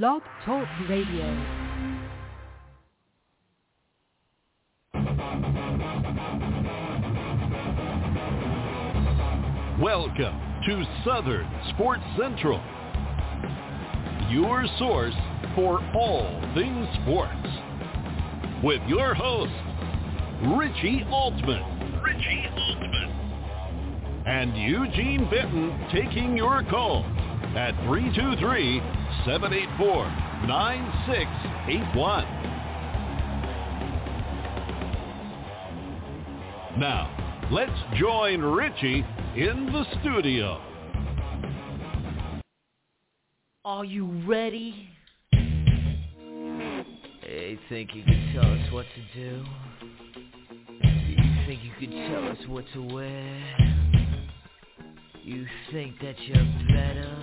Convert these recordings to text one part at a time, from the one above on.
Blog Talk Radio. Welcome to Southern Sports Central, your source for all things sports. With your host, Richie Altman. Richie Altman. And Eugene Benton taking your calls at 323-784-9681. Now, let's join Richie in the studio. Are you ready? Hey, think you can tell us what to do? You think you can tell us what to wear? You think that you're better?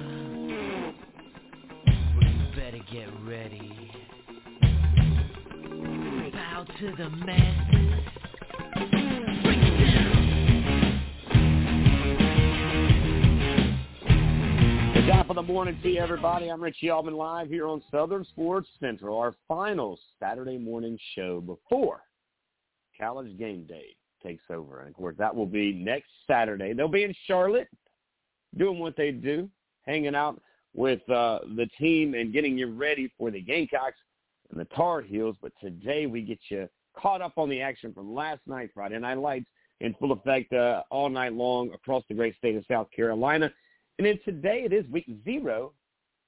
Better get ready. Bow to the masses. Break it. The top of the morning to you, everybody. I'm Richie Altman live here on Southern Sports Central, our final Saturday morning show before College Game Day takes over. And, of course, that will be next Saturday. They'll be in Charlotte doing what they do, hanging out with uh, the team and getting you ready for the Gamecocks and the Tar Heels. But today we get you caught up on the action from last night, Friday Night Lights, in full effect uh, all night long across the great state of South Carolina. And then today it is week zero,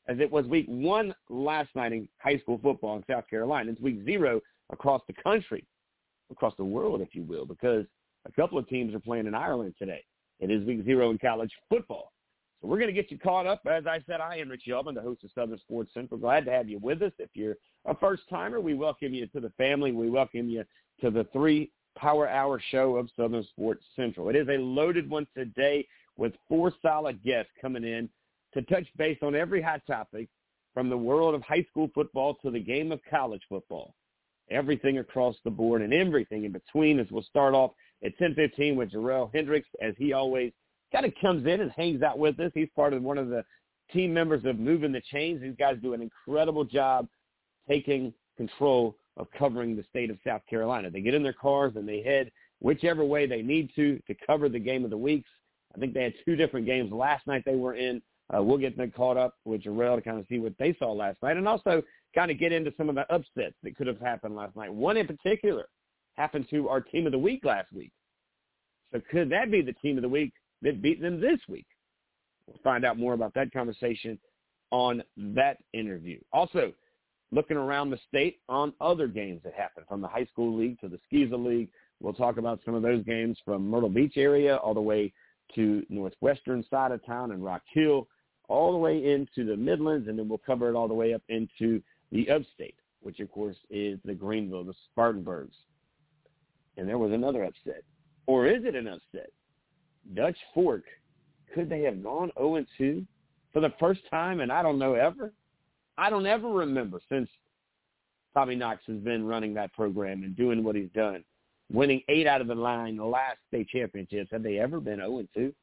as it was week one last night in high school football in South Carolina. It's week zero across the country, across the world, if you will, because a couple of teams are playing in Ireland today. It is week zero in college football. So we're going to get you caught up. As I said, I am Richie Altman, the host of Southern Sports Central. Glad to have you with us. If you're a first-timer, we welcome you to the family. We welcome you to the three Power Hour show of Southern Sports Central. It is a loaded one today with four solid guests coming in to touch base on every hot topic from the world of high school football to the game of college football. Everything across the board and everything in between as we'll start off at 10:15 with Jerel Hendricks as he always kind of comes in and hangs out with us. He's part of one of the team members of Moving the Chains. These guys do an incredible job taking control of covering the state of South Carolina. They get in their cars and they head whichever way they need to to cover the game of the weeks. I think they had two different games last night they were in. Uh, we'll get them caught up with Jerel to kind of see what they saw last night and also kind of get into some of the upsets that could have happened last night. One in particular happened to our team of the week last week. So could that be the team of the week that beat them this week? We'll find out more about that conversation on that interview. Also, looking around the state on other games that happened from the high school league to the SCISA League. We'll talk about some of those games from Myrtle Beach area all the way to northwestern side of town and Rock Hill, all the way into the Midlands, and then we'll cover it all the way up into the upstate, which of course is the Greenville, the Spartanburgs. And there was another upset. Or is it an upset? Dutch Fork, could they have gone 0-2 for the first time and I don't know ever? I don't ever remember since Tommy Knotts has been running that program and doing what he's done, winning eight out of the nine last state championships. Have they ever been 0-2?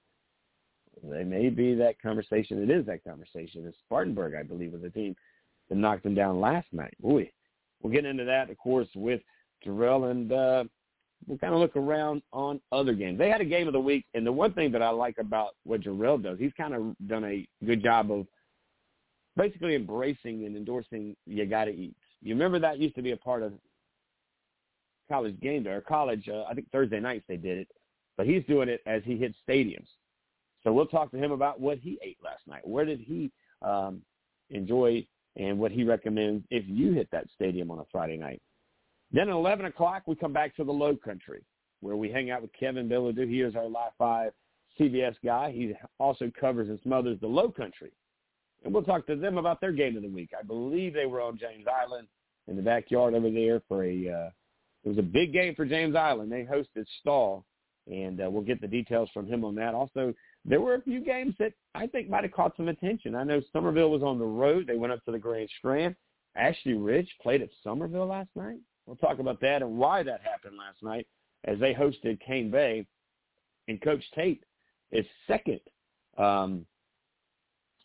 They may be that conversation. It is that conversation. It's Spartanburg, I believe, was the team that knocked them down last night. Boy, we'll get into that, of course, with Terrell, and uh, we'll kind of look around on other games. They had a game of the week, and the one thing that I like about what Jerel does, he's kind of done a good job of basically embracing and endorsing you got to eat. You remember that used to be a part of college game day or college. Uh, I think Thursday nights they did it, but he's doing it as he hits stadiums. So we'll talk to him about what he ate last night. Where did he um, enjoy and what he recommends if you hit that stadium on a Friday night. Then at 11 o'clock, we come back to the low country where we hang out with Kevin Bilodeau. He is our Live 5 CBS guy. He also covers and smothers the low country. And we'll talk to them about their game of the week. I believe they were on James Island in the backyard over there for a uh, it was a big game for James Island. They hosted Stall, and uh, we'll get the details from him on that. Also, there were a few games that I think might have caught some attention. I know Summerville was on the road. They went up to the Grand Strand. Ashley Ridge played at Summerville last night. We'll talk about that and why that happened last night as they hosted Cane Bay. And Coach Tate is second um,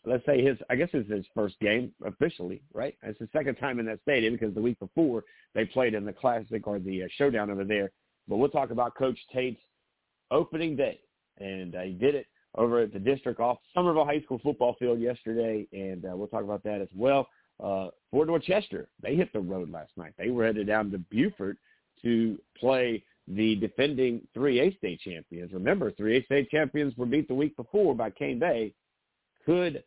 let's say his, I guess it's his first game officially, right? It's the second time in that stadium because the week before they played in the Classic or the uh, Showdown over there. But we'll talk about Coach Tate's opening day, and uh, he did it over at the district off Summerville High School football field yesterday, and uh, we'll talk about that as well. Uh, Fort Dorchester, they hit the road last night. They were headed down to Beaufort to play the defending 3A state champions. Remember, 3A state champions were beat the week before by Cane Bay. Could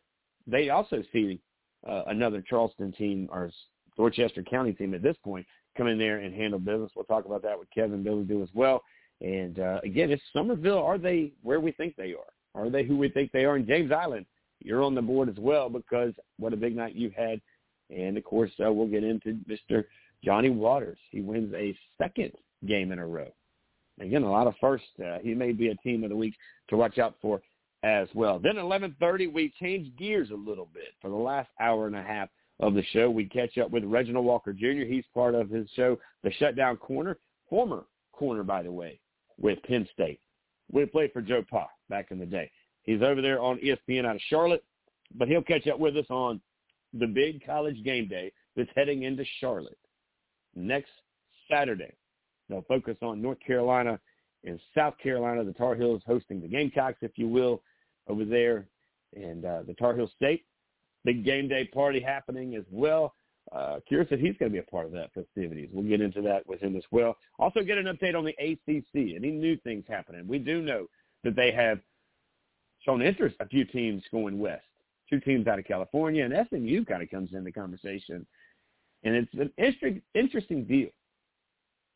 they also see uh, another Charleston team or Dorchester County team at this point come in there and handle business? We'll talk about that with Kevin Billy as well. And uh, again, it's Summerville. Are they where we think they are? Are they who we think they are? And James Island, you're on the board as well because what a big night you had. And of course, uh, we'll get into Mr. Johnny Waters. He wins a second game in a row. Again, a lot of firsts. Uh, he may be a team of the week to watch out for as well. Then 11:30, we change gears a little bit for the last hour and a half of the show. We catch up with Reginald Walker Jr. He's part of his show, The Shutdown Corner, former corner, by the way, with Penn State. We played for Joe Pa back in the day. He's over there on ESPN out of Charlotte, but he'll catch up with us on the big college game day that's heading into Charlotte next Saturday. They'll focus on North Carolina and South Carolina. The Tar Heels hosting the Gamecocks, if you will, over there. And uh, the Tar Heel State, big game day party happening as well. Uh, curious if he's going to be a part of that festivities. We'll get into that with him as well. Also get an update on the ACC. Any new things happening? We do know that they have shown interest, a few teams going west. Two teams out of California, and SMU kind of comes in the conversation. And it's an interesting, deal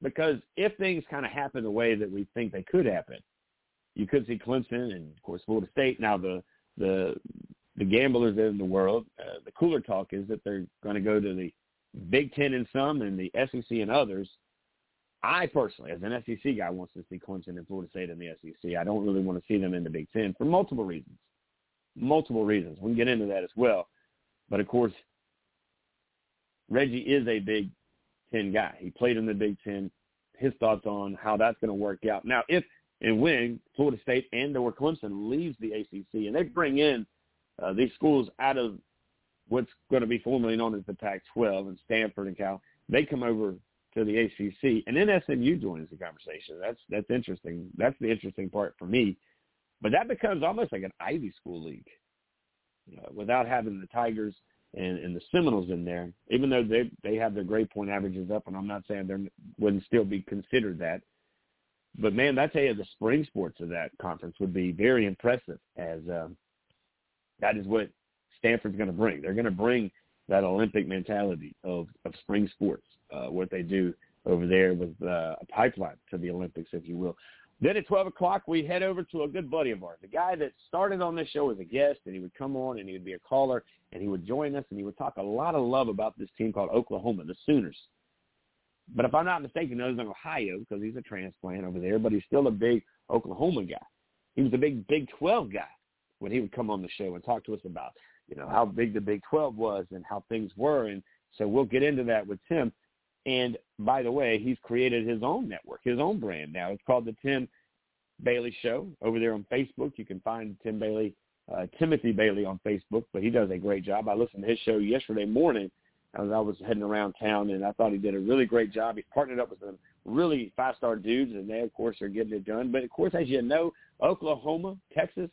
because if things kind of happen the way that we think they could happen, you could see Clemson and of course Florida State. Now the the the gamblers in the world, uh, the cooler talk is that they're going to go to the Big Ten in some and the SEC and others. I personally, as an SEC guy, wants to see Clemson and Florida State in the SEC. I don't really want to see them in the Big Ten for multiple reasons. Multiple reasons. We can get into that as well. But of course, Reggie is a Big Ten guy. He played in the Big Ten. His thoughts on how that's going to work out. Now, if and when Florida State and or Clemson leaves the ACC and they bring in uh, these schools out of what's going to be formerly known as the Pac-12 and Stanford and Cal, they come over to the ACC, and then SMU joins the conversation. That's that's interesting. That's the interesting part for me. But that becomes almost like an Ivy School league, uh, without having the Tigers and, and the Seminoles in there, even though they they have their grade point averages up, and I'm not saying they wouldn't still be considered that. But man, I tell you, the spring sports of that conference would be very impressive, as um, that is what Stanford's going to bring. They're going to bring that Olympic mentality of of spring sports, uh, what they do over there with uh, a pipeline to the Olympics, if you will. Then at 12 o'clock, we head over to a good buddy of ours, a guy that started on this show as a guest, and he would come on and he would be a caller, and he would join us, and he would talk a lot of love about this team called Oklahoma, the Sooners. But if I'm not mistaken, he lives in Ohio because he's a transplant over there, but he's still a big Oklahoma guy. He was a big Big 12 guy when he would come on the show and talk to us about, you know, how big the Big 12 was and how things were. And so we'll get into that with Tim. And by the way, he's created his own network, his own brand now. It's called the Tim Bailey Show over there on Facebook. You can find Tim Bailey, uh, Timothy Bailey on Facebook, but he does a great job. I listened to his show yesterday morning as I was heading around town, and I thought he did a really great job. He's partnered up with some really five-star dudes, and they, of course, are getting it done. But, of course, as you know, Oklahoma, Texas,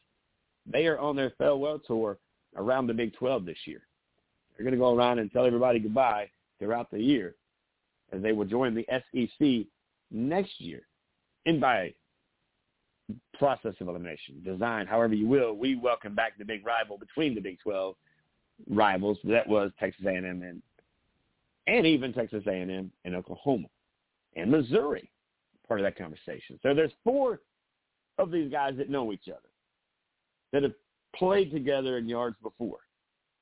they are on their farewell tour around the Big 12 this year. They're going to go around and tell everybody goodbye throughout the year as they will join the SEC next year. And by process of elimination, design, however you will, we welcome back the big rival between the Big 12 rivals. That was Texas A&M and and even Texas A&M and Oklahoma and Missouri, part of that conversation. So there's four of these guys that know each other, that have played together in yards before,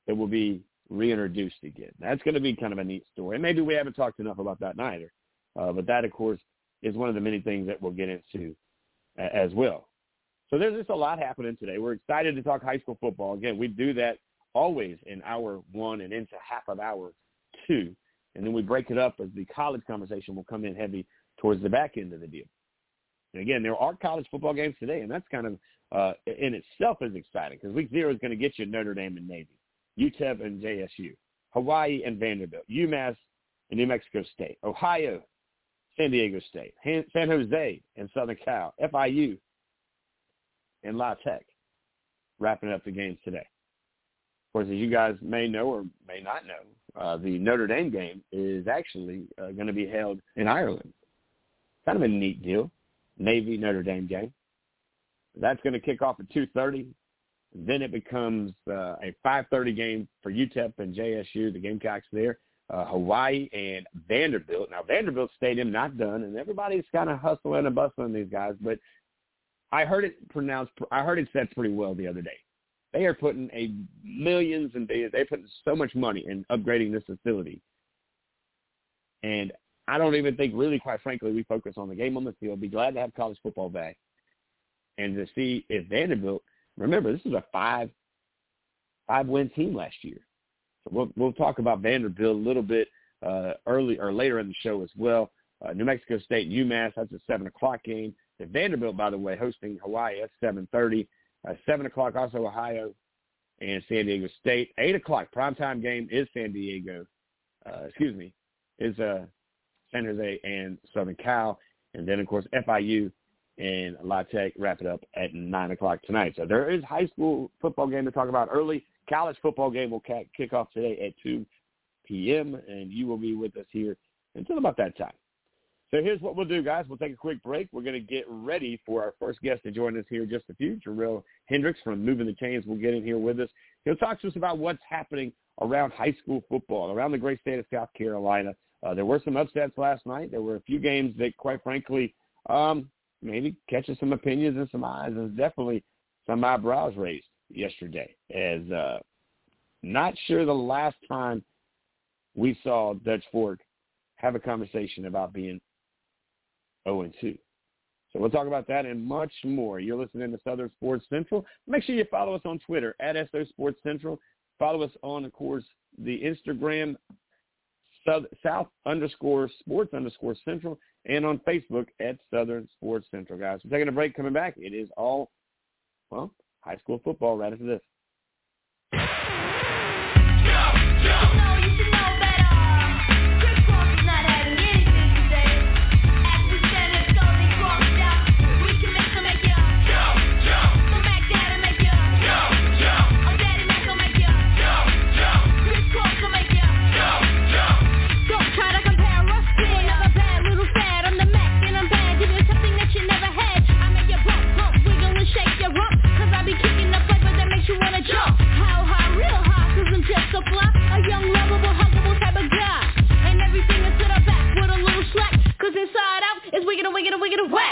that will be reintroduced again. That's going to be kind of a neat story. And maybe we haven't talked enough about that neither. Uh, but that, of course, is one of the many things that we'll get into as well. So there's just a lot happening today. We're excited to talk high school football. Again, we do that always in hour one and into half of hour two. And then we break it up as the college conversation will come in heavy towards the back end of the deal. And again, there are college football games today, and that's kind of uh, in itself is exciting because week zero is going to get you Notre Dame and Navy, UTEP and JSU, Hawaii and Vanderbilt, UMass and New Mexico State, Ohio, San Diego State, San Jose and Southern Cal, FIU and La Tech, wrapping up the games today. Of course, as you guys may know or may not know, uh, the Notre Dame game is actually uh, going to be held in Ireland. Kind of a neat deal. Navy Notre Dame game. That's going to kick off at 2.30. Then it becomes uh, a 5.30 game for UTEP and JSU, the Gamecocks there. Uh, Hawaii and Vanderbilt. Now, Vanderbilt Stadium not done, and everybody's kind of hustling and bustling these guys, but I heard it pronounced, I heard it said pretty well the other day. They are putting a millions and they, they're putting so much money in upgrading this facility. And I don't even think really, quite frankly, we focus on the game on the field. Be glad to have college football back and to see if Vanderbilt. Remember, this is a five five win team last year. We'll we'll talk about Vanderbilt a little bit uh, early or later in the show as well. Uh, New Mexico State, UMass. That's a seven o'clock game. The Vanderbilt, by the way, hosting Hawaii at seven thirty. Uh, seven o'clock, also Ohio and San Diego State. Eight o'clock primetime game is San Diego. Uh, excuse me, is uh, San Jose and Southern Cal, and then of course FIU and La Tech wrap it up at 9 o'clock tonight. So there is high school football game to talk about early. College football game will kick off today at 2 p.m., and you will be with us here until about that time. So here's what we'll do, guys. We'll take a quick break. We're going to get ready for our first guest to join us here in just a few. Jerel Hendricks from Moving the Chains will get in here with us. He'll talk to us about what's happening around high school football, around the great state of South Carolina. Uh, there were some upsets last night. There were a few games that, quite frankly, um, maybe catches some opinions and some eyes, and definitely some eyebrows raised yesterday. As uh, not sure the last time we saw Dutch Fork have a conversation about being 0 and 2. So we'll talk about that and much more. You're listening to Southern Sports Central. Make sure you follow us on Twitter at SO Sports Central. Follow us on, of course, the Instagram South, underscore Sports underscore Central and on Facebook at Southern Sports Central, guys. We're taking a break. Coming back, it is all, well, high school football right after this. it away.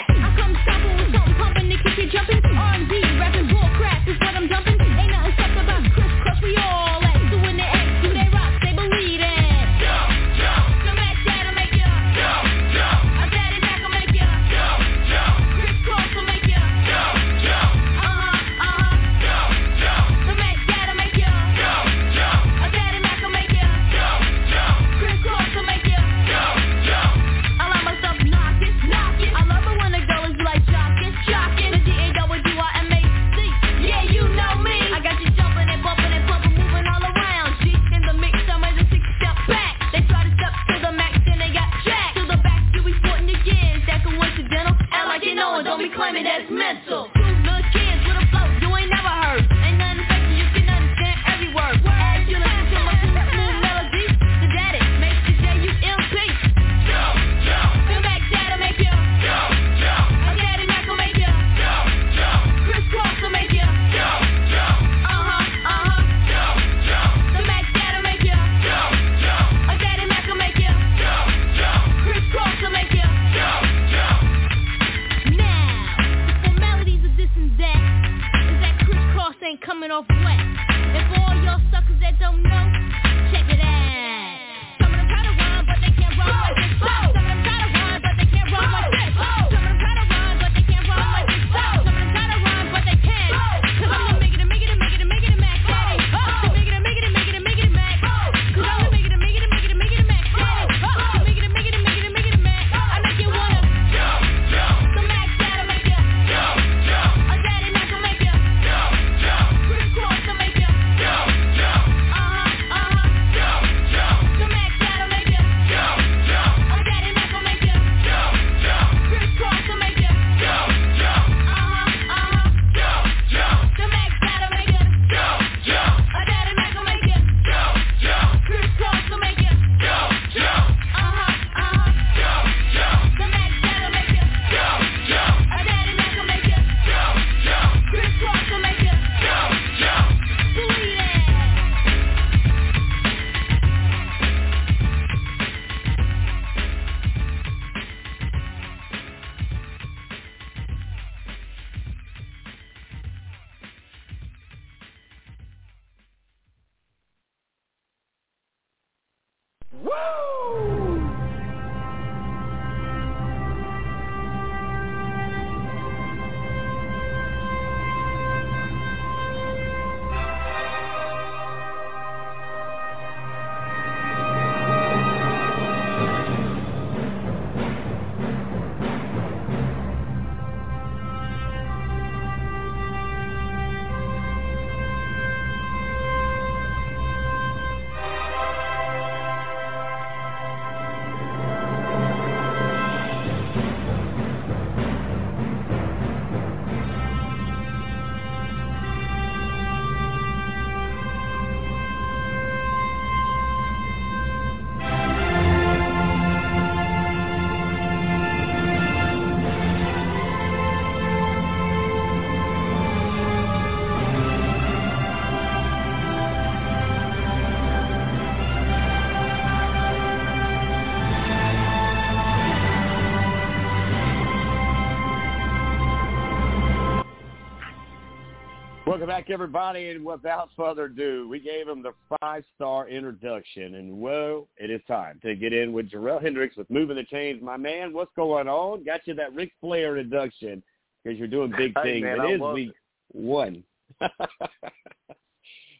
Welcome back, everybody, and without further ado, we gave him the five-star introduction, and whoa, it is time to get in with Jerel Hendricks with Moving the Chains. My man, what's going on? Got you that Ric Flair introduction because you're doing big hey, things. Man, it I is week it. one.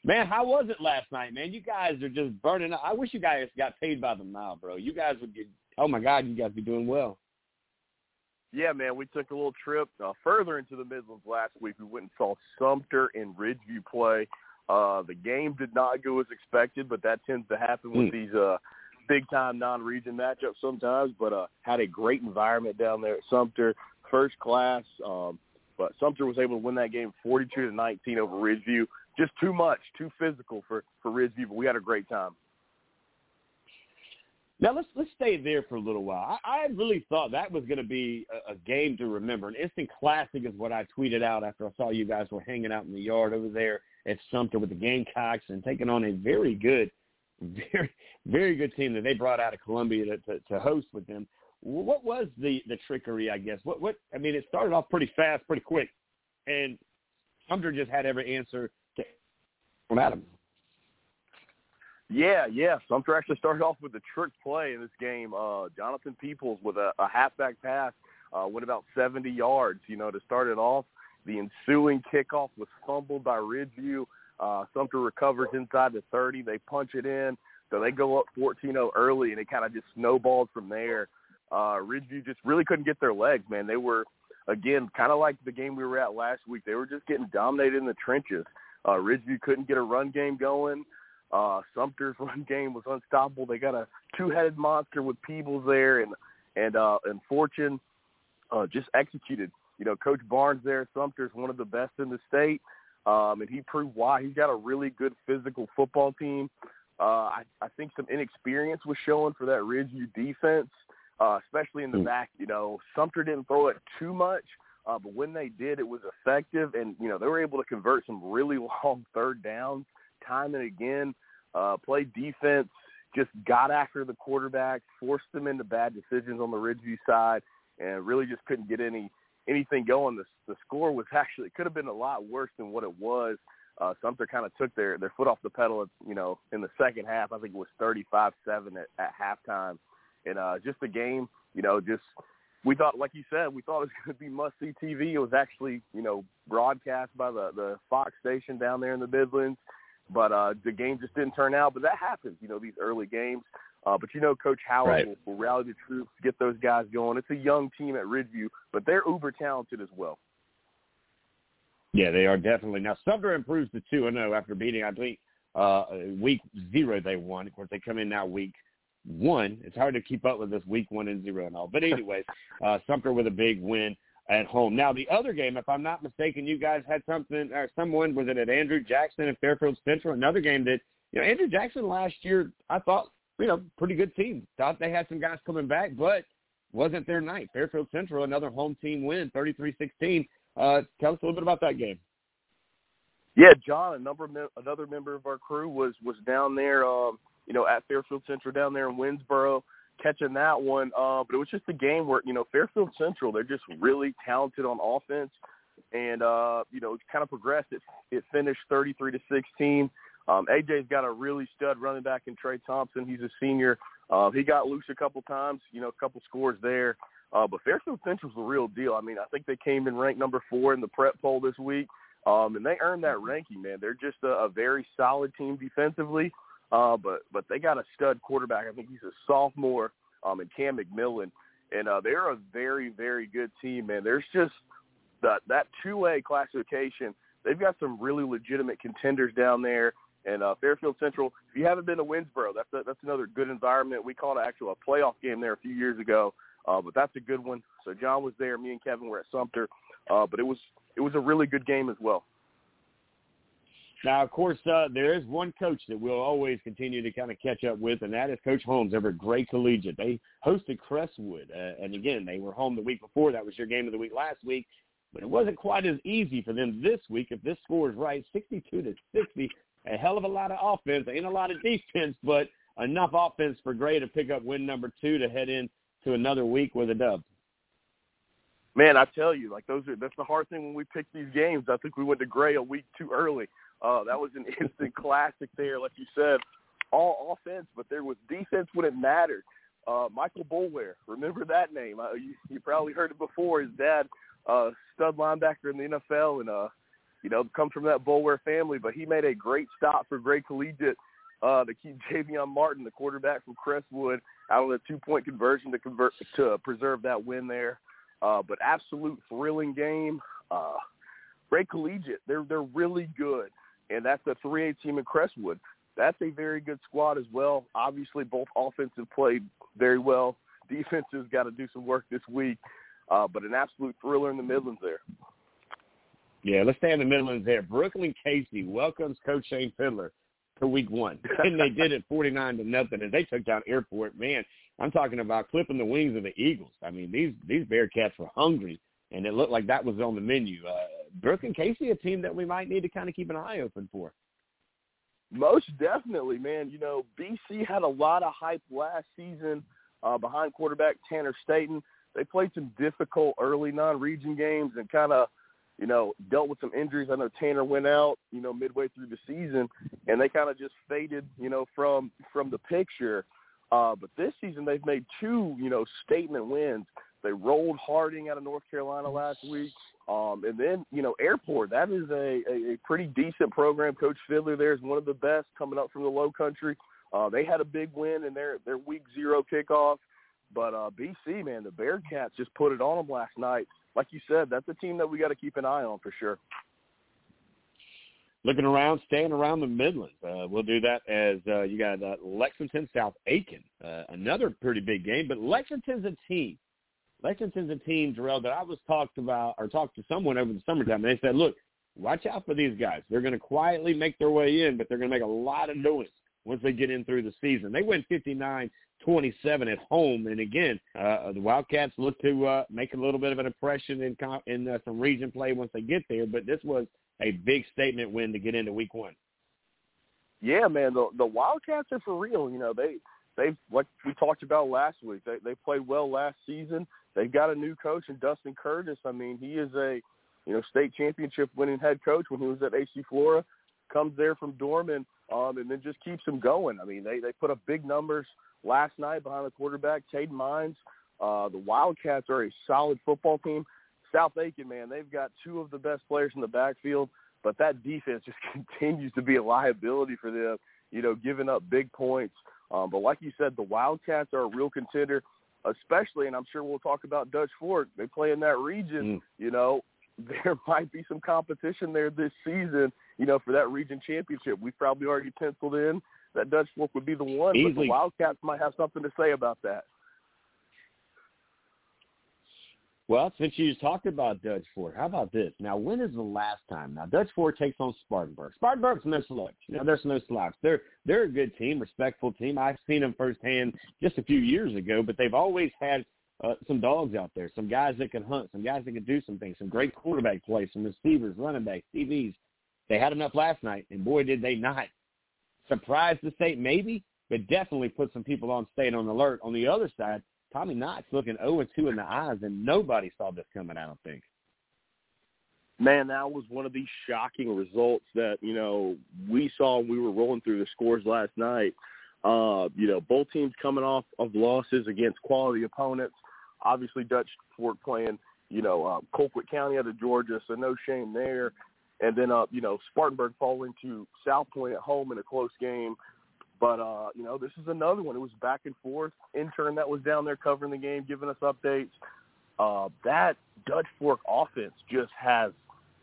man, how was it last night, man? You guys are just burning up. I wish you guys got paid by the mile, bro. You guys would get, oh, my God, you guys be doing well yeah, man, we took a little trip uh, further into the Midlands last week. We went and saw Sumter and Ridgeview play. Uh, the game did not go as expected, but that tends to happen with mm. these uh, big-time non-region matchups sometimes. But uh, had a great environment down there at Sumter, first class. Um, but Sumter was able to win that game 42 to 19 over Ridgeview. Just too much, too physical for for Ridgeview, but we had a great time. Now let's let's stay there for a little while. I, I really thought that was going to be a, a game to remember. An instant classic is what I tweeted out after I saw you guys were hanging out in the yard over there at Sumter with the Gamecocks and taking on a very good, very very good team that they brought out of Columbia to, to, to host with them. What was the the trickery? I guess what what I mean. It started off pretty fast, pretty quick, and Sumter just had every answer to from Adam. Yeah, yeah. Sumter actually started off with a trick play in this game. Uh, Jonathan Peoples with a, a halfback pass uh, went about 70 yards, you know, to start it off. The ensuing kickoff was fumbled by Ridgeview. Uh, Sumter recovers inside the 30. They punch it in. So they go up 14-0 early, and it kind of just snowballed from there. Uh, Ridgeview just really couldn't get their legs, man. They were, again, kind of like the game we were at last week. They were just getting dominated in the trenches. Uh, Ridgeview couldn't get a run game going. Uh, Sumter's run game was unstoppable. They got a two-headed monster with Peebles there, and and uh, and Fortune uh, just executed. You know, Coach Barnes there, Sumter's one of the best in the state, um, and he proved why. He's got a really good physical football team. Uh, I, I think some inexperience was showing for that Ridgeview defense, uh, especially in the mm. back. You know, Sumter didn't throw it too much, uh, but when they did, it was effective, and you know they were able to convert some really long third downs time and again, uh, played defense, just got after the quarterback, forced them into bad decisions on the Ridgeview side, and really just couldn't get any anything going. The, the score was actually could have been a lot worse than what it was. Uh, Sumter kind of took their their foot off the pedal, you know, in the second half. I think it was 35-7 at, at halftime, and uh, just the game, you know, just we thought, like you said, we thought it was going to be must-see TV. It was actually, you know, broadcast by the the Fox station down there in the Midlands. But uh, the game just didn't turn out. But that happens, you know, these early games. Uh, but you know, Coach Howard right. will, will rally the troops, get those guys going. It's a young team at Ridgeview, but they're uber talented as well. Yeah, they are definitely. Now Sumter improves to two and zero after beating, I think, uh, week zero they won. Of course, they come in now week one. It's hard to keep up with this week one and zero and all. But anyways, uh, Sumter with a big win at home. Now the other game, if I'm not mistaken, you guys had something or someone was it at Andrew Jackson and Fairfield Central, another game that you know Andrew Jackson last year I thought you know pretty good team. Thought they had some guys coming back, but wasn't their night. Fairfield Central another home team win, 33-16. Uh, tell us a little bit about that game. Yeah, John, a number another member of our crew was was down there, um, you know, at Fairfield Central down there in Winnsboro catching that one. Uh, but it was just a game where you know Fairfield Central they're just really talented on offense, and uh, you know kind of progressed. It it finished 33 to 16. Um, AJ's got a really stud running back in Trey Thompson. He's a senior. Uh, he got loose a couple times, you know, a couple scores there. Uh, but Fairfield Central's the real deal. I mean, I think they came in ranked number four in the prep poll this week, um, and they earned that ranking. Man, they're just a, a very solid team defensively. Uh, but but they got a stud quarterback. I think he's a sophomore, um, and Cam McMillan, and uh, they're a very very good team. Man, there's just that that two A classification. They've got some really legitimate contenders down there. And uh, Fairfield Central, if you haven't been to Winnsboro, that's a, that's another good environment. We called actually a playoff game there a few years ago, uh, but that's a good one. So John was there, me and Kevin were at Sumter, uh, but it was it was a really good game as well. Now, of course, uh, there is one coach that we'll always continue to kind of catch up with, and that is Coach Holmes over at Gray Collegiate. They hosted Crestwood, uh, and again, they were home the week before. That was your game of the week last week, but it wasn't quite as easy for them this week. If this score is right, 62 to 60, a hell of a lot of offense, ain't a lot of defense, but enough offense for Gray to pick up win number two to head in to another week with a dub. Man, I tell you, like those are that's the hard thing when we pick these games. I think we went to Gray a week too early. Uh, that was an instant classic there, like you said, all offense, but there was defense when it mattered. Uh, Michael Boulware, remember that name? Uh, you, you probably heard it before. His dad, uh, stud linebacker in the NFL, and uh, you know, comes from that Boulware family. But he made a great stop for Gray Collegiate uh, to keep Javion Martin, the quarterback from Crestwood, out of the two-point conversion to convert to preserve that win there. Uh, but absolute thrilling game. Uh, Gray Collegiate, they're they're really good, and that's a 3A team in Crestwood. That's a very good squad as well. Obviously, both offensive played very well. Defense has got to do some work this week, uh, but an absolute thriller in the Midlands there. Yeah, let's stay in the Midlands there. Brookland Cayce welcomes Coach Shane Fiddler to week one. and they did it 49 to nothing as they took down Airport. Man, I'm talking about clipping the wings of the Eagles. I mean, these these Bearcats were hungry, and it looked like that was on the menu. Uh, Brookland Cayce a team that we might need to kind of keep an eye open for. Most definitely, man. You know, BC had a lot of hype last season uh, behind quarterback Tanner Staten. They played some difficult early non-region games and kind of – you know, dealt with some injuries. I know Tanner went out, you know, midway through the season, and they kind of just faded, you know, from from the picture. Uh, but this season they've made two, you know, statement wins. They rolled Harding out of North Carolina last week, um, and then you know Airport. That is a, a, a pretty decent program. Coach Fiddler there is one of the best coming up from the Low Country. Uh, they had a big win in their their week zero kickoff. But uh, BC, man, the Bearcats just put it on them last night like you said, that's a team that we got to keep an eye on for sure. Looking around, staying around the Midlands. Uh, we'll do that as uh, you got uh, Lexington, South Aiken, uh, another pretty big game. But Lexington's a team. Lexington's a team, Jerel, that I was talked about or talked to someone over the summertime. And they said, look, watch out for these guys. They're going to quietly make their way in, but they're going to make a lot of noise once they get in through the season. They win 59 27 at home. And again, uh, the Wildcats look to uh, make a little bit of an impression in, in uh, some region play once they get there. But this was a big statement win to get into week one. Yeah, man, the the Wildcats are for real. You know, they they what we talked about last week. They they played well last season. They've got a new coach in Dustin Curtis. I mean, he is a you know state championship winning head coach when he was at AC Flora. Comes there from Dorman, um, and then just keeps them going. I mean, they they put up big numbers last night behind the quarterback, Caden Mines. Uh, the Wildcats are a solid football team. South Aiken, man, they've got two of the best players in the backfield, but that defense just continues to be a liability for them, you know, giving up big points. Um, but like you said, the Wildcats are a real contender, especially, and I'm sure we'll talk about Dutch Fork. They play in that region, mm. you know, there might be some competition there this season, you know, for that region championship. We've probably already penciled in that Dutch Fork would be the one. Easily. But the Wildcats might have something to say about that. Well, since you just talked about Dutch Fork, how about this? Now, when is the last time? Now, Dutch Fork takes on Spartanburg. Spartanburg's no slouch. Now, there's no slouch. They're they're a good team, respectful team. I've seen them firsthand just a few years ago, but they've always had uh, some dogs out there, some guys that can hunt, some guys that can do some things, some great quarterback play, some receivers, running backs, TVs. They had enough last night, and boy, did they not surprised the state maybe, but definitely put some people on state on alert. On the other side, Tommy Knotts looking 0-2 in the eyes, and nobody saw this coming, I don't think. Man, that was one of these shocking results that, you know, we saw when we were rolling through the scores last night. Uh, you know, both teams coming off of losses against quality opponents. Obviously, Dutch Fork playing, you know, uh, Colquitt County out of Georgia, so no shame there and then uh, you know Spartanburg falling to South Point at home in a close game. But uh, you know, this is another one. It was back and forth. Intern that was down there covering the game, giving us updates. Uh, that Dutch Fork offense just has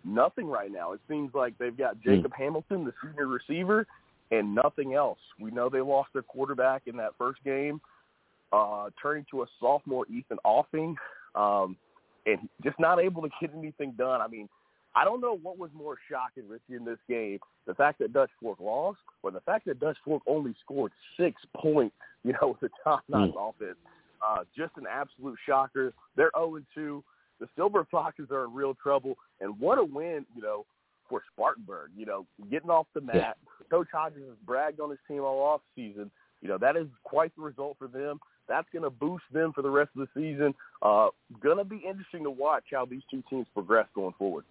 nothing right now. It seems like they've got hmm. Jacob mm. Hamilton, the senior receiver, and nothing else. We know they lost their quarterback in that first game, uh, turning to a sophomore Ethan Offing, um, and just not able to get anything done. I mean, I don't know what was more shocking, Richie, in this game, the fact that Dutch Fork lost or the fact that Dutch Fork only scored six points, you know, with a top-notch mm. offense. Uh, just an absolute shocker. They're 0-2. The Silver Foxes are in real trouble. And what a win, you know, for Spartanburg. You know, getting off the mat. Yeah. Coach Hodges has bragged on his team all off season you know, that is quite the result for them. That's going to boost them for the rest of the season. Uh, going to be interesting to watch how these two teams progress going forward.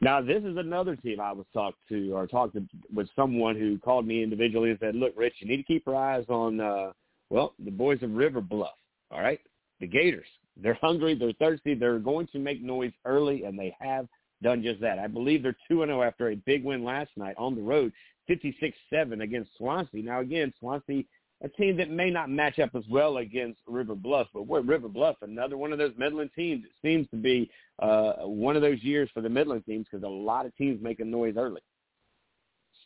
Now, this is another team I was talked to or talked to, with someone who called me individually and said, look, Rich, you need to keep your eyes on, uh, well, the boys of River Bluff, all right? The Gators. They're hungry. They're thirsty. They're going to make noise early, and they have done just that. I believe they're 2-0 after a big win last night on the road, 56-7 against Swansea. Now, again, Swansea – a team that may not match up as well against River Bluff, but what River Bluff, another one of those Midland teams. It seems to be uh, one of those years for the Midland teams because a lot of teams making noise early.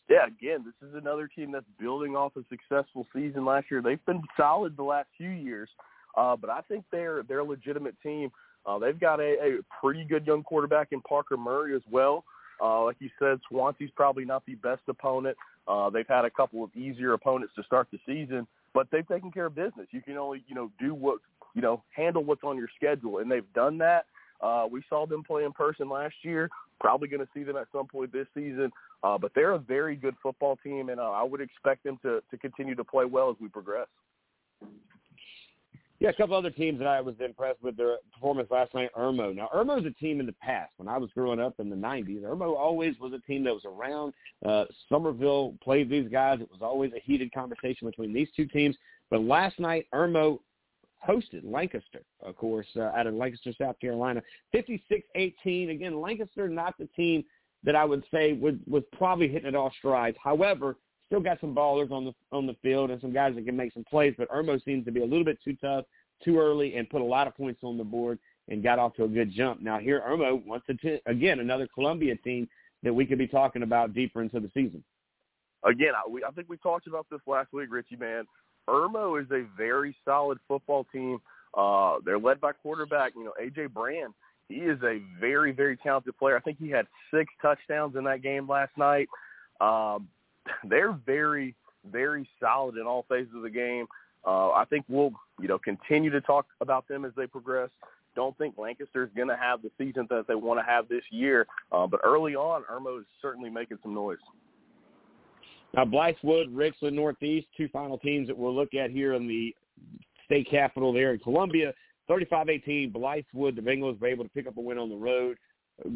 Yeah, again, this is another team that's building off a successful season last year. They've been solid the last few years, uh, but I think they're they're a legitimate team. Uh, they've got a, a pretty good young quarterback in Parker Murray as well. Uh, like you said, Swansea's probably not the best opponent. Uh, they've had a couple of easier opponents to start the season, but they've taken care of business. You can only, you know, do what, you know, handle what's on your schedule, and they've done that. Uh, we saw them play in person last year. Probably going to see them at some point this season. Uh, but they're a very good football team, and uh, I would expect them to, to continue to play well as we progress. Yeah, a couple other teams that I was impressed with their performance last night. Irmo. Now, Irmo's a team in the past. When I was growing up in the '90s, Irmo always was a team that was around. Uh, Summerville played these guys. It was always a heated conversation between these two teams. But last night, Irmo hosted Lancaster, of course, uh, out of Lancaster, South Carolina, 56-18. Again, Lancaster not the team that I would say would was probably hitting it all strides. However, still got some ballers on the on the field and some guys that can make some plays, but Irmo seems to be a little bit too tough, too early, and put a lot of points on the board and got off to a good jump. Now here, Irmo t- again another Columbia team that we could be talking about deeper into the season. Again, I, we, I think we talked about this last week, Richie. Man, Irmo is a very solid football team. Uh, they're led by quarterback, you know, AJ Brand. He is a very, very talented player. I think he had six touchdowns in that game last night. Um, they're very, very solid in all phases of the game. Uh, I think we'll, you know, continue to talk about them as they progress. Don't think Lancaster's going to have the season that they want to have this year, uh, but early on, Irmo is certainly making some noise. Now, Blythewood, Richland Northeast, two final teams that we'll look at here in the state capital there in Columbia. 35-18, Blythewood, the Bengals were able to pick up a win on the road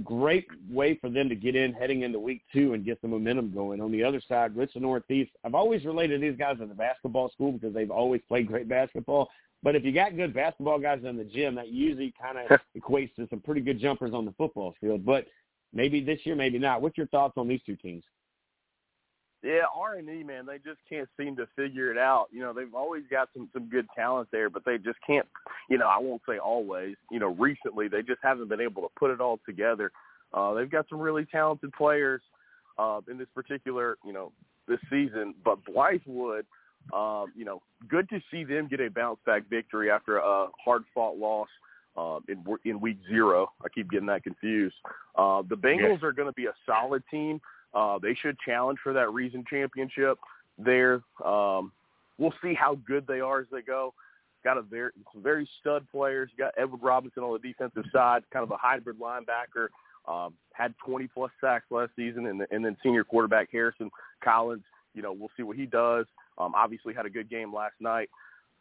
great way for them to get in heading into week two and get the momentum going. On the other side, Richland Northeast, I've always related these guys to the basketball school because they've always played great basketball. But if you got good basketball guys in the gym, that usually kind of equates to some pretty good jumpers on the football field. But maybe this year, maybe not. What's your thoughts on these two teams? Yeah, R and E man, they just can't seem to figure it out. You know, they've always got some some good talent there, but they just can't. You know, I won't say always. You know, recently they just haven't been able to put it all together. Uh, they've got some really talented players uh, in this particular, you know, this season. But Blythewood, um, you know, good to see them get a bounce back victory after a hard fought loss um, in in week zero. I keep getting that confused. Uh, the Bengals are going to be a solid team. Uh, they should challenge for that Reason championship there. Um, we'll see how good they are as they go. Got a very some very stud players. Got Edward Robinson on the defensive side, kind of a hybrid linebacker. Um, had 20 plus sacks last season, and, and then senior quarterback Harrison Collins. You know, we'll see what he does. Um, obviously, had a good game last night.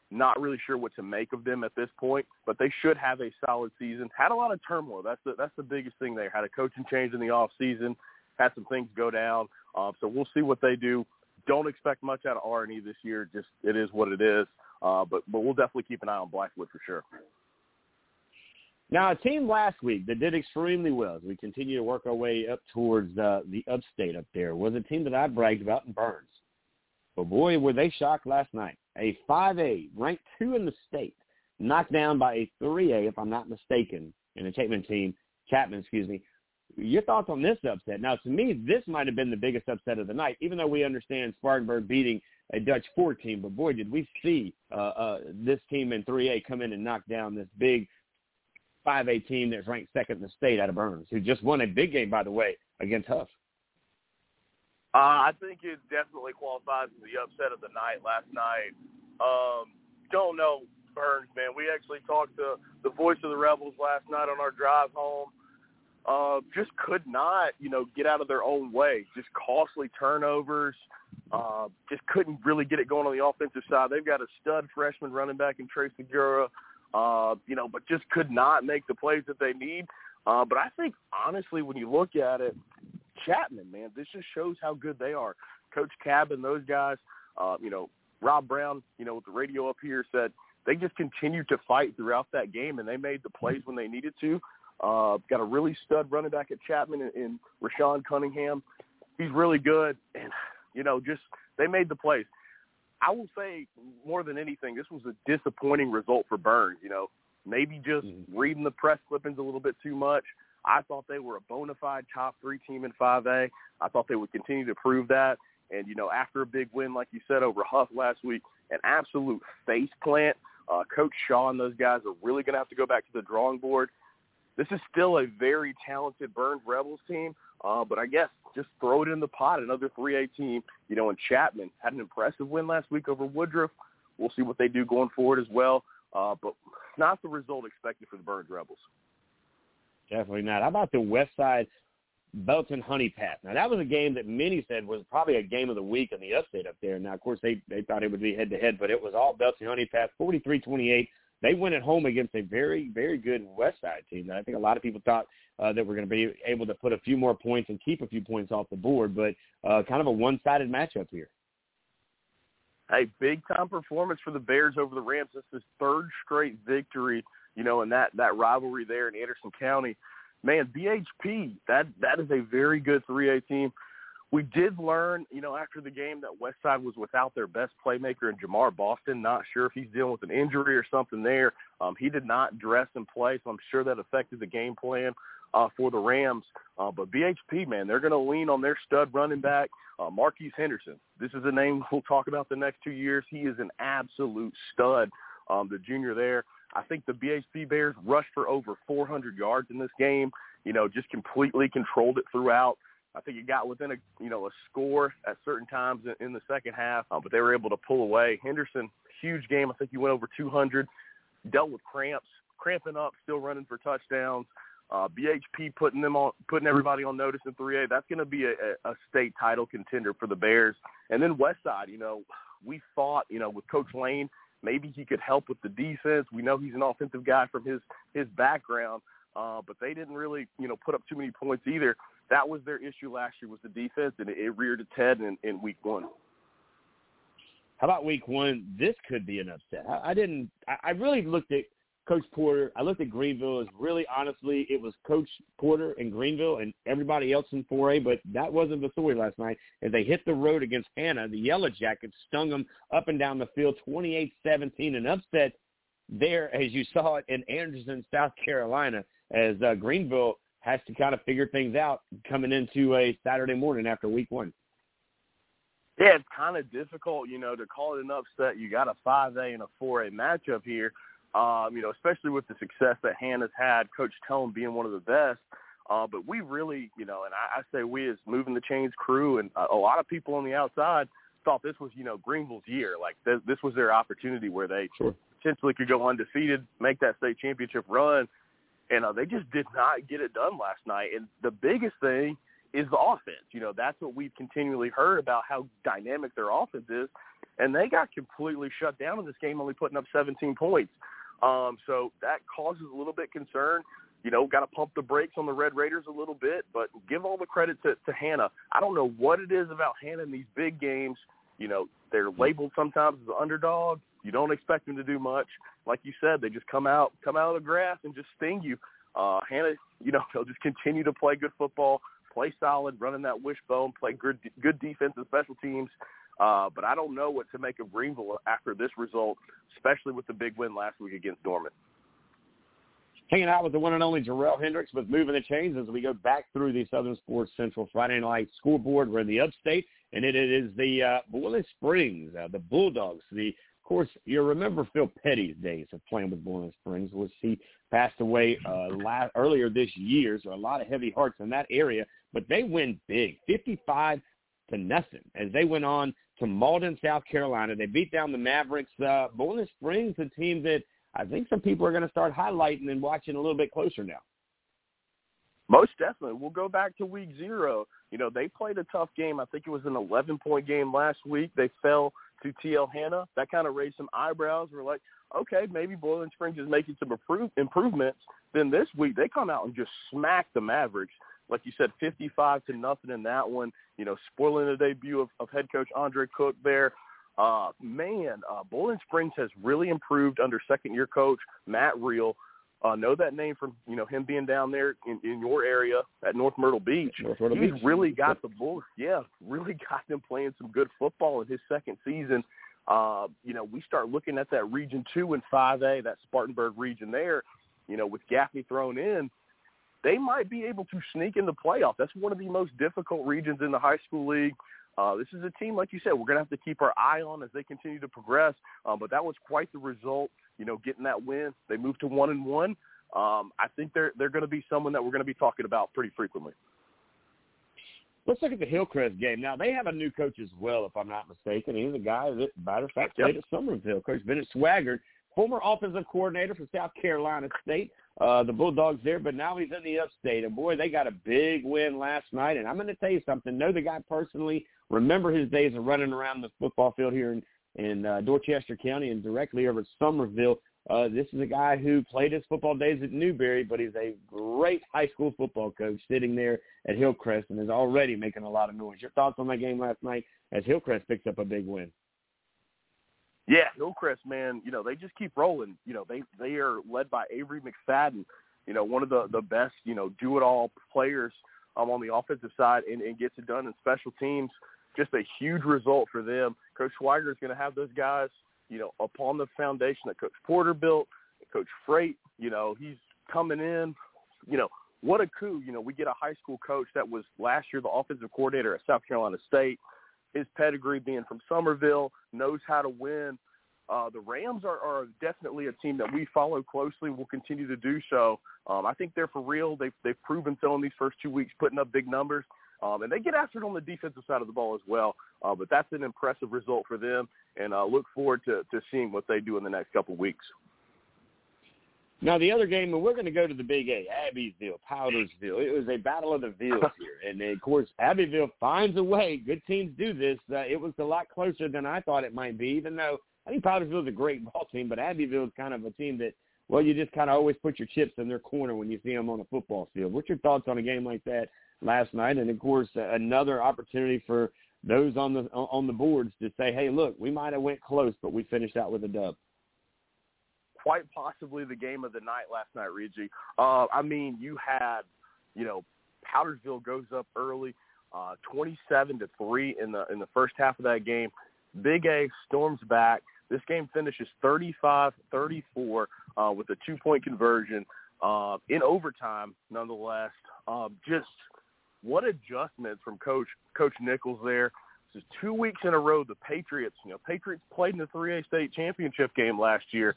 Not really sure what to make of them at this point, but they should have a solid season. Had a lot of turmoil. That's the that's the biggest thing there. Had a coaching change in the off season had some things go down. Uh, so we'll see what they do. Don't expect much out of R and E this year. Just it is what it is. Uh, but but we'll definitely keep an eye on Blythewood for sure. Now, a team last week that did extremely well as we continue to work our way up towards uh, the upstate up there was a team that I bragged about in Byrnes. But boy, were they shocked last night. A 5A, ranked two in the state, knocked down by a 3A, if I'm not mistaken, in the Chapman team, Chapman, excuse me, your thoughts on this upset? Now, to me, this might have been the biggest upset of the night, even though we understand Spartanburg beating a Dutch Fork team. But boy, did we see uh, uh, this team in 3A come in and knock down this big 5A team that's ranked second in the state out of Byrnes, who just won a big game, by the way, against Huff. Uh, I think it definitely qualifies as the upset of the night last night. Um, don't know Byrnes, man. We actually talked to the voice of the Rebels last night on our drive home uh, just could not, you know, get out of their own way. Just costly turnovers. Uh, just couldn't really get it going on the offensive side. They've got a stud freshman running back in Trey Segura, uh, you know, but just could not make the plays that they need. Uh, but I think, honestly, when you look at it, Chapman, man, this just shows how good they are. Coach Cabin, those guys, uh, you know, Rob Brown, you know, with the radio up here said they just continued to fight throughout that game, and they made the plays when they needed to. Uh, got a really stud running back at Chapman in, in Rashawn Cunningham. He's really good, and you know, just they made the plays. I will say more than anything, this was a disappointing result for Byrnes. You know, maybe just mm-hmm. reading the press clippings a little bit too much. I thought they were a bona fide top three team in 5A. I thought they would continue to prove that. And, you know, after a big win, like you said, over Huff last week, an absolute face plant. Uh, Coach Shaw and those guys are really going to have to go back to the drawing board. This is still a very talented Byrnes Rebels team, uh, but I guess just throw it in the pot. Another 3A team, you know, and Chapman had an impressive win last week over Woodruff. We'll see what they do going forward as well, uh, but not the result expected for the Byrnes Rebels. Definitely not. How about the West Side Belton Honea Path? Now that was a game that many said was probably a game of the week in the upstate up there. Now of course they they thought it would be head to head, but it was all Belton Honea Path, 43-28 they went at home against a very, very good West Side team that I think a lot of people thought uh, that we're going to be able to put a few more points and keep a few points off the board, but uh, kind of a one-sided matchup here. Hey, big time performance for the Bears over the Rams. This is third straight victory, you know, in that that rivalry there in Anderson County. Man, BHP, that that is a very good 3A team we did learn, you know, after the game that Westside was without their best playmaker in Jamar Boston. Not sure if he's dealing with an injury or something there. Um, he did not dress and play, so I'm sure that affected the game plan uh, for the Rams. Uh, but BHP, man, they're going to lean on their stud running back, uh, Marquise Henderson. This is a name we'll talk about the next two years. He is an absolute stud, um, the junior there. I think the BHP Bears rushed for over 400 yards in this game. You know, just completely controlled it throughout. I think it got within a you know a score at certain times in, the second half, uh, but they were able to pull away. Henderson, huge game. I think he went over 200. Dealt with cramps, cramping up, still running for touchdowns. Uh, BHP putting them on, putting everybody on notice in 3A. That's going to be a, a state title contender for the Bears. And then Westside, you know, we thought, you know, with Coach Lane, maybe he could help with the defense. We know he's an offensive guy from his his background, uh, but they didn't really, you know, put up too many points either that was their issue last year was the defense, and it, reared its head in, in week one. How about week one? This could be an upset. I, I didn't. I, I really looked at Coach Porter. I looked at Greenville as really honestly, it was Coach Porter and Greenville and everybody else in 4A, but that wasn't the story last night. As they hit the road against Hanna, the Yellow Jackets stung them up and down the field, 28-17, an upset there as you saw it in Anderson, South Carolina, as uh, Greenville has to kind of figure things out coming into a Saturday morning after week one. Yeah, it's kind of difficult, you know, to call it an upset. You got a 5A and a 4A matchup here, um, you know, especially with the success that Hanna's had, Coach Tone being one of the best. Uh, but we really, you know, and I, I say we as moving the chains crew and a, a lot of people on the outside thought this was, you know, Greenville's year. Like th- this was their opportunity where they sure. potentially could go undefeated, make that state championship run, and uh, they just did not get it done last night. And the biggest thing is the offense. You know, that's what we've continually heard about how dynamic their offense is, and they got completely shut down in this game, only putting up 17 points. Um, so that causes a little bit concern. You know, got to pump the brakes on the Red Raiders a little bit, but give all the credit to, to Hanna. I don't know what it is about Hanna in these big games. You know, they're labeled sometimes as an underdog. You don't expect them to do much. Like you said, they just come out come out of the grass and just sting you. Uh, Hanna, you know, they'll just continue to play good football, play solid, running that wishbone, play good good defense and special teams. Uh, but I don't know what to make of Greenville after this result, especially with the big win last week against Dorman. Hanging out with the one and only Jerel Hendricks with Moving the Chains as we go back through the Southern Sports Central Friday Night Scoreboard. We're in the upstate, and it, it is the uh, Boiling Springs, uh, the Bulldogs, the course, you remember Phil Petty's days of playing with Boiling Springs, which he passed away uh, last, earlier this year. So a lot of heavy hearts in that area, but they win big, 55 to nothing, as they went on to Mauldin, South Carolina. They beat down the Mavericks. Uh, Boiling Springs, a team that I think some people are going to start highlighting and watching a little bit closer now. Most definitely. We'll go back to week zero. You know, they played a tough game. I think it was an 11-point game last week. They fell to TL Hanna. That kind of raised some eyebrows. We're like, okay, maybe Boiling Springs is making some improve, improvements. Then this week they come out and just smack the Mavericks. Like you said, 55 to nothing in that one. You know, spoiling the debut of, of head coach Andre Cook there. Uh, man, uh, Boiling Springs has really improved under second-year coach Matt Reel. Uh, know that name from you know him being down there in, in your area at North Myrtle Beach. North Myrtle He's Beach. really got the Bulls. Yeah, really got them playing some good football in his second season. Uh, you know, we start looking at that Region Two and Five A, that Spartanburg region there. You know, with Gaffney thrown in, they might be able to sneak in the playoff. That's one of the most difficult regions in the high school league. Uh, this is a team, like you said, we're going to have to keep our eye on as they continue to progress. Uh, but that was quite the result, you know, getting that win. They moved to one and one. Um, I think they're they're going to be someone that we're going to be talking about pretty frequently. Let's look at the Hillcrest game. Now, they have a new coach as well, if I'm not mistaken. He's a guy that, matter of fact, played Yep. at Summerville. Coach Bennett Swaggart, former offensive coordinator for South Carolina State, uh, the Bulldogs there, but now he's in the upstate. And, boy, they got a big win last night. And I'm going to tell you something. Know the guy personally. Remember his days of running around the football field here in, in uh, Dorchester County and directly over at Summerville. Uh, this is a guy who played his football days at Newberry, but he's a great high school football coach sitting there at Hillcrest and is already making a lot of noise. Your thoughts on that game last night as Hillcrest picks up a big win? Yeah, Hillcrest, man, you know, they just keep rolling. You know, they they are led by Avery McFadden, you know, one of the the best, you know, do it all players um, on the offensive side and, and gets it done in special teams. Just a huge result for them. Coach Schweiger is going to have those guys, you know, upon the foundation that Coach Porter built, Coach Freight, you know, he's coming in, you know, what a coup. You know, we get a high school coach that was last year the offensive coordinator at South Carolina State his pedigree being from Summerville, knows how to win. Uh, the Rams are, are definitely a team that we follow closely. We'll continue to do so. Um, I think they're for real. They've they've proven so in these first two weeks, putting up big numbers. Um, and they get after it on the defensive side of the ball as well. Uh, but that's an impressive result for them, and uh, look forward to, to seeing what they do in the next couple of weeks. Now the other game, and we're going to go to the Big A, Abbeville, Powdersville. It was a battle of the Villes here, and of course Abbeville finds a way. Good teams do this. Uh, it was a lot closer than I thought it might be, even though I think Powdersville is a great ball team, but Abbeville is kind of a team that, well, you just kind of always put your chips in their corner when you see them on a football field. What's your thoughts on a game like that last night? And of course, uh, another opportunity for those on the on the boards to say, hey, look, we might have went close, but we finished out with a dub. Quite possibly the game of the night last night, Reggie. Uh, I mean, you had, you know, Powdersville goes up early, uh, 27 to three in the in the first half of that game. Big A storms back. This game finishes 35-34 uh, with a two-point conversion uh, in overtime, nonetheless. Um, just what adjustments from Coach Coach Nichols there. This is two weeks in a row. The Patriots, you know, Patriots played in the 3A state championship game last year,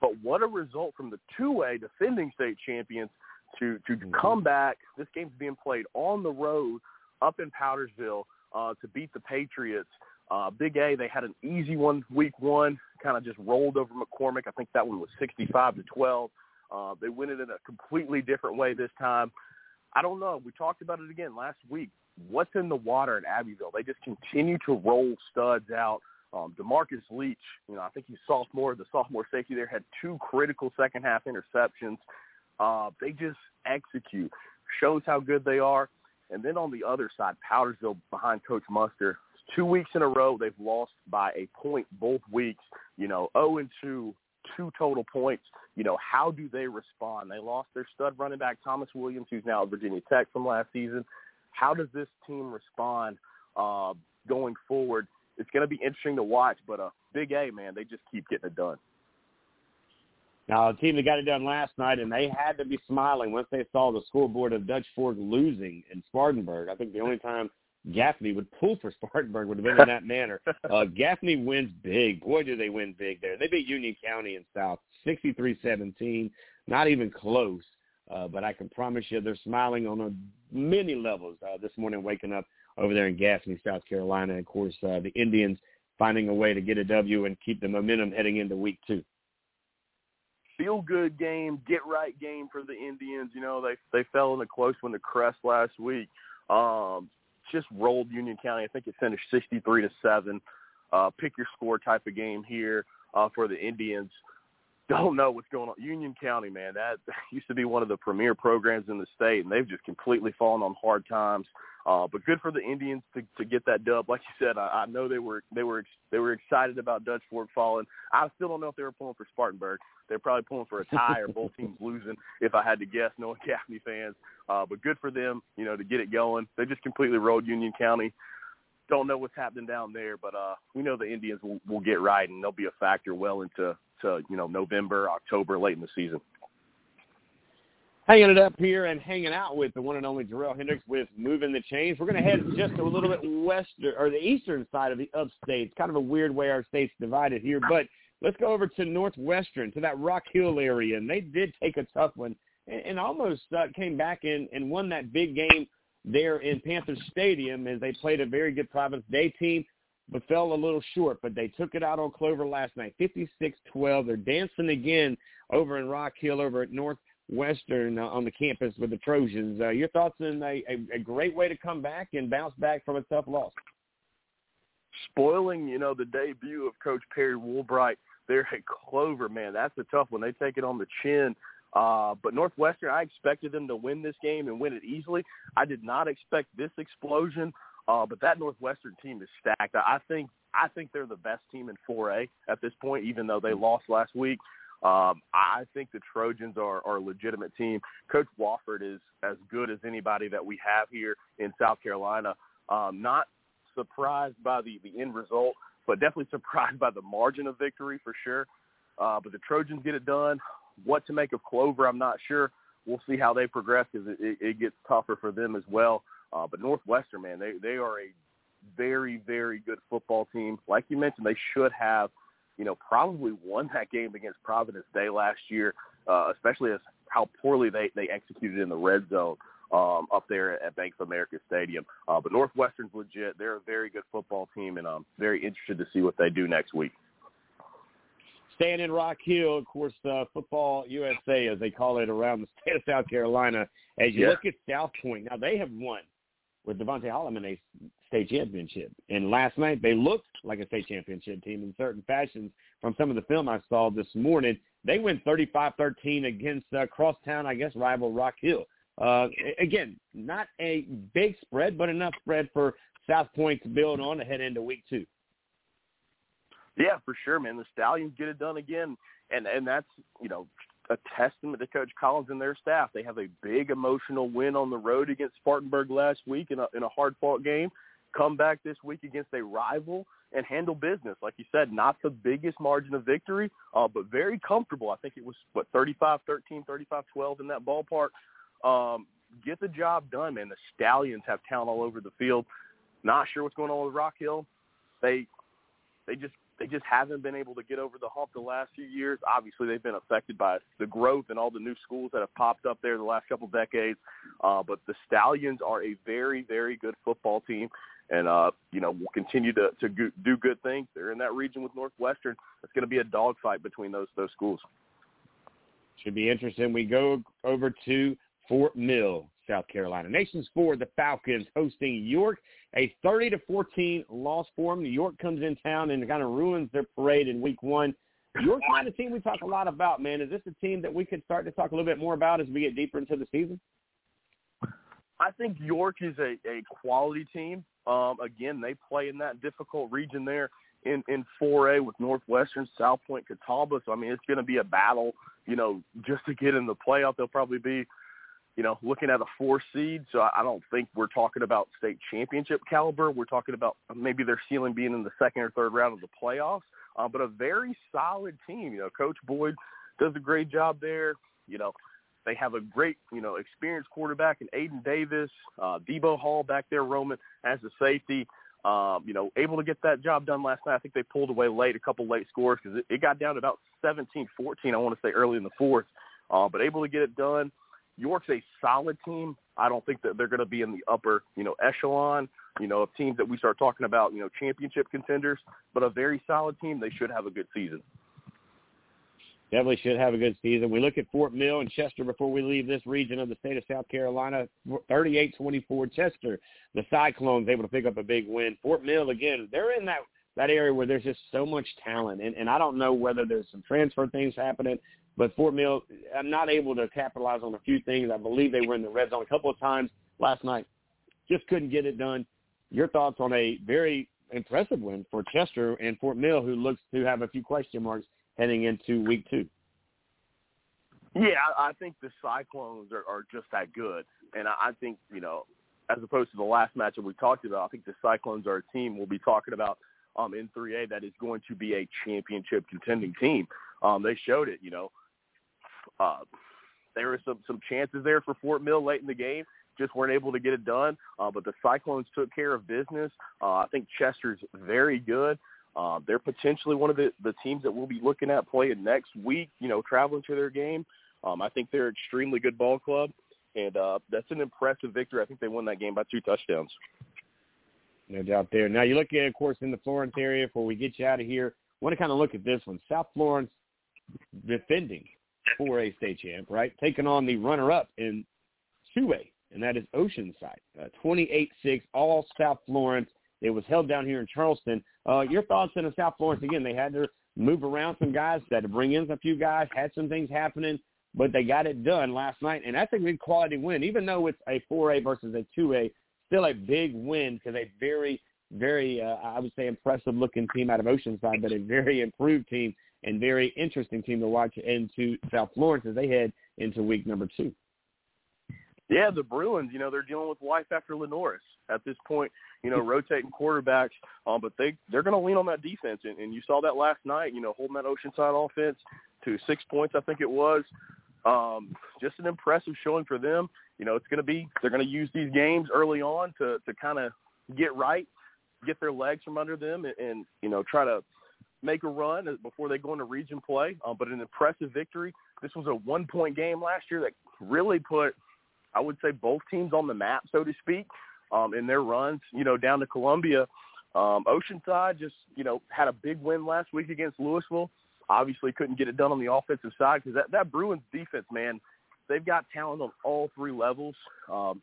but what a result from the 2A defending state champions to to come back. This game's being played on the road up in Powdersville uh, to beat the Patriots. Uh, Big A, they had an easy one week one, kind of just rolled over McCormick. I think that one was 65 to 12. Uh, they win it in a completely different way this time. I don't know. We talked about it again last week. What's in the water at Abbeville? They just continue to roll studs out. Um, Demarcus Leach, you know, I think he's sophomore. The sophomore safety there had two critical second half interceptions. Uh, they just execute. Shows how good they are. And then on the other side, Powdersville behind Coach Muster. Two weeks in a row, they've lost by a point both weeks. You know, 0 and 2, two total points. You know, how do they respond? They lost their stud running back, Thomas Williams, who's now at Virginia Tech from last season. How does this team respond uh, going forward? It's going to be interesting to watch, but uh, Big A, man, they just keep getting it done. Now, a team that got it done last night, and they had to be smiling once they saw the scoreboard of Dutch Fork losing in Spartanburg. I think the only time Gaffney would pull for Spartanburg would have been in that manner. Uh, Gaffney wins big. Boy, do they win big there. They beat Union County in South 63-17, not even close. Uh, but I can promise you they're smiling on a many levels uh, this morning waking up over there in Gaffney, South Carolina. And, of course, uh, the Indians finding a way to get a W and keep the momentum heading into week two. feel good game, get right game for the Indians. You know, they they fell in a close one to Crest last week. Um, just rolled Union County. I think it finished 63 to seven. Uh, pick your score type of game here uh, for the Indians. Don't know what's going on. Union County, man, that used to be one of the premier programs in the state, and they've just completely fallen on hard times. But good for the Indians to, to get that dub. Like you said, I, I know they were they were they were excited about Dutch Fork falling. I still don't know if they were pulling for Spartanburg. They're probably pulling for a tie or both teams losing, if I had to guess, knowing Gaffney fans. Uh, but good for them, you know, to get it going. They just completely rode Union County. Don't know what's happening down there, but uh, we know the Indians will, will get right, and they'll be a factor well into to you know November, October, late in the season hanging it up here and hanging out with the one and only Jerel Hendricks with Moving the Chains. We're going to head just a little bit western or the eastern side of the upstate. It's kind of a weird way our state's divided here, but let's go over to northwestern, to that Rock Hill area, and they did take a tough one and, and almost uh, came back and, and won that big game there in Panther Stadium as they played a very good Providence Day team but fell a little short. But they took it out on Clover last night, 56-12. They're dancing again over in Rock Hill over at North Western uh, on the campus with the Trojans. Uh, your thoughts on a, a, a great way to come back and bounce back from a tough loss? Spoiling, you know, the debut of Coach Perry Woolbright there at Clover, man, that's a tough one. They take it on the chin. Uh, but Northwestern, I expected them to win this game and win it easily. I did not expect this explosion. Uh, but that Northwestern team is stacked. I think I think they're the best team in 4A at this point, even though they lost last week. Um, I think the Trojans are, are a legitimate team. Coach Wofford is as good as anybody that we have here in South Carolina. Um, not surprised by the, the end result, but definitely surprised by the margin of victory for sure. Uh, but the Trojans get it done. What to make of Clover, I'm not sure. We'll see how they progress because it, it, it gets tougher for them as well. Uh, but Northwestern, man, they they are a very very good football team. Like you mentioned, they should have you know, probably won that game against Providence Day last year, uh, especially as how poorly they, they executed in the red zone um, up there at Bank of America Stadium. Uh, but Northwestern's legit. They're a very good football team, and I'm very interested to see what they do next week. Staying in Rock Hill, of course, uh, Football USA, as they call it around the state of South Carolina. As you yeah. look at South Pointe, now they have won with Devontae Holloman a state championship. And last night they looked like a state championship team in certain fashions from some of the film I saw this morning. They went 35-13 against uh, Crosstown, I guess, rival Rock Hill. Uh, again, not a big spread, but enough spread for South Pointe to build on to head into week two. Yeah, for sure, man. The Stallions get it done again, and and that's you know a testament to Coach Collins and their staff. They have a big emotional win on the road against Spartanburg last week in a, in a hard-fought game. Come back this week against a rival and handle business. Like you said, not the biggest margin of victory, uh, but very comfortable. I think it was, what, 35-13, 35-12 in that ballpark. Um, get the job done, man. The Stallions have talent all over the field. Not sure what's going on with Rock Hill. They they just they just haven't been able to get over the hump the last few years. Obviously, they've been affected by the growth and all the new schools that have popped up there the last couple decades. Uh, but the Stallions are a very, very good football team, and uh, you know will continue to to do good things. They're in that region with Northwestern. It's going to be a dogfight between those those schools. Should be interesting. We go over to Fort Mill, South Carolina. Nations Ford, the Falcons hosting York a 30 to 14 loss for them. New York comes in town and kind of ruins their parade in week one. York's not a team we talk a lot about, man. Is this a team that we could start to talk a little bit more about as we get deeper into the season? I think York is a, a quality team. Um, again, they play in that difficult region there in in 4A with Northwestern, South Pointe, Catawba. So I mean, it's going to be a battle. You know, just to get in the playoff, they'll probably be you know, looking at a four seed. So I don't think we're talking about state championship caliber. We're talking about maybe their ceiling being in the second or third round of the playoffs. Uh, but a very solid team. You know, Coach Boyd does a great job there. You know, they have a great, you know, experienced quarterback in Aiden Davis, uh, Debo Hall back there roaming as a safety. Um, you know, able to get that job done last night. I think they pulled away late, a couple late scores because it, it got down to about 17-14, I want to say, early in the fourth. Uh, but able to get it done. York's a solid team. I don't think that they're going to be in the upper, you know, echelon, you know, of teams that we start talking about, you know, championship contenders, but a very solid team. They should have a good season. definitely should have a good season. We look at Fort Mill and Chester before we leave this region of the state of South Carolina. 38-24 Chester. The Cyclones able to pick up a big win. Fort Mill again, they're in that that area where there's just so much talent, and, and I don't know whether there's some transfer things happening, but Fort Mill, I'm not able to capitalize on a few things. I believe they were in the red zone a couple of times last night, just couldn't get it done. Your thoughts on a very impressive win for Chester and Fort Mill, who looks to have a few question marks heading into week two. Yeah, I think the Cyclones are, are just that good, and I think you know, as opposed to the last matchup we talked about, I think the Cyclones are a team we'll be talking about um, in 3A that is going to be a championship contending team. Um, they showed it, you know. Uh, there were some some chances there for Fort Mill late in the game, just weren't able to get it done. Uh, but the Cyclones took care of business. Uh, I think Chester's very good. Uh, they're potentially one of the, the teams that we'll be looking at playing next week, you know, traveling to their game. Um, I think they're an extremely good ball club, and uh, that's an impressive victory. I think they won that game by two touchdowns. No doubt there. Now you look at, of course, in the Florence area before we get you out of here. I want to kind of look at this one. South Florence defending 4A state champ, right? Taking on the runner-up in 2A, and that is Oceanside. Uh, 28-6, all South Florence. It was held down here in Charleston. Uh, your thoughts on South Florence? Again, they had to move around some guys, they had to bring in a few guys, had some things happening, but they got it done last night, and that's a good quality win. Even though it's a 4A versus a 2A, still a big win because a very, very, uh, I would say, impressive-looking team out of Oceanside, but a very improved team and very interesting team to watch into South Florence as they head into week number two. Yeah, the Bruins, you know, they're dealing with life after LaNorris at this point, you know, rotating quarterbacks. Um, but they they're going to lean on that defense, and, and you saw that last night. You know, holding that Oceanside offense to six points, I think it was. Um, just an impressive showing for them. You know, it's going to be they're going to use these games early on to to kind of get right, get their legs from under them, and, and you know try to make a run before they go into region play. Um, but an impressive victory. This was a one point game last year that really put I would say both teams on the map, so to speak, um, in their runs. You know, down to Columbia, um, Oceanside just you know had a big win last week against Louisville. Obviously, couldn't get it done on the offensive side because that that Bruins defense, man, they've got talent on all three levels. Um,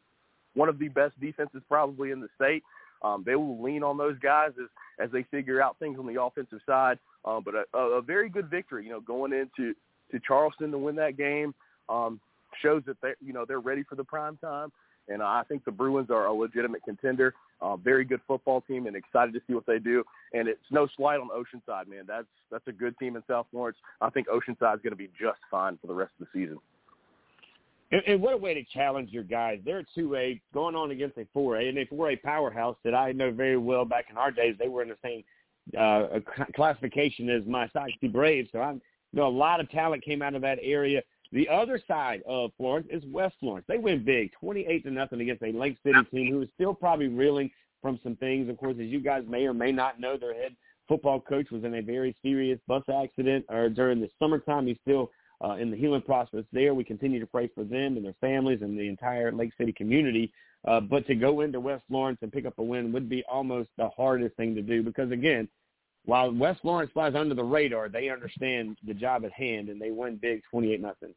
one of the best defenses probably in the state. Um, they will lean on those guys as as they figure out things on the offensive side. Um, but a, a very good victory, you know, going into to Charleston to win that game. Um, shows that they you know they're ready for the prime time. And I think the Bruins are a legitimate contender, uh, very good football team, and excited to see what they do. And it's no slight on Oceanside, man. That's that's a good team in South Florence. I think Oceanside is going to be just fine for the rest of the season. And, and what a way to challenge your guys. They're a 2A going on against a 4A, and a 4A powerhouse that I know very well back in our days. They were in the same uh, classification as my Sachse Braves. So I know a lot of talent came out of that area. The other side of Florence is West Florence. They win big, 28 to nothing against a Lake City team who is still probably reeling from some things. Of course, as you guys may or may not know, their head football coach was in a very serious bus accident or during the summertime. He's still uh, in the healing process there. We continue to pray for them and their families and the entire Lake City community. Uh, but to go into West Florence and pick up a win would be almost the hardest thing to do because, again, while West Florence flies under the radar, they understand the job at hand and they win big, twenty-eight nothing.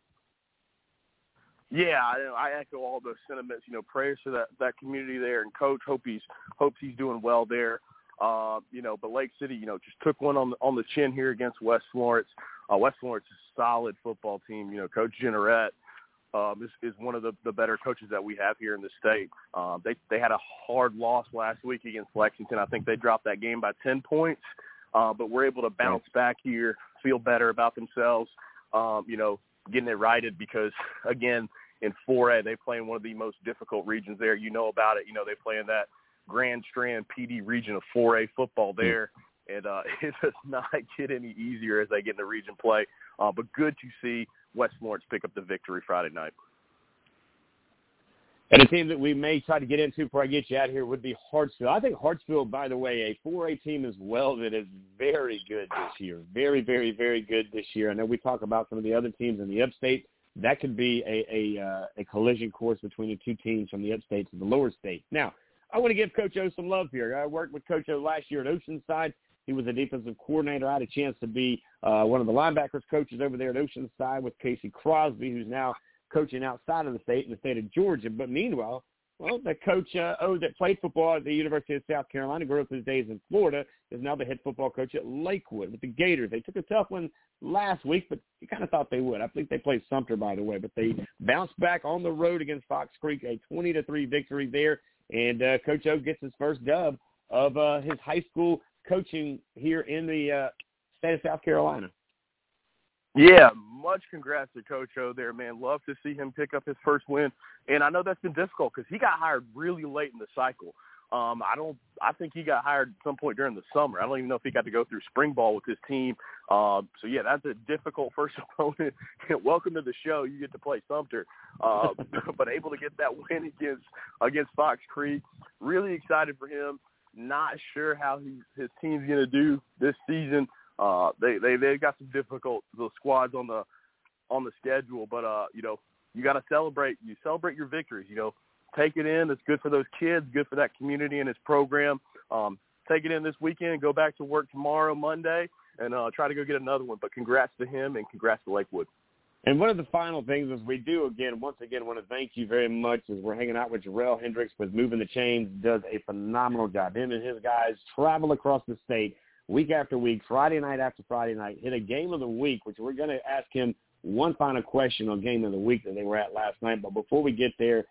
Yeah, I, I echo all those sentiments. You know, prayers for that that community there, and coach hope he's hopes he's doing well there. Uh, you know, but Lake City, you know, just took one on the on the chin here against West Florence. Uh, West Florence is a solid football team. You know, Coach Generette um, is, is one of the, the better coaches that we have here in the state. Um, they they had a hard loss last week against Lexington. I think they dropped that game by ten points uh, but we're able to bounce back here, feel better about themselves, um, you know, getting it righted because, again, in 4A, they play in one of the most difficult regions there. You know about it. You know, they play in that Grand Strand PD region of 4A football hmm. there. And uh, it does not get any easier as they get into region play. Uh, but good to see West Florence pick up the victory Friday night. And a team that we may try to get into before I get you out here would be Hartsville. I think Hartsville, by the way, a 4A team as well that is very good this year. Very, very, very good this year. I know we talk about some of the other teams in the upstate. That could be a a, uh, a collision course between the two teams from the upstate to the lower state. Now, I want to give Coach O some love here. I worked with Coach O last year at Oceanside. He was a defensive coordinator. I had a chance to be uh, one of the linebackers coaches over there at Oceanside with Casey Crosby, who's now coaching outside of the state in the state of Georgia. But meanwhile, well, the coach uh, oh, that played football at the University of South Carolina, grew up his days in Florida, is now the head football coach at Lakewood with the Gators. They took a tough one last week, but you kind of thought they would. I think they played Sumter, by the way, but they bounced back on the road against Fox Creek, a 20 to three victory there, and uh, Coach O gets his first dub of uh, his high school coaching here in the uh, state of South Carolina. Yeah, much congrats to Coach O there, man. Love to see him pick up his first win, and I know that's been difficult because he got hired really late in the cycle. Um, I don't. I think he got hired at some point during the summer. I don't even know if he got to go through spring ball with his team. Um, so yeah, that's a difficult first opponent. Welcome to the show. You get to play Sumter, uh, but able to get that win against against Fox Creek. Really excited for him. Not sure how he, his team's going to do this season. Uh, they they they got some difficult the squads on the on the schedule, but uh, you know, you got to celebrate. You celebrate your victories. You know, take it in. It's good for those kids, good for that community and its program. Um, take it in this weekend. Go back to work tomorrow, Monday, and uh, try to go get another one. But congrats to him and congrats to Lakewood. And one of the final things as we do again, once again, want to thank you very much as we're hanging out with Jerel Hendricks with Moving the Chains. Does a phenomenal job. Him and his guys travel across the state week after week, Friday night after Friday night, hit a game of the week, which we're going to ask him one final question on game of the week that they were at last night. But before we get there,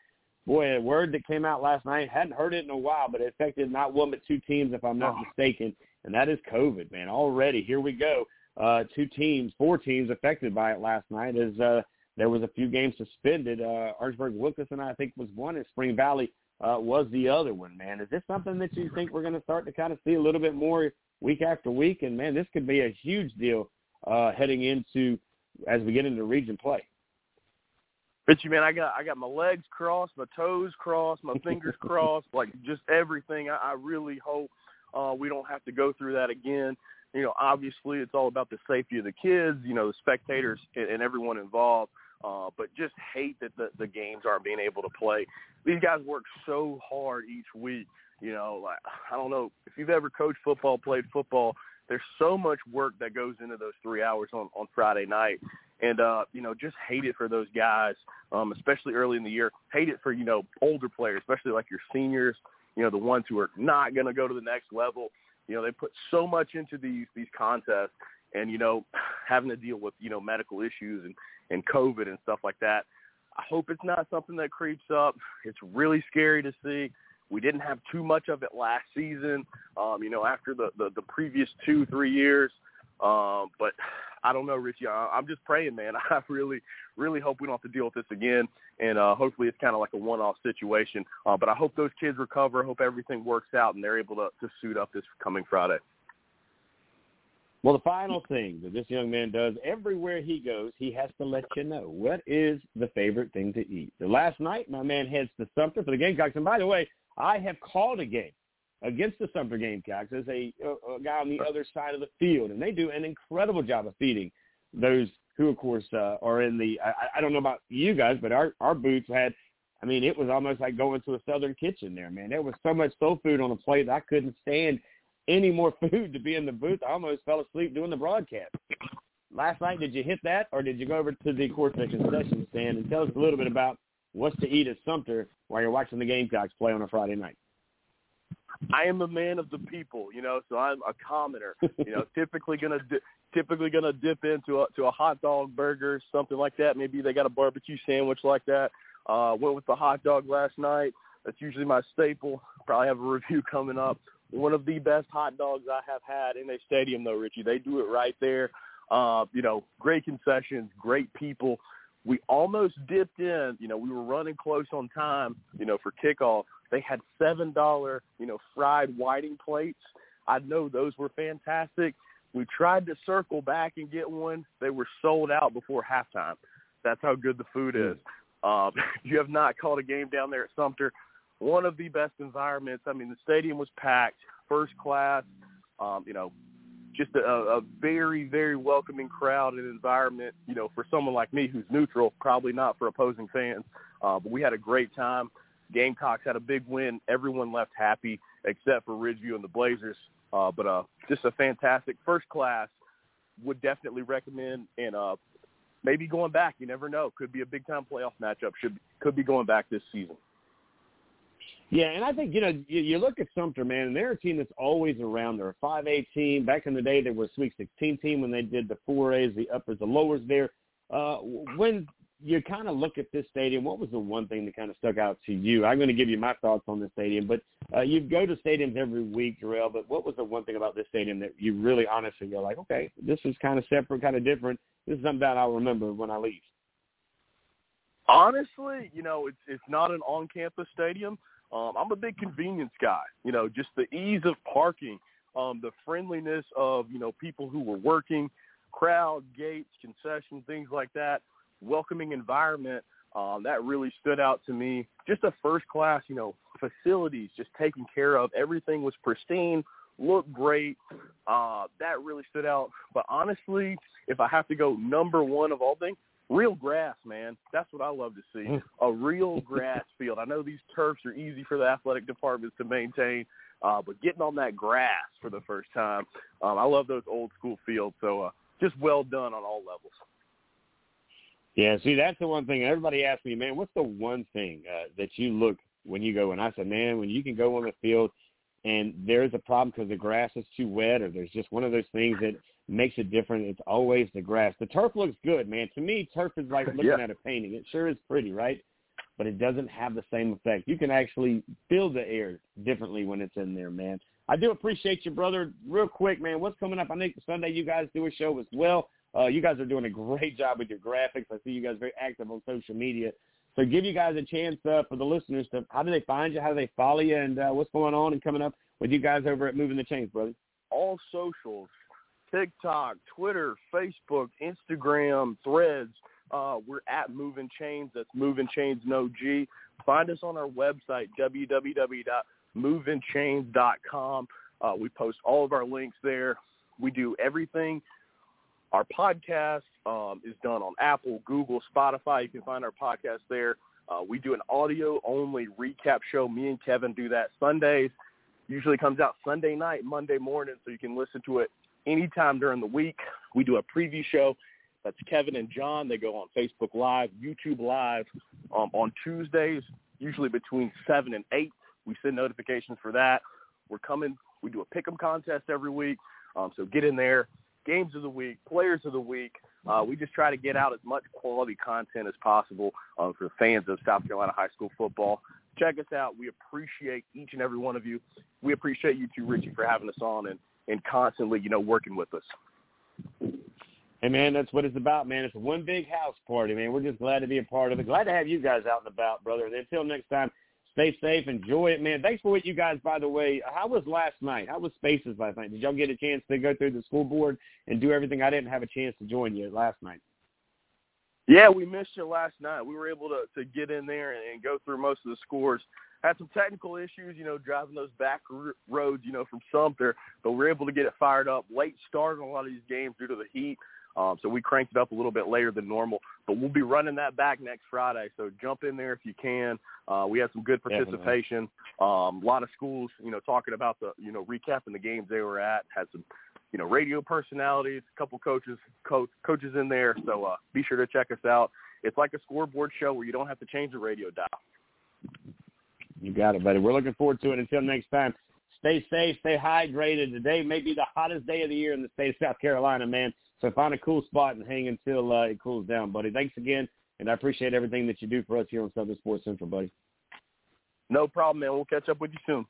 boy, a word that came out last night, hadn't heard it in a while, but it affected not one but two teams, if I'm not oh. mistaken, and that is COVID, man. Already, here we go uh, two teams, four teams affected by it last night as uh, there was a few games suspended. Uh, Orangeburg Wilkinson, I think, was one, and Spring Valley uh, was the other one, man. Is this something that you think we're going to start to kind of see a little bit more week after week? And, man, this could be a huge deal uh, heading into as we get into region play. Richie, man, I got I got my legs crossed, my toes crossed, my fingers crossed, like just everything. I, I really hope uh, we don't have to go through that again you know, obviously it's all about the safety of the kids, you know, the spectators and, and everyone involved. Uh, but just hate that the, the games aren't being able to play. These guys work so hard each week. You know, like I don't know if you've ever coached football, played football. There's so much work that goes into those three hours on on Friday night, and uh, you know, just hate it for those guys, um, especially early in the year. Hate it for you know older players, especially like your seniors. You know, the ones who are not going to go to the next level you know, they put so much into these these contests, and you know, having to deal with you know medical issues and and COVID and stuff like that. I hope it's not something that creeps up. It's really scary to see. We didn't have too much of it last season, um, you know, after the, the, the previous two, three years. Um, but I don't know, Richie. I, I'm just praying, man. I really, really hope we don't have to deal with this again, and uh, hopefully it's kind of like a one-off situation. Uh, but I hope those kids recover. I hope everything works out, and they're able to, to suit up this coming Friday. Well, the final thing that this young man does everywhere he goes, he has to let you know what is the favorite thing to eat. The last night, my man heads to Sumter for the Gamecocks, and by the way, I have called a game against the Sumter Gamecocks as a, a guy on the other side of the field, and they do an incredible job of feeding those who, of course, uh, are in the. I, I don't know about you guys, but our our booths had. I mean, it was almost like going to a southern kitchen there, man. There was so much soul food on the plate that I couldn't stand any more food to be in the booth. I almost fell asleep doing the broadcast. Last night, did you hit that, or did you go over to the course concession stand and tell us a little bit about what's to eat at Sumter while you're watching the Gamecocks play on a Friday night? I am a man of the people, you know, so I'm a commoner. You know, typically gonna di- typically gonna dip into a to a hot dog burger, something like that. Maybe they got a barbecue sandwich like that. Uh, went with the hot dog last night. That's usually my staple. Probably have a review coming up. One of the best hot dogs I have had in a stadium, though, Richie. They do it right there. Uh, you know, great concessions, great people. We almost dipped in. You know, we were running close on time. You know, for kickoff, they had seven dollar, you know, fried whiting plates. I know those were fantastic. We tried to circle back and get one. They were sold out before halftime. That's how good the food is. Um, you have not called a game down there at Sumter. One of the best environments. I mean, the stadium was packed, first class. Um, you know, just a, a very, very welcoming crowd and environment. You know, for someone like me who's neutral, probably not for opposing fans. Uh, but we had a great time. Gamecocks had a big win. Everyone left happy except for Ridgeview and the Blazers. Uh, but uh, just a fantastic first class. Would definitely recommend and uh, maybe going back. You never know. Could be a big time playoff matchup. Should could be going back this season. Yeah, and I think you know you, you look at Sumter, man, and they're a team that's always around. They're a five A team. Back in the day, they were a Sweet Sixteen team when they did the four A's, the uppers, the lowers. There, uh, when you kind of look at this stadium, what was the one thing that kind of stuck out to you? I'm going to give you my thoughts on this stadium, but uh, you go to stadiums every week, Jerel. But what was the one thing about this stadium that you really honestly you're like, okay, this is kind of separate, kind of different. This is something that I'll remember when I leave. Honestly, you know, it's it's not an on-campus stadium. Um, I'm a big convenience guy. You know, just the ease of parking, um, the friendliness of you know people who were working, crowd, gates, concessions, things like that, welcoming environment. Um, that really stood out to me. Just a first class, you know, facilities, just taken care of. Everything was pristine, looked great. Uh, that really stood out. But honestly, if I have to go number one of all things, real grass, man. That's what I love to see. Mm. A real grass field. I know these turfs are easy for the athletic departments to maintain, uh, but getting on that grass for the first time, um, I love those old school fields. So uh, just well done on all levels. Yeah, see, that's the one thing everybody asks me, man. What's the one thing uh, that you look when you go? And I said, man, when you can go on the field and there's a problem because the grass is too wet, or there's just one of those things that makes it different. It's always the grass. The turf looks good, man. To me, turf is like looking Yeah. at a painting. It sure is pretty, right? But it doesn't have the same effect. You can actually feel the air differently when it's in there, man. I do appreciate you, brother. Real quick, man. What's coming up? I think Sunday you guys do a show as well. Uh, you guys are doing a great job with your graphics. I see you guys very active on social media. So give you guys a chance uh, for the listeners to how do they find you? How do they follow you? And uh, what's going on and coming up with you guys over at Moving the Chains, brother? all socials, TikTok, Twitter, Facebook, Instagram, Threads. Uh, we're at Moving Chains. That's Moving Chains No G. Find us on our website www.movingchains.com. Uh, we post all of our links there. We do everything. Our podcast um, is done on Apple, Google, Spotify. You can find our podcast there. Uh, we do an audio-only recap show. Me and Kevin do that Sundays usually comes out Sunday night, Monday morning, so you can listen to it anytime during the week. We do a preview show. That's Kevin and John. They go on Facebook Live, YouTube Live um, on Tuesdays, usually between 7 and 8. We send notifications for that. We're coming. We do a pick 'em contest every week, um, so get in there. Games of the week, players of the week. Uh, we just try to get out as much quality content as possible um, for fans of South Carolina high school football. Check us out. We appreciate each and every one of you. We appreciate you too, Richie, for having us on and, and constantly, you know, working with us. Hey man, that's what it's about, man. It's one big house party, man. We're just glad to be a part of it. Glad to have you guys out and about, brother. And until next time, stay safe, enjoy it, man. Thanks for what you guys, by the way. How was last night? How was Spaces last night? Did y'all get a chance to go through the school board and do everything? I didn't have a chance to join you last night. Yeah, we missed you last night. We were able to, to get in there and, and go through most of the scores. Had some technical issues, you know, driving those back roads, you know, from Sumter, but we were able to get it fired up. Late start on a lot of these games due to the heat. Um, so we cranked it up a little bit later than normal, but we'll be running that back next Friday. So jump in there if you can. Uh, we had some good participation. Um, a lot of schools, you know, talking about the, you know, recapping the games they were at. Had some, you know, radio personalities, a couple coaches, co- coaches in there. So uh, be sure to check us out. It's like a scoreboard show where you don't have to change the radio dial. You got it, buddy. We're looking forward to it. Until next time, stay safe, stay hydrated. Today may be the hottest day of the year in the state of South Carolina, man. So find a cool spot and hang until uh, it cools down, buddy. Thanks again, and I appreciate everything that you do for us here on Southern Sports Central, buddy. No problem, man. We'll catch up with you soon.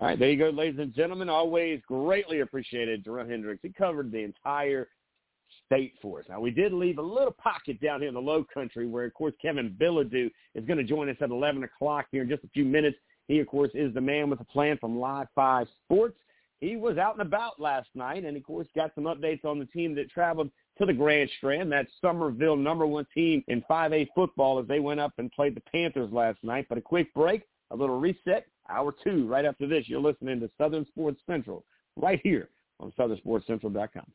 All right, there you go, ladies and gentlemen. Always greatly appreciated, Jerel Hendricks. He covered the entire state for us. Now, we did leave a little pocket down here in the low country where, of course, Kevin Bilodeau is going to join us at 11 o'clock here in just a few minutes. He, of course, is the man with a plan from Live 5 Sports. He was out and about last night and, of course, got some updates on the team that traveled to the Grand Strand, that Summerville number one team in 5A football as they went up and played the Panthers last night. But a quick break, a little reset, hour two right after this. You're listening to Southern Sports Central right here on southernsportscentral.com.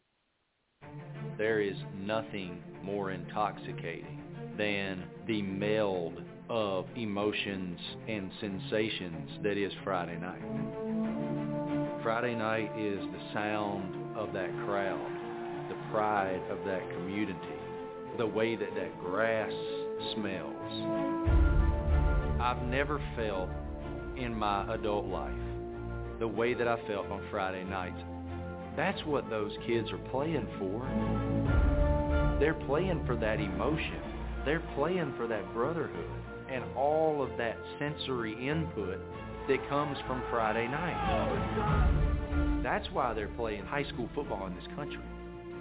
There is nothing more intoxicating than the meld of emotions and sensations that is Friday night. Friday night is the sound of that crowd, the pride of that community, the way that that grass smells. I've never felt in my adult life the way that I felt on Friday nights. That's what those kids are playing for. They're playing for that emotion. They're playing for that brotherhood and all of that sensory input that comes from Friday night. That's why they're playing high school football in this country.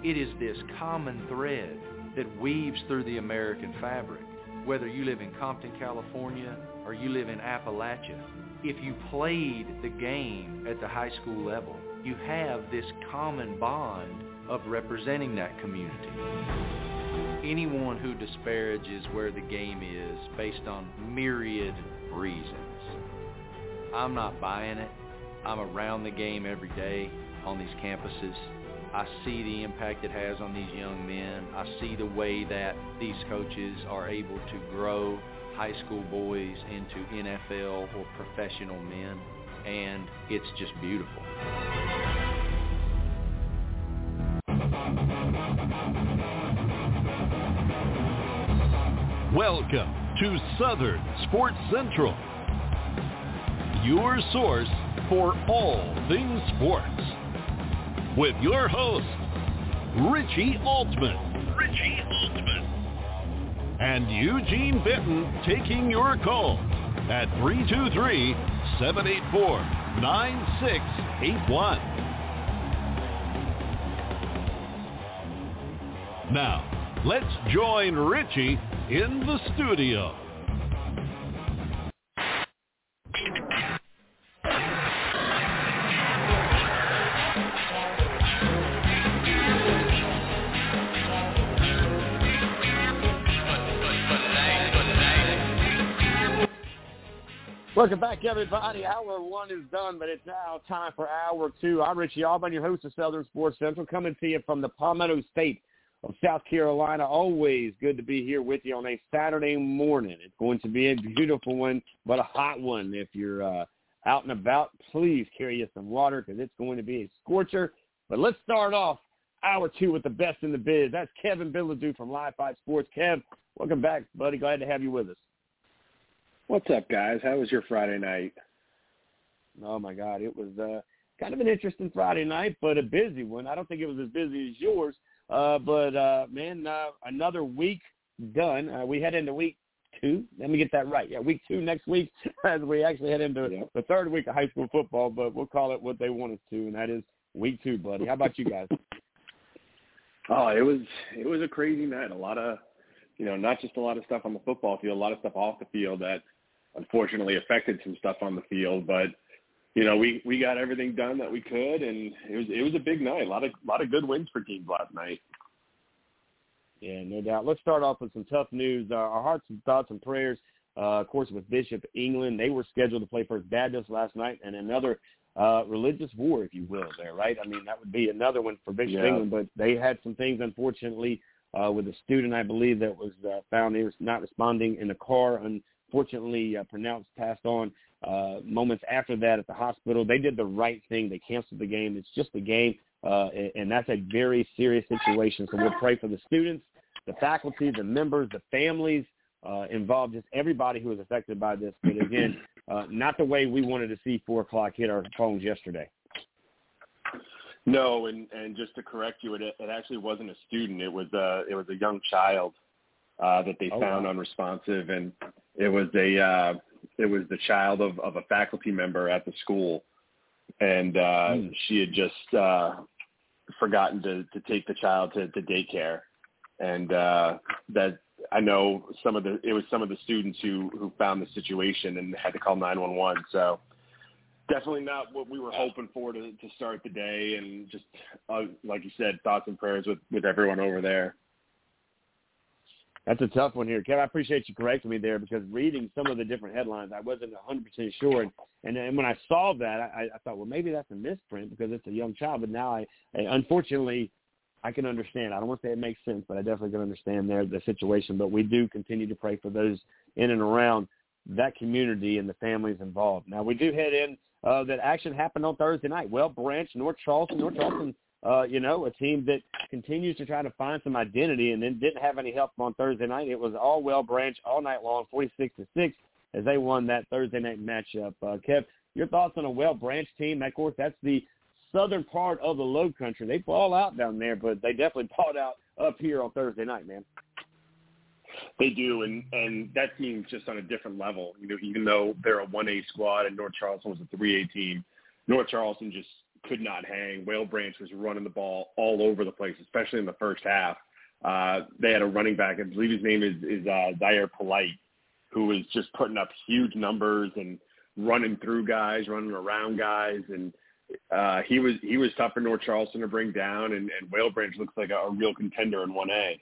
It is this common thread that weaves through the American fabric. Whether you live in Compton, California, or you live in Appalachia, if you played the game at the high school level, you have this common bond of representing that community. Anyone who disparages where the game is based on myriad reasons. I'm not buying it. I'm around the game every day on these campuses. I see the impact it has on these young men. I see the way that these coaches are able to grow high school boys into NFL or professional men, and it's just beautiful. Welcome to Southern Sports Central, your source for all things sports, with your host, Richie Altman. Richie Altman. And Eugene Benton taking your call at 323-784-9681. Now, let's join Richie in the studio. Welcome back, everybody. Hour one is done, but it's now time for hour two. I'm Richie Altman, your host of Southern Sports Central, coming to you from the Palmetto State of South Carolina. Always good to be here with you on a Saturday morning. It's going to be a beautiful one, but a hot one. If you're uh, out and about, please carry you some water because it's going to be a scorcher. But let's start off hour two with the best in the biz. That's Kevin Bilodeau from Live Five Sports. Kev, welcome back, buddy. Glad to have you with us. What's up, guys? How was your Friday night? Oh my God, it was uh, kind of an interesting Friday night, but a busy one. I don't think it was as busy as yours, uh, but uh, man, uh, another week done. Uh, we head into week two. Let me get that right. Yeah, week two next week, as we actually head into Yep. the third week of high school football. But we'll call it what they want us to, and that is week two, buddy. How about you guys? Oh, it was it was a crazy night. A lot of, you know, not just a lot of stuff on the football field, a lot of stuff off the field that unfortunately affected some stuff on the field. But you know, we we got everything done that we could, and it was it was a big night. A lot of a lot of good wins for teams last night. Yeah, no doubt. Let's start off with some tough news. Uh, our hearts and thoughts and prayers, uh, of course, with Bishop England. They were scheduled to play First Baptist last night, and another uh, religious war, if you will, there, right? I mean, that would be another one for Bishop Yeah. England, but they had some things, unfortunately, uh, with a student, I believe, that was uh, found he was not responding in the car. Unfortunately, uh, pronounced passed on uh, moments after that at the hospital. They did the right thing. They canceled the game. It's just a game, uh, and, that's a very serious situation. So we'll pray for the students, the faculty, the members, the families uh, involved, just everybody who was affected by this. But again, uh, not the way we wanted to see four o'clock hit our phones yesterday. No, and and just to correct you, it it actually wasn't a student. It was a it was a young child uh, that they Oh, found wow. unresponsive, and it was a uh, it was the child of of a faculty member at the school, and uh, Hmm. she had just uh, forgotten to to take the child to, to daycare, and uh, that I know some of the it was some of the students who who found the situation and had to call nine one one. So definitely not what we were hoping for to to start the day, and just uh, like you said, thoughts and prayers with with everyone over there. That's a tough one here, Kevin. I appreciate you correcting me there because reading some of the different headlines, I wasn't 100% sure. And, and then when I saw that, I, I thought, well, maybe that's a misprint because it's a young child. But now, I, I unfortunately, I can understand. I don't want to say it makes sense, but I definitely can understand there the situation. But we do continue to pray for those in and around that community and the families involved. Now we do head in uh, that action happened on Thursday night. Well, Branch, North Charleston, North Charleston, uh, you know, a team that continues to try to find some identity and then didn't have any help on Thursday night. It was all Whale Branch all night long, 46 to 6 as they won that Thursday night matchup. Uh, Kev, your thoughts on a Whale Branch team? Of course, that's the southern part of the Low Country. They ball out down there, but they definitely balled out up here on Thursday night, man. They do, and and that team's just on a different level. You know, even though they're a one A squad and North Charleston was a three A team, North Charleston just could not hang. Whale Branch was running the ball all over the place, especially in the first half. Uh, they had a running back, I believe his name is is uh, Zaire Polite, who was just putting up huge numbers and running through guys, running around guys, and uh, he was he was tough for North Charleston to bring down, and, and Whale Branch looks like a, a real contender in 1A.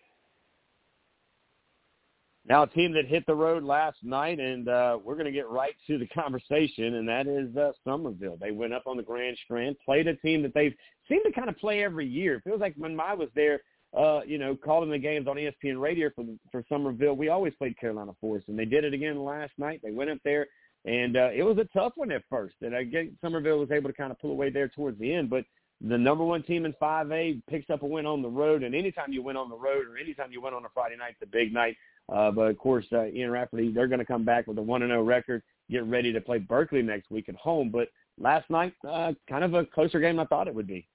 Now, a team that hit the road last night, and uh, we're going to get right to the conversation, and that is uh, Summerville. They went up on the Grand Strand, played a team that they seem to kind of play every year. It feels like when I was there, uh, you know, calling the games on ESPN Radio for for Summerville, we always played Carolina Forest, and they did it again last night. They went up there, and uh, it was a tough one at first. And I get Summerville was able to kind of pull away there towards the end, but the number one team in 5A picks up a win on the road, and anytime you win on the road or anytime you win on a Friday night, a big night. Uh, but of course, uh, Ian Rafferty, they're going to come back with a one and zero record, get ready to play Berkeley next week at home. But last night, uh, kind of a closer game I thought it would be.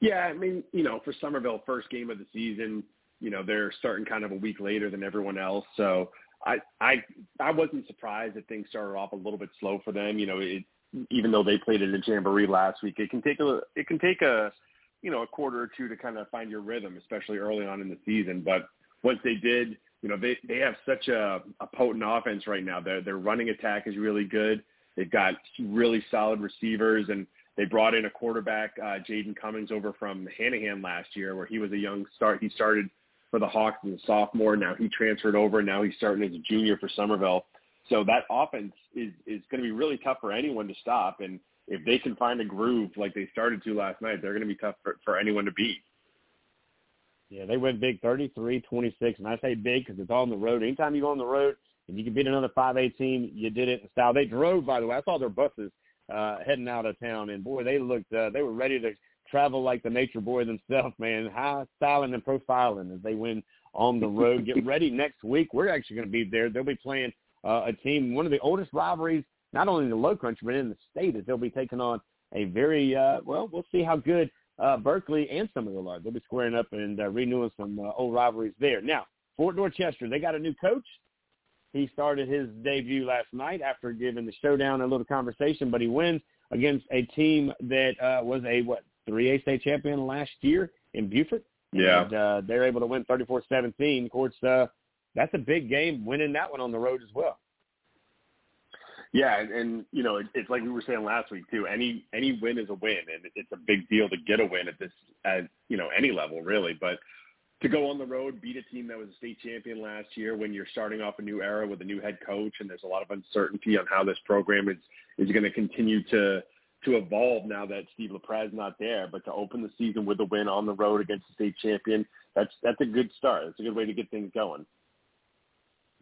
Yeah, I mean, you know, for Summerville, first game of the season, you know, they're starting kind of a week later than everyone else, so I I I wasn't surprised that things started off a little bit slow for them. You know, it, even though they played at a jamboree last week, it can take a it can take a you know a quarter or two to kind of find your rhythm, especially early on in the season. But once they did, you know, they they have such a, a potent offense right now. Their their running attack is really good. They've got really solid receivers, and they brought in a quarterback, uh, Jaden Cummings, over from Hanahan last year, where he was a young start. He started for the Hawks as a sophomore. Now he transferred over. And now he's starting as a junior for Summerville. So that offense is is going to be really tough for anyone to stop. And if they can find a groove like they started to last night, they're going to be tough for, for anyone to beat. Yeah, they went big 33-26, and I say big because it's on the road. Anytime you go on the road and you can beat another 5A team, you did it in style. They drove, by the way. I saw their buses uh, heading out of town, and boy, they looked uh, they were ready to travel like the nature boy themselves, man. High styling and profiling as they win on the road. Get ready next week. We're actually going to be there. They'll be playing uh, a team, one of the oldest rivalries, not only in the Low Country but in the state, as they'll be taking on a very uh, well. We'll see how good uh, Berkeley and Summerville are. They'll be squaring up and uh, renewing some uh, old rivalries there. Now, Fort Dorchester, they got a new coach. He started his debut last night after giving the showdown a little conversation, but he wins against a team that uh, was a what 3A state champion last year in Beaufort. Yeah, and, uh, they're able to win 34-17. Of course, uh, that's a big game, winning that one on the road as well. Yeah, and, and you know, it, it's like we were saying last week too. Any any win is a win, and it's a big deal to get a win at this at you know any level really. But to go on the road, beat a team that was a state champion last year when you're starting off a new era with a new head coach, and there's a lot of uncertainty on how this program is is going to continue to to evolve now that Steve LaPrad not there. But to open the season with a win on the road against the state champion, that's that's a good start. It's a good way to get things going.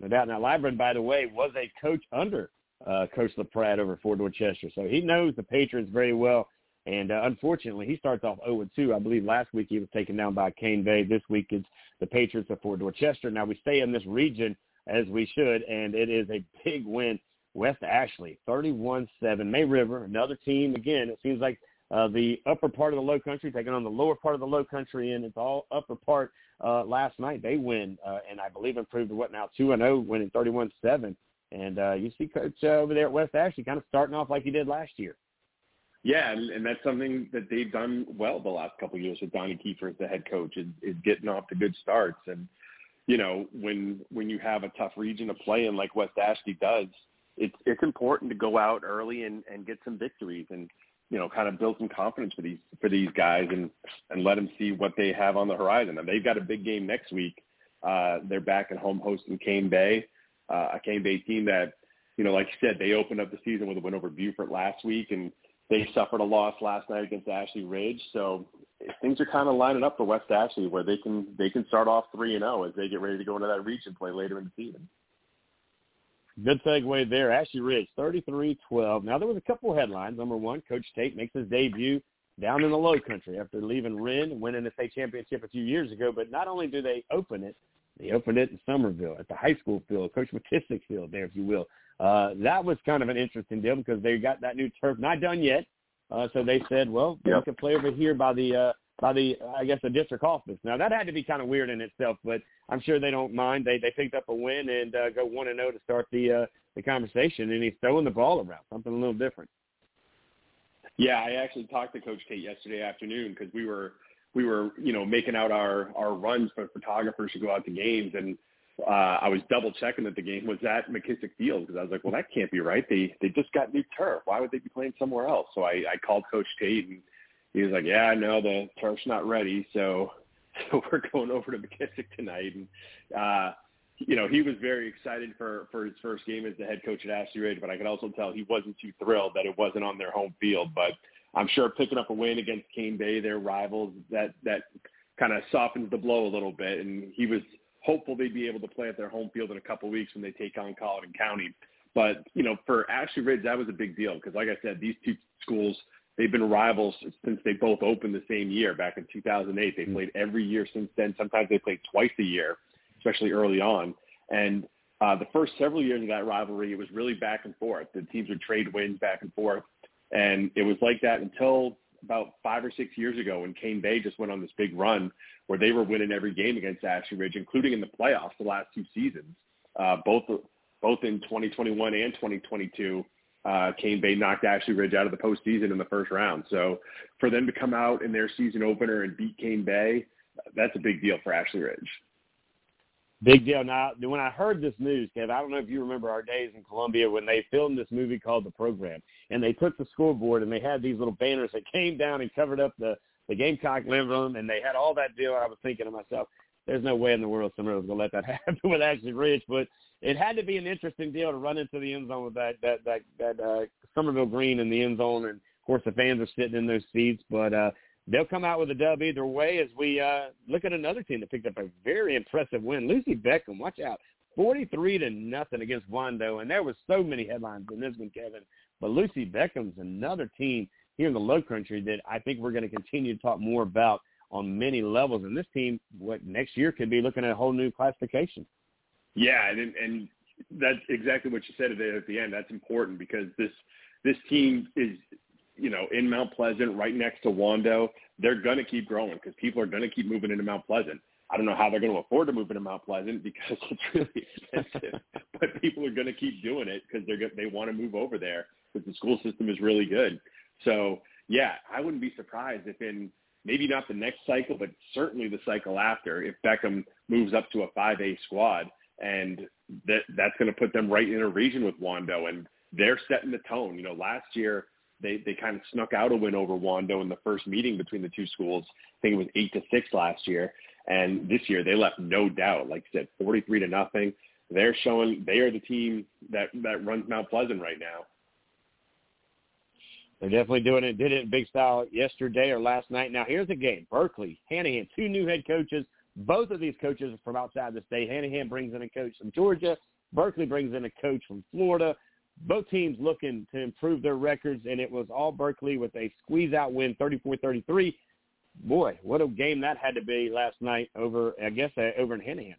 No doubt. Now, Libren, by the way, was a coach under uh, Coach LaPrad over Fort Dorchester. So he knows the Patriots very well. And uh, unfortunately, he starts off 0-2. I believe last week he was taken down by Cane Bay. This week it's the Patriots of Fort Dorchester. Now we stay in this region as we should, and it is a big win. West Ashley, 31-7. May River, another team. Again, it seems like uh, the upper part of the low country taking on the lower part of the low country, and it's all upper part. Uh, last night they win, uh, and I believe improved to what now 2-0, winning 31-7. And uh, you see Coach uh, over there at West Ashley kind of starting off like he did last year. Yeah, and, and that's something that they've done well the last couple of years with Donnie Kiefer as the head coach is, is getting off to good starts. And you know, when when you have a tough region to play in like West Ashley does, it's it's important to go out early and, and get some victories and you know kind of build some confidence for these for these guys and and let them see what they have on the horizon. And they've got a big game next week. Uh, they're back at home hosting Cane Bay uh, a Cane Bay team that, you know, like you said, they opened up the season with a win over Beaufort last week, and they suffered a loss last night against Ashley Ridge. So things are kind of lining up for West Ashley, where they can they can start off three and zero oh as they get ready to go into that region play later in the season. good segue there. Ashley Ridge, 33-12. Now, there was a couple headlines. Number one, Coach Tate makes his debut down in the low country after leaving Wren winning the state championship a few years ago. But not only do they open it, they opened it in Summerville at the high school field, Coach McKissick field there, if you will. Uh, that was kind of an interesting deal because they got that new turf, not done yet. Uh, so they said, well, yep. we could play over here by the uh, by the I guess the district office. Now that had to be kind of weird in itself, but I'm sure they don't mind. They they picked up a win and uh, go one and zero oh to start the uh, the conversation, and he's throwing the ball around, something a little different. Yeah, I actually talked to Coach Tate yesterday afternoon because we were we were you know making out our our runs for photographers to go out to games, and uh, I was double checking that the game was at McKissick Field because I was like, well, that can't be right. They they just got new turf. Why would they be playing somewhere else? So I, I called Coach Tate and he was like, yeah, no, the turf's not ready, so so we're going over to McKissick tonight. And uh, you know, he was very excited for for his first game as the head coach at Ashley Ridge, but I could also tell he wasn't too thrilled that it wasn't on their home field. But I'm sure picking up a win against Cane Bay, their rivals, that that kind of softens the blow a little bit. And he was hopeful they'd be able to play at their home field in a couple of weeks when they take on Colleton County. But you know, for Ashley Ridge, that was a big deal because, like I said, these two schools they've been rivals since they both opened the same year back in 2008. They mm-hmm. played every year since then. Sometimes they played twice a year, especially early on. And uh, the first several years of that rivalry, it was really back and forth. The teams would trade wins back and forth. And it was like that until about five or six years ago when Cane Bay just went on this big run where they were winning every game against Ashley Ridge, including in the playoffs the last two seasons, uh, both both in 2021 and 2022 uh, Cane Bay knocked Ashley Ridge out of the postseason in the first round. So for them to come out in their season opener and beat Cane Bay, that's a big deal for Ashley Ridge. Big deal. Now, when I heard this news, Kev, I don't know if you remember our days in Columbia when they filmed this movie called The Program, and they took the scoreboard and they had these little banners that came down and covered up the the Gamecock living room, and they had all that deal. I was thinking to myself, there's no way in the world somebody was going to let that happen with Ashley Ridge, but it had to be an interesting deal to run into the end zone with that that that that uh, Summerville green in the end zone, and of course the fans are sitting in those seats. But uh, they'll come out with a dub either way. As we uh, look at another team that picked up a very impressive win, Lucy Beckham. Watch out, forty-three to nothing against Wando, and there was so many headlines in this one, Kevin. But Lucy Beckham's another team here in the Low Country that I think we're going to continue to talk more about on many levels. And this team, what next year could be looking at a whole new classification. Yeah, and and that's exactly what you said at the end. That's important because this this team is you know in Mount Pleasant, right next to Wando. They're going to keep growing because people are going to keep moving into Mount Pleasant. I don't know how they're going to afford to move into Mount Pleasant because it's really expensive, but people are going to keep doing it because they're they want to move over there because the school system is really good. So yeah, I wouldn't be surprised if in maybe not the next cycle, but certainly the cycle after, if Beckham moves up to a 5A squad, and that that's going to put them right in a region with Wando, and they're setting the tone. You know, last year they they kind of snuck out a win over Wando in the first meeting between the two schools. I think it was eight to six last year, and this year they left no doubt. Like said, forty three to nothing. They're showing they are the team that that runs Mount Pleasant right now. They're definitely doing it. Did it in big style yesterday or last night. Now here's the game: Berkeley, Hanahan, two new head coaches. Both of these coaches are from outside the state. Hanahan brings in a coach from Georgia. Berkeley brings in a coach from Florida. Both teams looking to improve their records, and it was all Berkeley with a squeeze-out win, 34-33. Boy, what a game that had to be last night over, I guess, uh, over in Hanahan.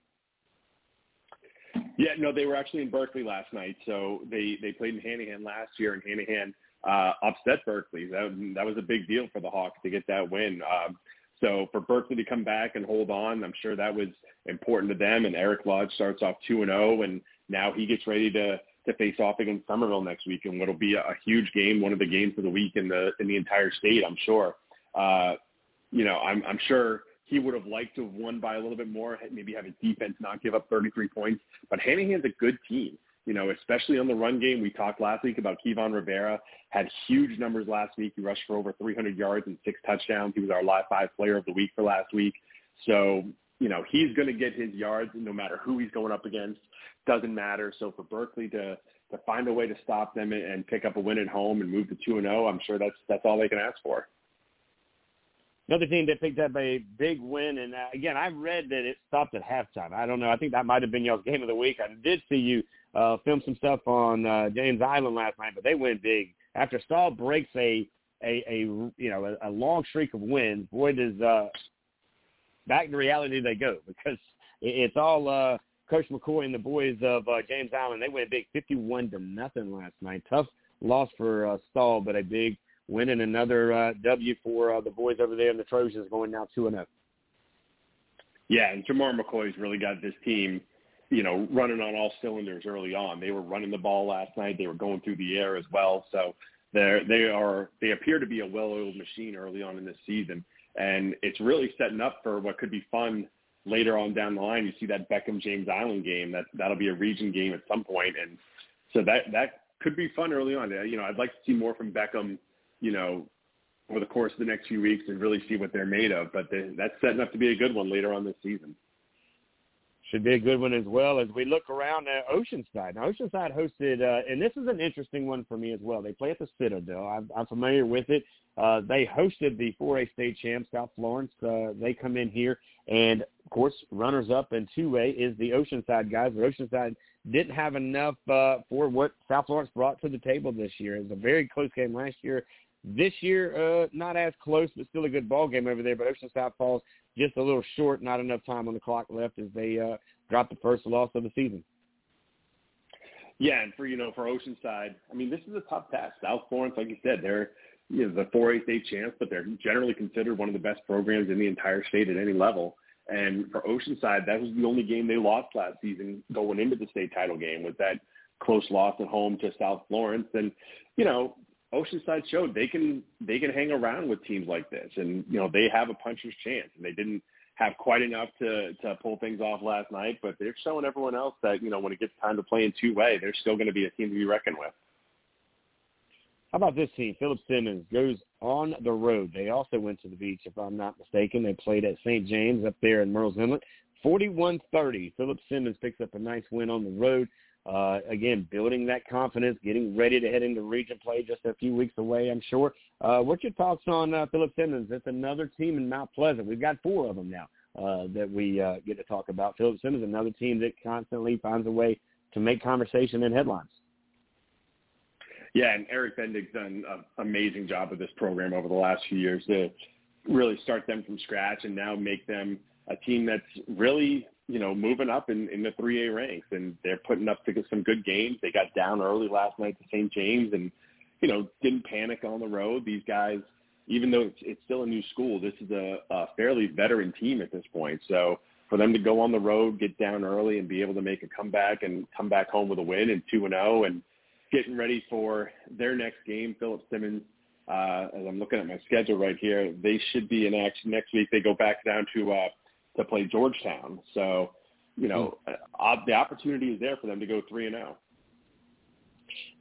Yeah, no, they were actually in Berkeley last night. So they they played in Hanahan last year, and Hanahan uh, upset Berkeley. That that was a big deal for the Hawks to get that win. Um, so for Berkeley to come back and hold on, I'm sure that was important to them. And Eric Lodge starts off two and zero, oh, and now he gets ready to to face off against Summerville next week, and what'll be a, a huge game, one of the games of the week in the in the entire state. I'm sure. Uh, you know, I'm I'm sure he would have liked to have won by a little bit more, maybe have his defense not give up 33 points. But Hanahan's a good team you know, especially on the run game. We talked last week about Kevon Rivera, had huge numbers last week. He rushed for over 300 yards and six touchdowns. He was our live five player of the week for last week. So, you know, he's going to get his yards no matter who he's going up against. Doesn't matter. So for Berkeley to to find a way to stop them and pick up a win at home and move to two and zero, oh, I'm sure that's that's all they can ask for. Another team that picked up a big win, and uh, again, I read that it stopped at halftime. I don't know. I think that might have been y'all's game of the week. I did see you uh, filmed some stuff on uh, James Island last night, but they win big after Stall breaks a a, a you know a, a long streak of wins. Boy, does uh, back to reality they go because it's all uh, Coach McCoy and the boys of uh, James Island. They win big, fifty-one to nothing last night. Tough loss for uh, Stall, but a big win and another uh, W for uh, the boys over there in the Trojans, going now two and zero. Oh. Yeah, and Jamar McCoy's really got this team, you know, running on all cylinders early on. They were running the ball last night. They were going through the air as well. So they're, they are they appear to be a well-oiled machine early on in this season, and it's really setting up for what could be fun later on down the line. You see that Beckham James Island game that that'll be a region game at some point, and so that that could be fun early on. Uh, you know, I'd like to see more from Beckham. You know, over the course of the next few weeks and really see what they're made of. But they, that's setting up to be a good one later on this season should be a good one as well as we look around at Oceanside. Now, Oceanside hosted, uh, and this is an interesting one for me as well. They play at the Citadel. I'm, I'm familiar with it. Uh, they hosted the 4A state champ, South Florence. Uh, they come in here, and of course, runners-up in 2A is the Oceanside guys. But Oceanside didn't have enough uh, for what South Florence brought to the table this year. It was a very close game last year. This year, uh, not as close, but still a good ball game over there. But Ocean Oceanside falls just a little short, not enough time on the clock left as they uh, drop the first loss of the season. Yeah, and for you know for Oceanside, I mean this is a tough task. South Florence, like you said, they're you know the 4A state champs, but they're generally considered one of the best programs in the entire state at any level. And for Oceanside, that was the only game they lost last season going into the state title game was that close loss at home to South Florence. And you know Oceanside showed they can they can hang around with teams like this, and you know they have a puncher's chance, and they didn't have quite enough to to pull things off last night, but they're showing everyone else that you know when it gets time to play in two way, they're still going to be a team to be reckoned with. How about this team? Philip Simmons goes on the road. They also went to the beach, if I'm not mistaken. They played at St. James up there in Murrells Inlet. 41-30. Philip Simmons picks up a nice win on the road. Uh, again, building that confidence, getting ready to head into region play just a few weeks away, I'm sure. Uh, what's your thoughts on uh, Philip Simmons? It's another team in Mount Pleasant. We've got four of them now uh, that we uh, get to talk about. Philip Simmons, another team that constantly finds a way to make conversation and headlines. Yeah, and Eric Bendig's done an amazing job with this program over the last few years to really start them from scratch and now make them a team that's really you know, moving up in, in the 3A ranks, and they're putting up to some good games. They got down early last night to St. James, and you know, didn't panic on the road. These guys, even though it's, it's still a new school, this is a, a fairly veteran team at this point. So for them to go on the road, get down early, and be able to make a comeback and come back home with a win and two and zero, oh, and getting ready for their next game, Philip Simmons. Uh, as I'm looking at my schedule right here, they should be in action next week. They go back down to uh, to play Georgetown. So, you know, uh, the opportunity is there for them to go three and zero. Oh.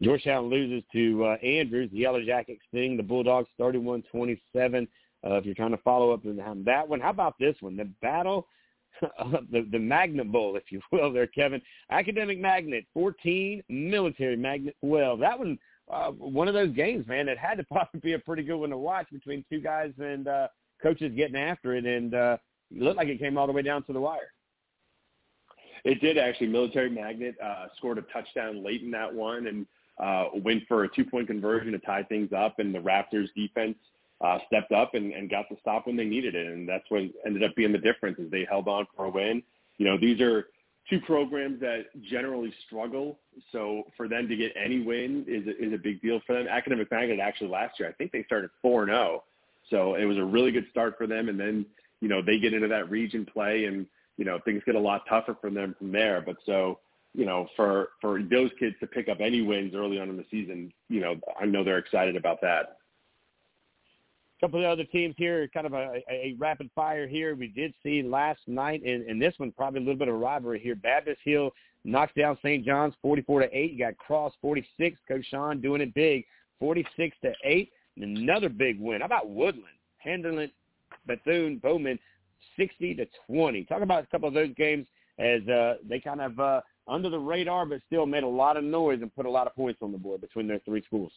Georgetown loses to uh, Andrews. The Yellow Jackets sting the Bulldogs 31-27. Uh, if you're trying to follow up on that one, how about this one? The battle, the the Magnet Bowl, if you will, there, Kevin. Academic Magnet 14, Military Magnet 12. That one, uh, one of those games, man. It had to probably be a pretty good one to watch between two guys and uh, coaches getting after it. And uh, it looked like it came all the way down to the wire. It did actually. Military Magnet uh, scored a touchdown late in that one and uh, went for a two-point conversion to tie things up, and the Raptors defense uh, stepped up and, and got the stop when they needed it, and that's what ended up being the difference. Is they held on for a win. You know, these are two programs that generally struggle, so for them to get any win is is a big deal for them. Academic Magnet actually last year, I think they started four and zero, oh. so it was a really good start for them, and then you know, they get into that region play and, you know, things get a lot tougher for them from there. But so, you know, for, for those kids to pick up any wins early on in the season, you know, I know they're excited about that. A couple of other teams here, kind of a, a, rapid fire here. We did see last night, and, and this one probably a little bit of rivalry here. Baptist Hill knocks down St. John's 44 to 8. You got Cross 46. Coach Sean doing it big, 46 to 8. And another big win. How about Woodland handling Bethune Bowman 60 to 20. Talk about a couple of those games as uh, they kind of uh, under the radar, but still made a lot of noise and put a lot of points on the board between their three schools.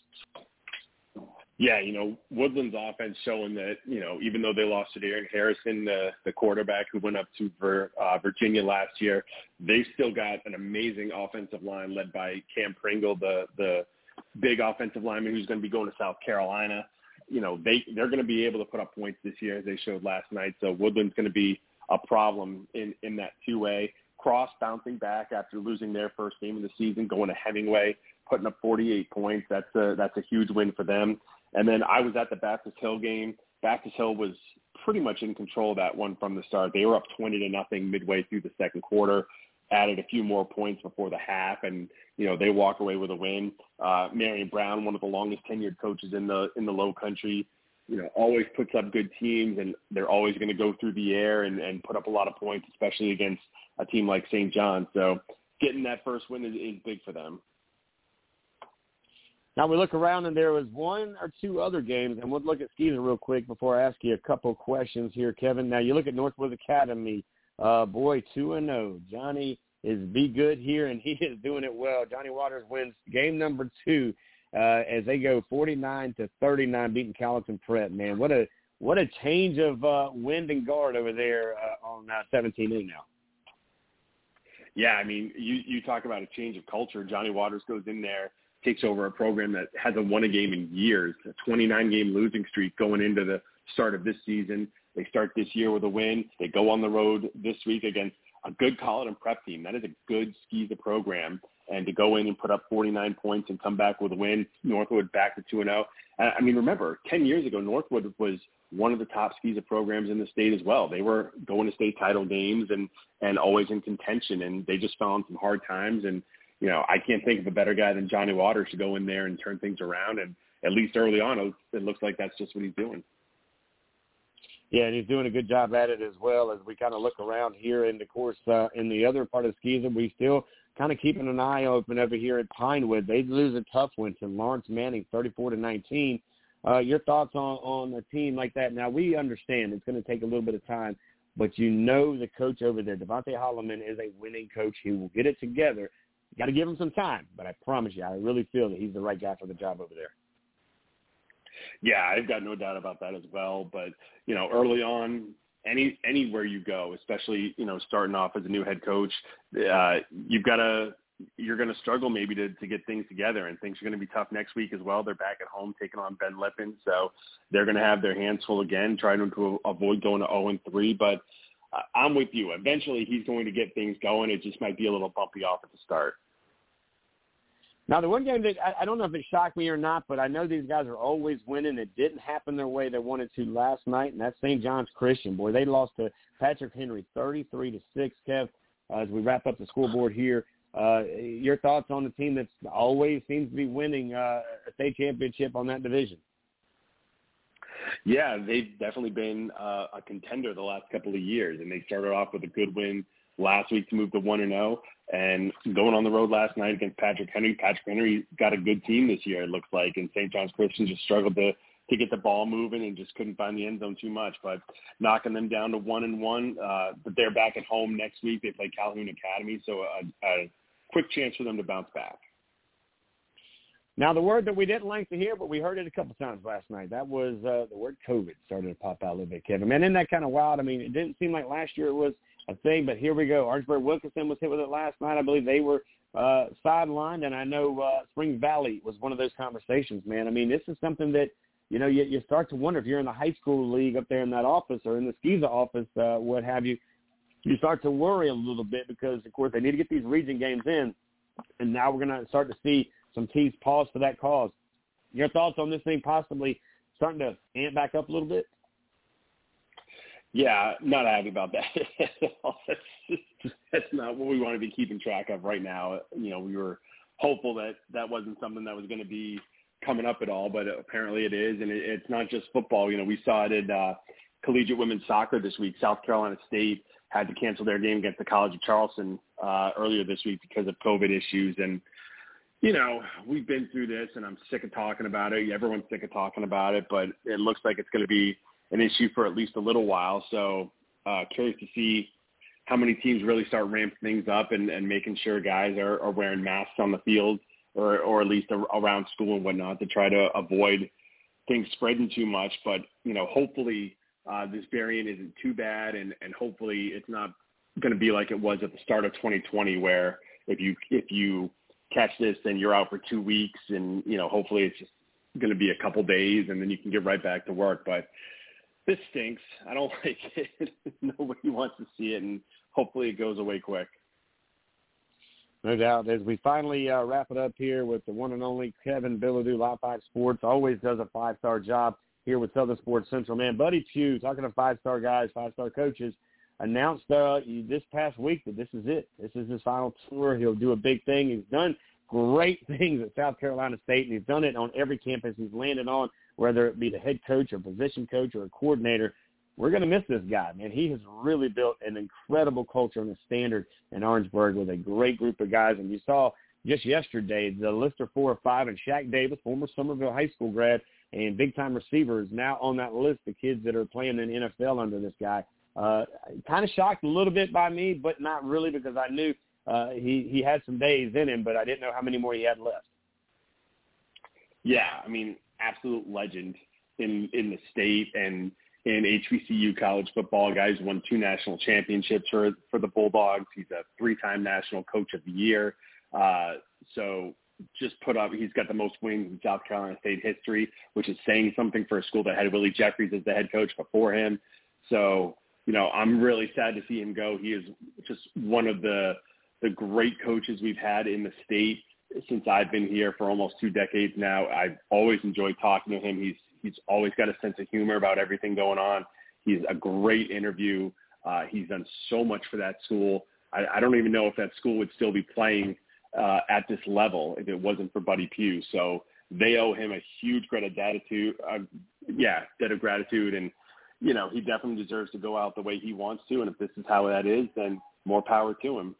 Yeah, you know, Woodland's offense showing that, you know, even though they lost to Darren Harrison, the, the quarterback who went up to Vir, uh, Virginia last year, they still got an amazing offensive line led by Cam Pringle, the, the big offensive lineman who's going to be going to South Carolina. You know, they, they're going to be able to put up points this year as they showed last night. So Woodland's going to be a problem in, in that two-way. Cross bouncing back after losing their first game of the season, going to Hemingway, putting up 48 points. That's a, that's a huge win for them. And then I was at the Baptist Hill game. Baptist Hill was pretty much in control of that one from the start. They were up 20 to nothing midway through the second quarter, added a few more points before the half, and you know they walk away with a win. Uh, Marion Brown, one of the longest tenured coaches in the in the Low Country, you know, always puts up good teams, and they're always going to go through the air and, and put up a lot of points, especially against a team like St. John. So getting that first win is, is big for them. Now we look around and there was one or two other games, and we'll look at SCISA real quick before I ask you a couple questions here, Kevin. Now you look at Northwood Academy, uh, boy, two and zero. Oh. Johnny is be good here, and he is doing it well. Johnny Waters wins game number two uh, as they go forty nine to thirty nine, beating Colleton Prep. Man, what a what a change of uh, wind and guard over there uh, on uh, seventeen A now. Yeah, I mean, you you talk about a change of culture. Johnny Waters goes in there takes over a program that hasn't won a game in years, a 29 game losing streak going into the start of this season. They start this year with a win. They go on the road this week against a good Colleton prep team. That is a good SCISA program. And to go in and put up 49 points and come back with a win, Northwood back to 2 and 0. I mean, remember, 10 years ago, Northwood was one of the top SCISA programs in the state as well. They were going to state title games and and always in contention, and they just found some hard times. And you know, I can't think of a better guy than Johnny Waters to go in there and turn things around. And at least early on, it looks like that's just what he's doing. Yeah, and he's doing a good job at it as well. As we kind of look around here, and of course, uh, in the other part of SCISA, we still kind of keeping an eye open over here at Pinewood. They lose a tough one to Laurence Manning, thirty-four to nineteen. Uh, your thoughts on on a team like that? Now we understand it's going to take a little bit of time, but you know the coach over there, Devontae Holloman, is a winning coach. He will get it together got to give him some time, but I promise you, I really feel that he's the right guy for the job over there. Yeah, I've got no doubt about that as well. But you know, early on, any anywhere you go, especially you know starting off as a new head coach, uh, you've got to you're going to struggle maybe to, to get things together, and things are going to be tough next week as well. They're back at home taking on Ben Lippen, so they're going to have their hands full again, trying to avoid going to 0 and 3. But I'm with you. Eventually, he's going to get things going. It just might be a little bumpy off at the start. Now, the one game that I, I don't know if it shocked me or not, but I know these guys are always winning. It didn't happen their way they wanted to last night, and that's St. John's Christian. Boy, they lost to Patrick Henry, thirty-three to six. Kev, uh, as we wrap up the scoreboard here, uh, your thoughts on the team that always seems to be winning uh, a state championship on that division? Yeah, they've definitely been uh, a contender the last couple of years, and they started off with a good win last week to move to one and zero, oh, and going on the road last night against Patrick Henry. Patrick Henry got a good team this year, it looks like, and St. John's Christian just struggled to to get the ball moving and just couldn't find the end zone too much. But knocking them down to one and one. Uh, but they're back at home next week. They play Calhoun Academy, so a, a quick chance for them to bounce back. Now, the word that we didn't like to hear, but we heard it a couple times last night, that was uh, the word COVID started to pop out a little bit, Kevin. Man, isn't that kind of wild? I mean, it didn't seem like last year it was a thing, but here we go. Orangeburg Wilkinson was hit with it last night. I believe they were uh, sidelined, and I know uh, Spring Valley was one of those conversations, man. I mean, this is something that, you know, you, you start to wonder if you're in the high school league up there in that office or in the SCISA office, uh, what have you, you start to worry a little bit because, of course, they need to get these region games in, and now we're going to start to see – some teams pause for that cause. Your thoughts on this thing possibly starting to amp back up a little bit? Yeah, not happy about that. that's, that's not what we want to be keeping track of right now. You know, we were hopeful that that wasn't something that was going to be coming up at all, but apparently it is, and it, it's not just football. You know, we saw it in uh, collegiate women's soccer this week. South Carolina State had to cancel their game against the College of Charleston uh, earlier this week because of COVID issues, and you know, we've been through this and I'm sick of talking about it. Everyone's sick of talking about it, but it looks like it's going to be an issue for at least a little while. So uh, curious to see how many teams really start ramping things up and, and making sure guys are, are wearing masks on the field or, or at least around school and whatnot to try to avoid things spreading too much. But you know, hopefully uh, this variant isn't too bad, and and hopefully it's not going to be like it was at the start of 2020, where if you if you catch this, then you're out for two weeks, and you know, hopefully it's just going to be a couple days, and then you can get right back to work. But this stinks. I don't like it. Nobody wants to see it, and hopefully it goes away quick. No doubt. As we finally uh, wrap it up here with the one and only Kevin Bilodeau, Live Five Sports, always does a five-star job here with Southern Sports Central. Man, Buddy Pough, talking to five-star guys, five-star coaches, announced uh, this past week that this is it. This is his final tour. He'll do a big thing. He's done great things at South Carolina State, and he's done it on every campus he's landed on, whether it be the head coach or position coach or a coordinator we're going to miss this guy, man. He has really built an incredible culture and a standard in Orangeburg with a great group of guys. And you saw just yesterday the list of four or five, and Shaq Davis, former Summerville High School grad and big-time receiver, is now on that list. The kids that are playing in the NFL under this guy. Uh, kind of shocked a little bit by me, but not really because I knew uh, he he had some days in him, but I didn't know how many more he had left. Yeah, I mean, absolute legend in in the state and in HBCU college football. Guys won two national championships for for the Bulldogs. He's a three-time national coach of the year. Uh, so just put up. He's got the most wins in South Carolina State history, which is saying something for a school that had Willie Jeffries as the head coach before him. So you know, I'm really sad to see him go. He is just one of the the great coaches we've had in the state since I've been here for almost two decades now. I've always enjoyed talking to him. He's He's always got a sense of humor about everything going on. He's a great interview. Uh, he's done so much for that school. I, I don't even know if that school would still be playing uh, at this level if it wasn't for Buddy Pough. So they owe him a huge debt of gratitude. Uh, yeah, debt of gratitude, and you know he definitely deserves to go out the way he wants to. And if this is how that is, then more power to him.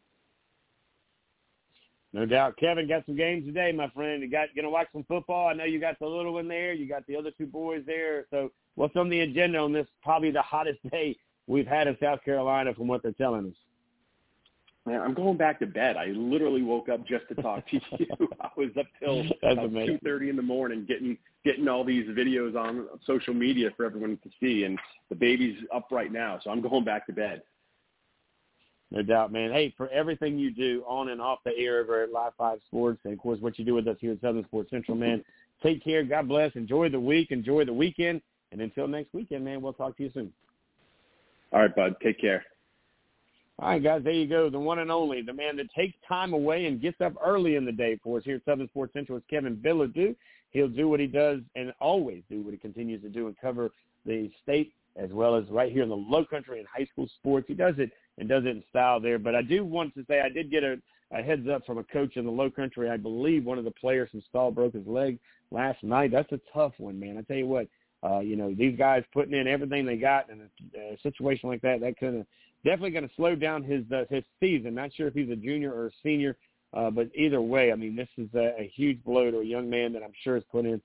No doubt. Kevin got some games today, my friend. You got gonna watch some football. I know you got the little one there. You got the other two boys there. So what's on the agenda on this probably the hottest day we've had in South Carolina from what they're telling us? Man, I'm going back to bed. I literally woke up just to talk to you. I was up till two thirty in the morning getting getting all these videos on social media for everyone to see, and the baby's up right now, so I'm going back to bed. No doubt, man. Hey, for everything you do on and off the air over at Live Five Sports, and of course what you do with us here at Southern Sports Central, man. Take care. God bless. Enjoy the week. Enjoy the weekend. And until next weekend, man, we'll talk to you soon. All right, bud. Take care. All right, guys, there you go. The one and only, the man that takes time away and gets up early in the day for us here at Southern Sports Central is Kevin Bilodeau. He'll do what he does and always do what he continues to do and cover the state as well as right here in the low country and high school sports. He does it and does it in style there. But I do want to say I did get a, a heads up from a coach in the low country. I believe one of the players from Stall broke his leg last night. That's a tough one, man. I tell you what, uh, you know, these guys putting in everything they got in a, a situation like that, that could have definitely going to slow down his uh, his season. Not sure if he's a junior or a senior, uh, but either way, I mean, this is a, a huge blow to a young man that I'm sure has put in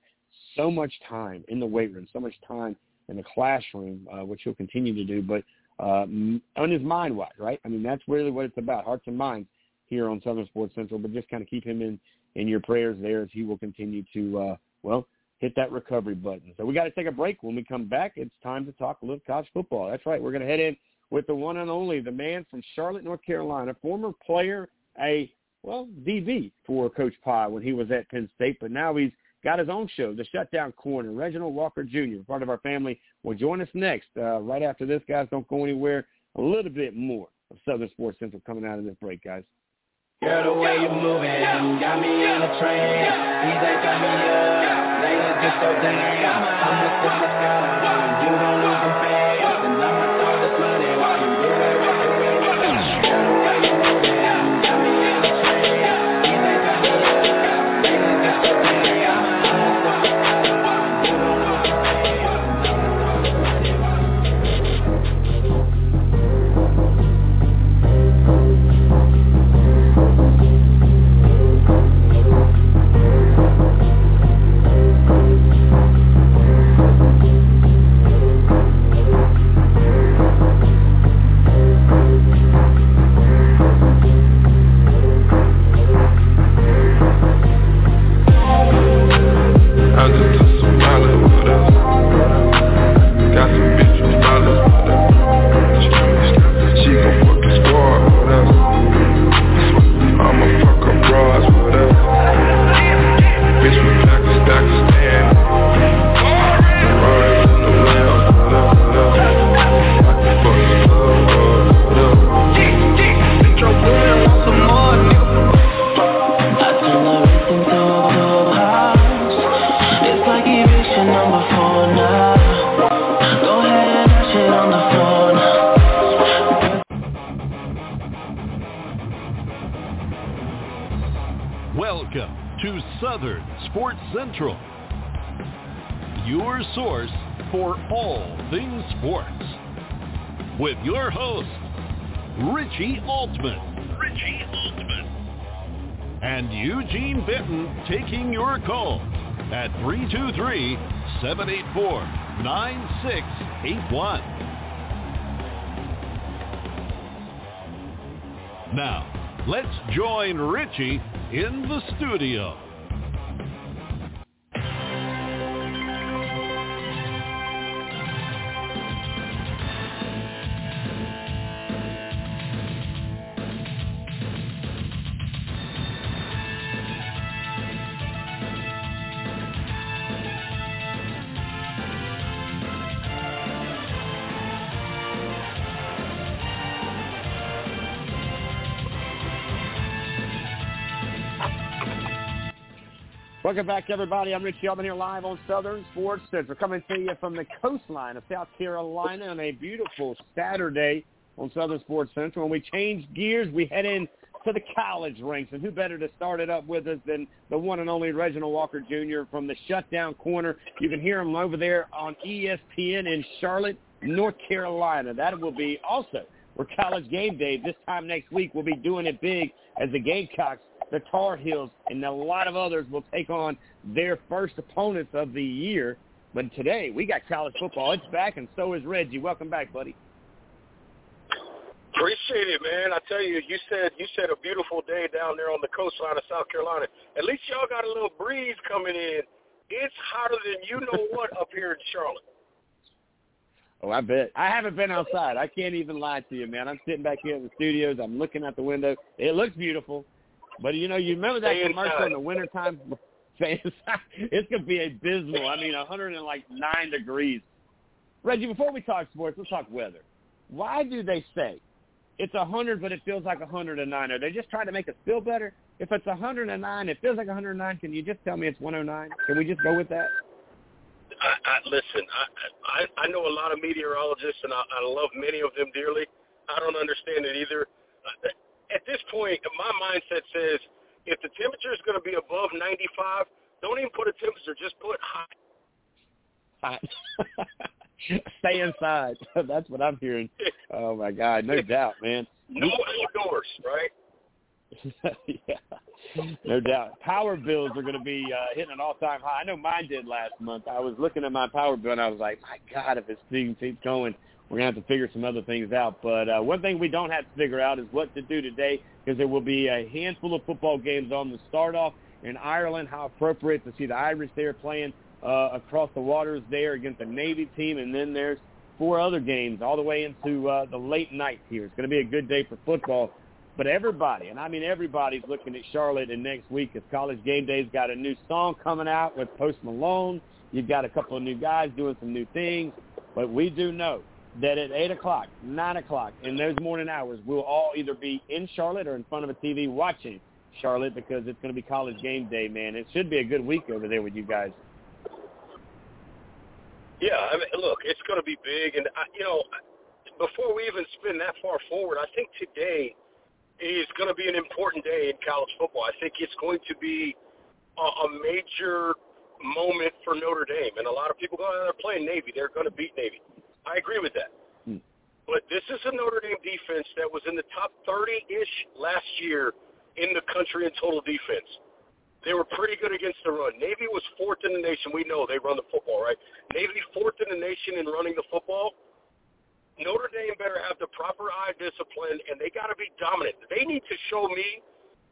so much time in the weight room, so much time in the classroom, uh, which he'll continue to do, but uh, on his mind wise, right? I mean, that's really what it's about, hearts and minds here on Southern Sports Central. But just kind of keep him in in your prayers there as he will continue to uh, well hit that recovery button. So we got to take a break. When we come back, it's time to talk a little college football. That's right. We're going to head in with the one and only, the man from Charlotte, North Carolina, former player, a well DB for Coach Pye when he was at Penn State, but now he's got his own show, The Shutdown Corner. Reginald Walker Jr., part of our family, will join us next. Uh, right after this, guys, don't go anywhere. A little bit more of Southern Sports Central coming out of this break, guys. Girl, the way you moving got me trance. DJ got me up, ladies get so damn. I'm a you don't lose Southern Sports Central, your source for all things sports. With your host, Richie Altman. Richie Altman. And Eugene Benton taking your call at 323-784-9681. Now, let's join Richie in the studio. Welcome back, everybody. I'm Richie Altman here live on Southern Sports Central, coming to you from the coastline of South Carolina on a beautiful Saturday on Southern Sports Central. When we change gears, we head in to the college ranks, and who better to start it up with us than the one and only Reginald Walker Jr. from the Shutdown Corner. You can hear him over there on ESPN in Charlotte, North Carolina. That will be also where College Game Day this time next week We'll be doing it big as the Gamecocks the Tar Heels, and a lot of others will take on their first opponents of the year. But today, we got college football. It's back, and so is Reggie. Welcome back, buddy. Appreciate it, man. I tell you, you said you said a beautiful day down there on the coastline of South Carolina. At least y'all got a little breeze coming in. It's hotter than you know what up here in Charlotte. Oh, I bet. I haven't been outside. I can't even lie to you, man. I'm sitting back here in the studios. I'm looking out the window. It looks beautiful. But you know, you remember that commercial in the wintertime? it's gonna be abysmal. I mean, a hundred and like nine degrees. Reggie, before we talk sports, let's talk weather. Why do they say it's hundred, but it feels like hundred and nine? Are they just trying to make us feel better? If it's hundred and nine, it feels like hundred and nine. Can you just tell me it's one hundred nine? Can we just go with that? I, I, listen, I, I I know a lot of meteorologists, and I, I love many of them dearly. I don't understand it either. Uh, at this point, my mindset says if the temperature is going to be above 95, don't even put a temperature, just put hot. Hot. Stay inside. That's what I'm hearing. Oh my God, no doubt, man. No outdoors, right? yeah, no doubt. Power bills are going to be uh, hitting an all-time high. I know mine did last month. I was looking at my power bill and I was like, my God, if this thing keeps going, we're going to have to figure some other things out. But uh, one thing we don't have to figure out is what to do today because there will be a handful of football games on the start off in Ireland. How appropriate to see the Irish there playing uh, across the waters there against the Navy team. And then there's four other games all the way into uh, the late night here. It's going to be a good day for football. But everybody, and I mean everybody's looking at Charlotte and next week as College Game Day's got a new song coming out with Post Malone. You've got a couple of new guys doing some new things. But we do know that at 8 o'clock, 9 o'clock, in those morning hours, we'll all either be in Charlotte or in front of a TV watching Charlotte because it's going to be college game day, man. It should be a good week over there with you guys. Yeah, I mean, look, it's going to be big. And, I, you know, before we even spin that far forward, I think today is going to be an important day in college football. I think it's going to be a, a major moment for Notre Dame. And a lot of people go, oh, they're playing Navy. They're going to beat Navy. I agree with that. Hmm. But this is a Notre Dame defense that was in the top 30-ish last year in the country in total defense. They were pretty good against the run. Navy was fourth in the nation. We know they run the football, right? Navy fourth in the nation in running the football. Notre Dame better have the proper eye discipline, and they got to be dominant. They need to show me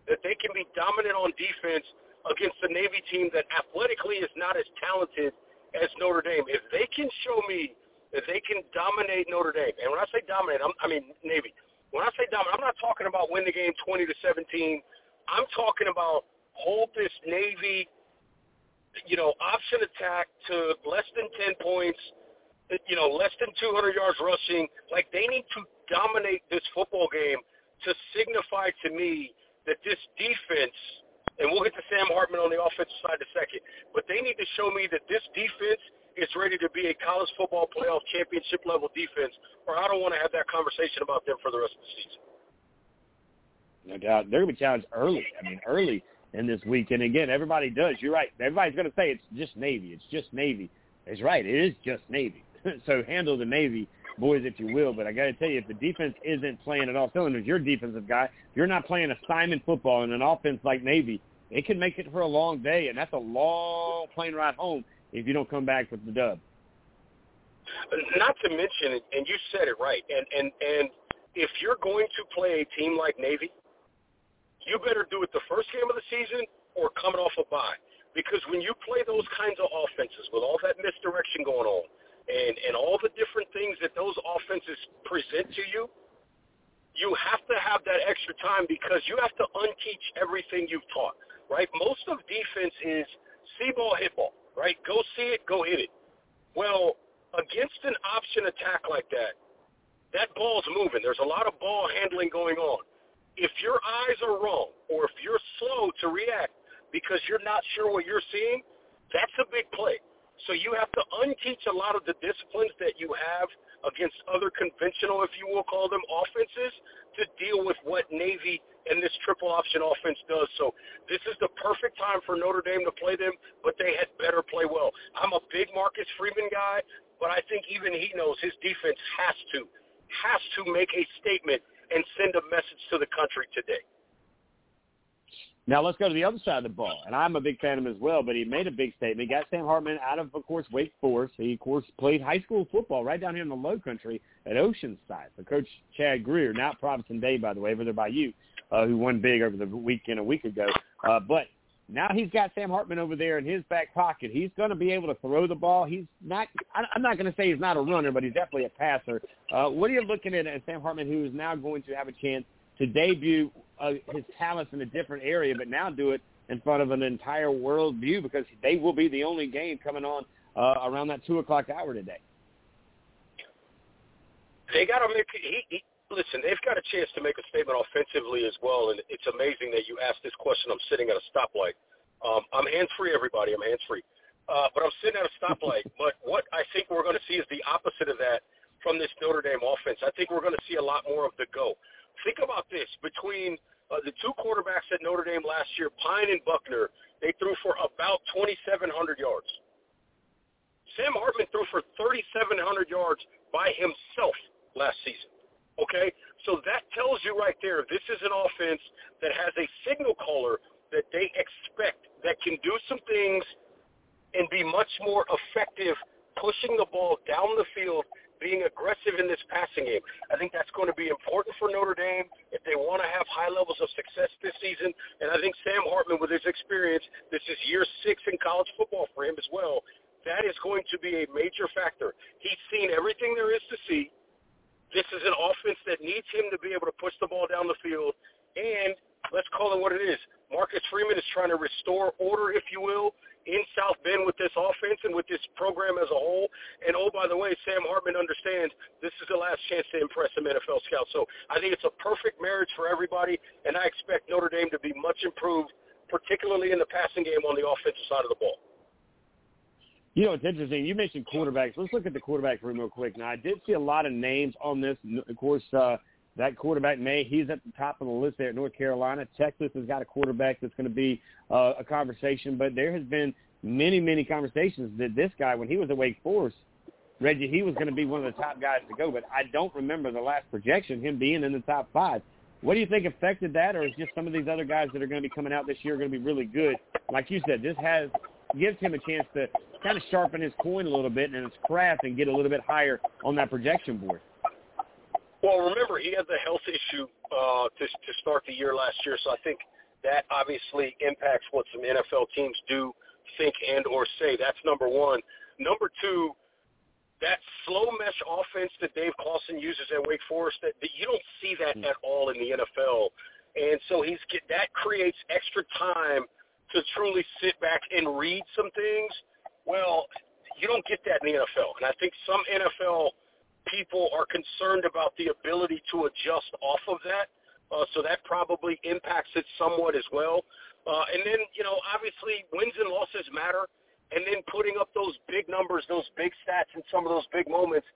that they can be dominant on defense against the Navy team that athletically is not as talented as Notre Dame. If they can show me that they can dominate Notre Dame. And when I say dominate, I'm, I mean Navy. When I say dominate, I'm not talking about win the game 20 to 17. I'm talking about hold this Navy, you know, option attack to less than 10 points, you know, less than 200 yards rushing. Like they need to dominate this football game to signify to me that this defense, and we'll get to Sam Hartman on the offensive side in a second, but they need to show me that this defense is ready to be a college football playoff championship level defense, or I don't want to have that conversation about them for the rest of the season. No doubt. They're going to be challenged early. I mean, early in this week. And again, everybody does. You're right. Everybody's going to say it's just Navy. It's just Navy. It's right. It is just Navy. so handle the Navy boys, if you will. But I got to tell you, if the defense isn't playing at all cylinders, you're defensive guy. If you're not playing assignment football in an offense like Navy, it can make it for a long day, and that's a long plane ride home if you don't come back with the dub. Not to mention, and you said it right, and and and if you're going to play a team like Navy, you better do it the first game of the season or coming off a bye. Because when you play those kinds of offenses with all that misdirection going on, and and all the different things that those offenses present to you, you have to have that extra time because you have to unteach everything you've taught. Right? Most of defense is see ball, hit ball. Right? Go see it, go hit it. Well, against an option attack like that, that ball's moving. There's a lot of ball handling going on. If your eyes are wrong or if you're slow to react because you're not sure what you're seeing, that's a big play. So you have to unteach a lot of the disciplines that you have against other conventional, if you will call them, offenses to deal with what Navy and this triple option offense does. So this is the perfect time for Notre Dame to play them, but they had better play well. I'm a big Marcus Freeman guy, but I think even he knows his defense has to, has to make a statement and send a message to the country today. Now let's go to the other side of the ball, and I'm a big fan of him as well. But he made a big statement. He got Sam Hartman out of, of course, Wake Forest. He, of course, played high school football right down here in the Low Country at Oceanside. For Coach Chad Grier, not Providence Day, by the way, over there by you, uh, who won big over the weekend a week ago. Uh, but now he's got Sam Hartman over there in his back pocket. He's going to be able to throw the ball. He's not. I'm not going to say he's not a runner, but he's definitely a passer. Uh, what are you looking at at Sam Hartman, who is now going to have a chance to debut uh, his talents in a different area, but now do it in front of an entire world view because they will be the only game coming on uh, around that two o'clock hour today. They got to make. He, he, listen, they've got a chance to make a statement offensively as well, and it's amazing that you asked this question. I'm sitting at a stoplight. Um, I'm hands free, everybody. I'm hands free, uh, but I'm sitting at a stoplight. but what I think we're going to see is the opposite of that from this Notre Dame offense. I think we're going to see a lot more of the go. Think about this. Between uh, the two quarterbacks at Notre Dame last year, Pyne and Buchner, they threw for about 2,700 yards. Sam Hartman threw for 3,700 yards by himself last season. Okay? So that tells you right there, this is an offense that has a signal caller that they expect that can do some things and be much more effective pushing the ball down the field being aggressive in this passing game. I think that's going to be important for Notre Dame if they want to have high levels of success this season. And I think Sam Hartman, with his experience, this is year six in college football for him as well. That is going to be a major factor. He's seen everything there is to see. This is an offense that needs him to be able to push the ball down the field. And let's call it what it is. Marcus Freeman is trying to restore order, if you will, in South Bend with this offense and with this program as a whole. And oh, by the way, Sam Hartman understands this is the last chance to impress some NFL scouts. So I think it's a perfect marriage for everybody, and I expect Notre Dame to be much improved, particularly in the passing game on the offensive side of the ball. You know, it's interesting. You mentioned quarterbacks. Let's look at the quarterback room real quick. Now, I did see a lot of names on this. Of course, uh, that quarterback Maye, he's at the top of the list there at North Carolina. Texas has got a quarterback that's going to be uh, a conversation, but there has been many, many conversations that this guy, when he was at Wake Forest, Reggie, he was going to be one of the top guys to go, but I don't remember the last projection, him being in the top five. What do you think affected that, or is just some of these other guys that are going to be coming out this year going to be really good? Like you said, this has gives him a chance to kind of sharpen his coin a little bit and his craft and get a little bit higher on that projection board. Well, remember he had the health issue uh, to to start the year last year, so I think that obviously impacts what some NFL teams do, think, and or say. That's number one. Number two, that slow mesh offense that Dave Clawson uses at Wake Forest, that, that you don't see that at all in the NFL, and so he's get, that creates extra time to truly sit back and read some things. Well, you don't get that in the NFL, and I think some NFL people are concerned about the ability to adjust off of that. Uh, so that probably impacts it somewhat as well. Uh, and then, you know, obviously wins and losses matter. And then putting up those big numbers, those big stats in some of those big moments,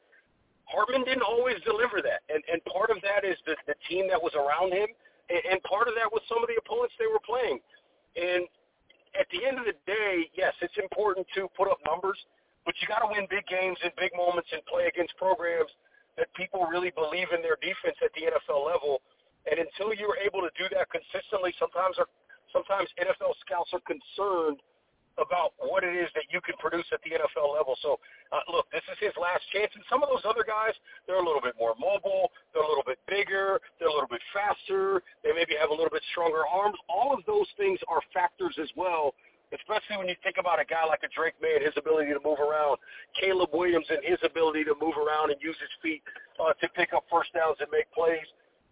Hartman didn't always deliver that. And, and part of that is the, the team that was around him. And, and part of that was some of the opponents they were playing. And at the end of the day, yes, it's important to put up numbers, but you got to win big games and big moments and play against programs that people really believe in their defense at the NFL level. And until you're able to do that consistently, sometimes are, sometimes NFL scouts are concerned about what it is that you can produce at the NFL level. So, uh, look, this is his last chance. And some of those other guys, they're a little bit more mobile. They're a little bit bigger. They're a little bit faster. They maybe have a little bit stronger arms. All of those things are factors as well especially when you think about a guy like a Drake Maye and his ability to move around, Caleb Williams and his ability to move around and use his feet uh, to pick up first downs and make plays.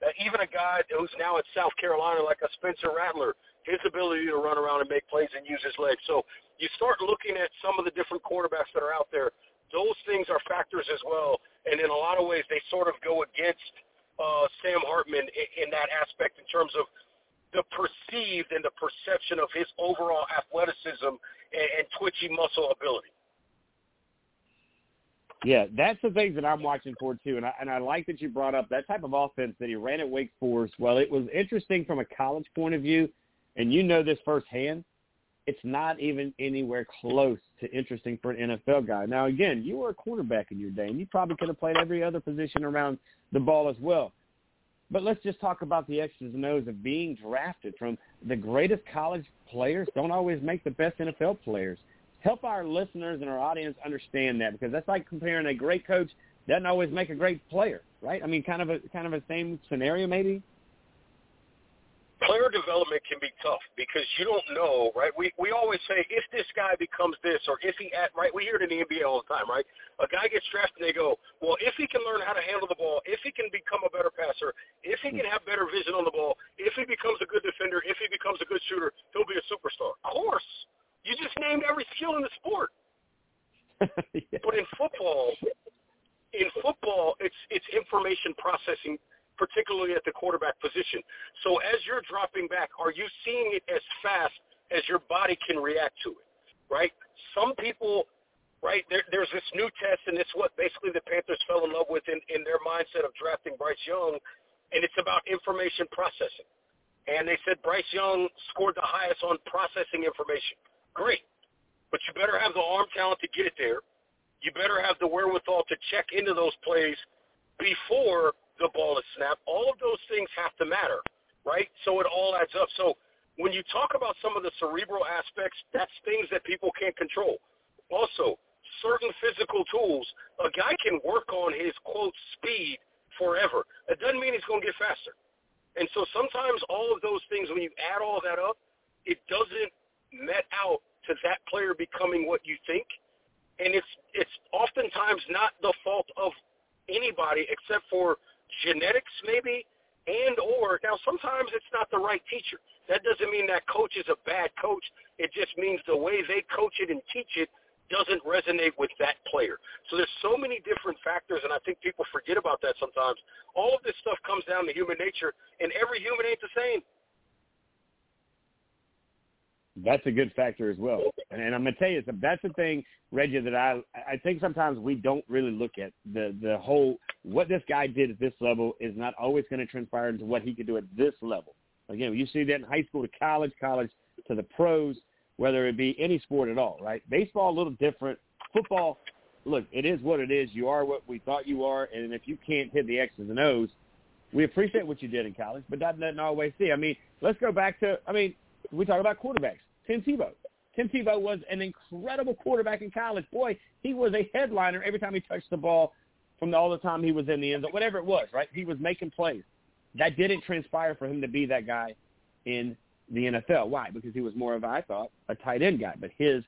Uh, even a guy who's now at South Carolina like a Spencer Rattler, his ability to run around and make plays and use his legs. So you start looking at some of the different quarterbacks that are out there. Those things are factors as well, and in a lot of ways they sort of go against uh, Sam Hartman in, in that aspect in terms of the perceived and the perception of his overall athleticism and, and twitchy muscle ability. Yeah, that's the things that I'm watching for too, and I and I like that you brought up that type of offense that he ran at Wake Forest. Well, it was interesting from a college point of view, and you know this firsthand. It's not even anywhere close to interesting for an NFL guy. Now, again, you were a quarterback in your day, and you probably could have played every other position around the ball as well. But let's just talk about the X's and O's of being drafted from the greatest college players don't always make the best NFL players help our listeners and our audience understand that because that's like comparing a great coach doesn't always make a great player, right? I mean, kind of a kind of a same scenario, maybe. Player development can be tough because you don't know, right? We we always say if this guy becomes this or if he at right. We hear it in the NBA all the time, right? A guy gets drafted and they go, well, if he can learn how to handle the ball, if he can become a better passer, if he hmm. can have better vision on the ball, if he becomes a good defender, if he becomes a good shooter, he'll be a superstar. Of course, you just named every skill in the sport. yeah. But in football, in football, it's it's information processing, particularly at the quarterback position. So as you're dropping back, are you seeing it as fast as your body can react to it? Right? Some people, right? There, there's this new test, and it's what basically the Panthers fell in love with in, in their mindset of drafting Bryce Young, and it's about information processing. And they said Bryce Young scored the highest on processing information great. But you better have the arm talent to get it there. You better have the wherewithal to check into those plays before the ball is snapped. All of those things have to matter, right? So it all adds up. So when you talk about some of the cerebral aspects, that's things that people can't control. Also, certain physical tools, a guy can work on his, quote, speed forever. It doesn't mean he's going to get faster. And so sometimes all of those things, when you add all that up, it doesn't met out to that player becoming what you think. And it's it's oftentimes not the fault of anybody except for genetics maybe and or now sometimes it's not the right teacher. That doesn't mean that coach is a bad coach. It just means the way they coach it and teach it doesn't resonate with that player. So there's so many different factors, and I think people forget about that sometimes. All of this stuff comes down to human nature, and every human ain't the same. That's a good factor as well. And, and I'm to tell you, that's the thing, Reggie, that I I think sometimes we don't really look at the the whole what this guy did at this level is not always going to transpire into what he could do at this level. Again, you see that in high school to college, college to the pros, whether it be any sport at all, right? Baseball a little different. Football, look, it is what it is. You are what we thought you are, and if you can't hit the X's and O's, we appreciate what you did in college, but that doesn't always see. I mean, let's go back to. I mean, we talk about quarterbacks. Tim Tebow. Tim Tebow was an incredible quarterback in college. Boy, he was a headliner every time he touched the ball from all the time he was in the end zone, whatever it was, right? He was making plays. That didn't transpire for him to be that guy in the NFL. Why? Because he was more of, I thought, a tight end guy. But his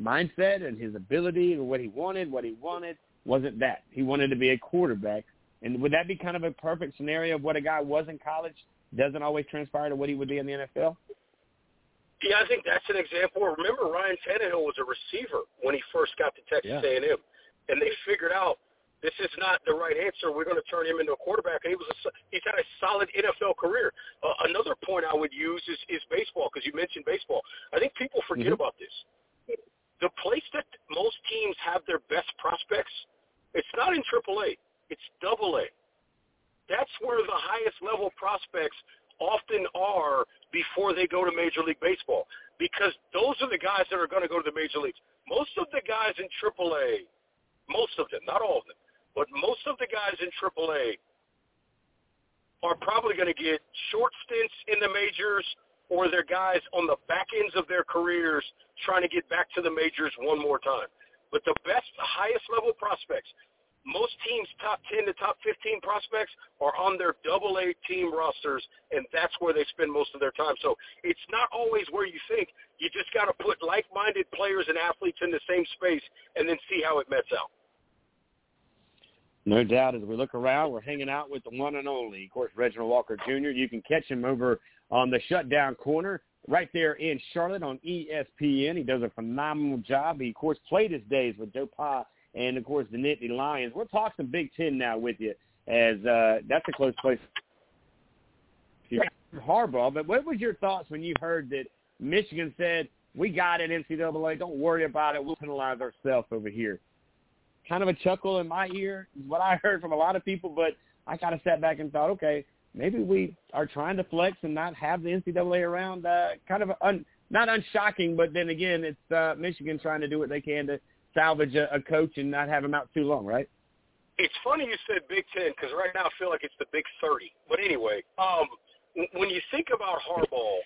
mindset and his ability and what he wanted, what he wanted, wasn't that. He wanted to be a quarterback. And would that be kind of a perfect scenario of what a guy was in college? Doesn't always transpire to what he would be in the NFL? Yeah, I think that's an example. Remember, Ryan Tannehill was a receiver when he first got to Texas yeah. A&M, and they figured out this is not the right answer. We're going to turn him into a quarterback, and he was a, he's had a solid NFL career. Uh, another point I would use is, is baseball because you mentioned baseball. I think people forget mm-hmm. about this. The place that most teams have their best prospects, it's not in AAA. It's Double A. That's where the highest level prospects often are before they go to Major League Baseball because those are the guys that are going to go to the major leagues. Most of the guys in AAA, most of them, not all of them, but most of the guys in AAA are probably going to get short stints in the majors or they're guys on the back ends of their careers trying to get back to the majors one more time. But the best, the highest level prospects, most teams' top 10 to top 15 prospects are on their double A team rosters, and that's where they spend most of their time. So it's not always where you think. You just got to put like-minded players and athletes in the same space and then see how it mets out. No doubt. As we look around, we're hanging out with the one and only, of course, Reginald Walker Jr. You can catch him over on the shutdown corner right there in Charlotte on ESPN. He does a phenomenal job. He, of course, played his days with Joe Pa and, of course, the Nittany Lions. We'll talk some Big Ten now with you as uh, that's a close place. Harbaugh, but what was your thoughts when you heard that Michigan said, we got it, NCAA, don't worry about it, we'll penalize ourselves over here? Kind of a chuckle in my ear is what I heard from a lot of people, but I kind of sat back and thought, okay, maybe we are trying to flex and not have the NCAA around. Uh, kind of un, not unshocking, but then again, it's uh, Michigan trying to do what they can to salvage a, a coach and not have him out too long, right? It's funny you said Big Ten because right now I feel like it's the Big Thirty. But anyway, um, when you think about Harbaugh,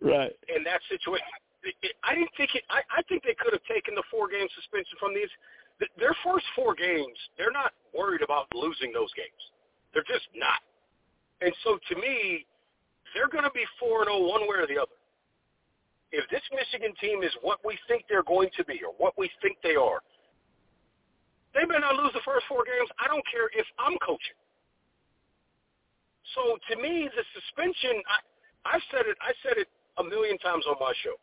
right, in that situation, I didn't think it. I, I think they could have taken the four game suspension from these. Their first four games, they're not worried about losing those games. They're just not. And so to me, they're going to be 4 0 one way or the other. If this Michigan team is what we think they're going to be or what we think they are, they may not lose the first four games. I don't care if I'm coaching. So to me, the suspension, I, I've said it, I said it a million times on my show.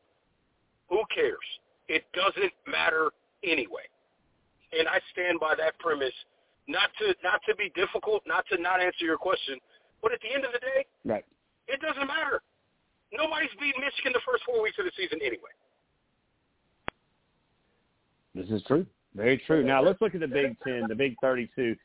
Who cares? It doesn't matter anyway. And I stand by that premise, not to not to be difficult, not to not answer your question, but at the end of the day, right. it doesn't matter. Nobody's beat Michigan the first four weeks of the season anyway. This is true. Very true. Now let's look at the Big Ten, the Big Thirty-two.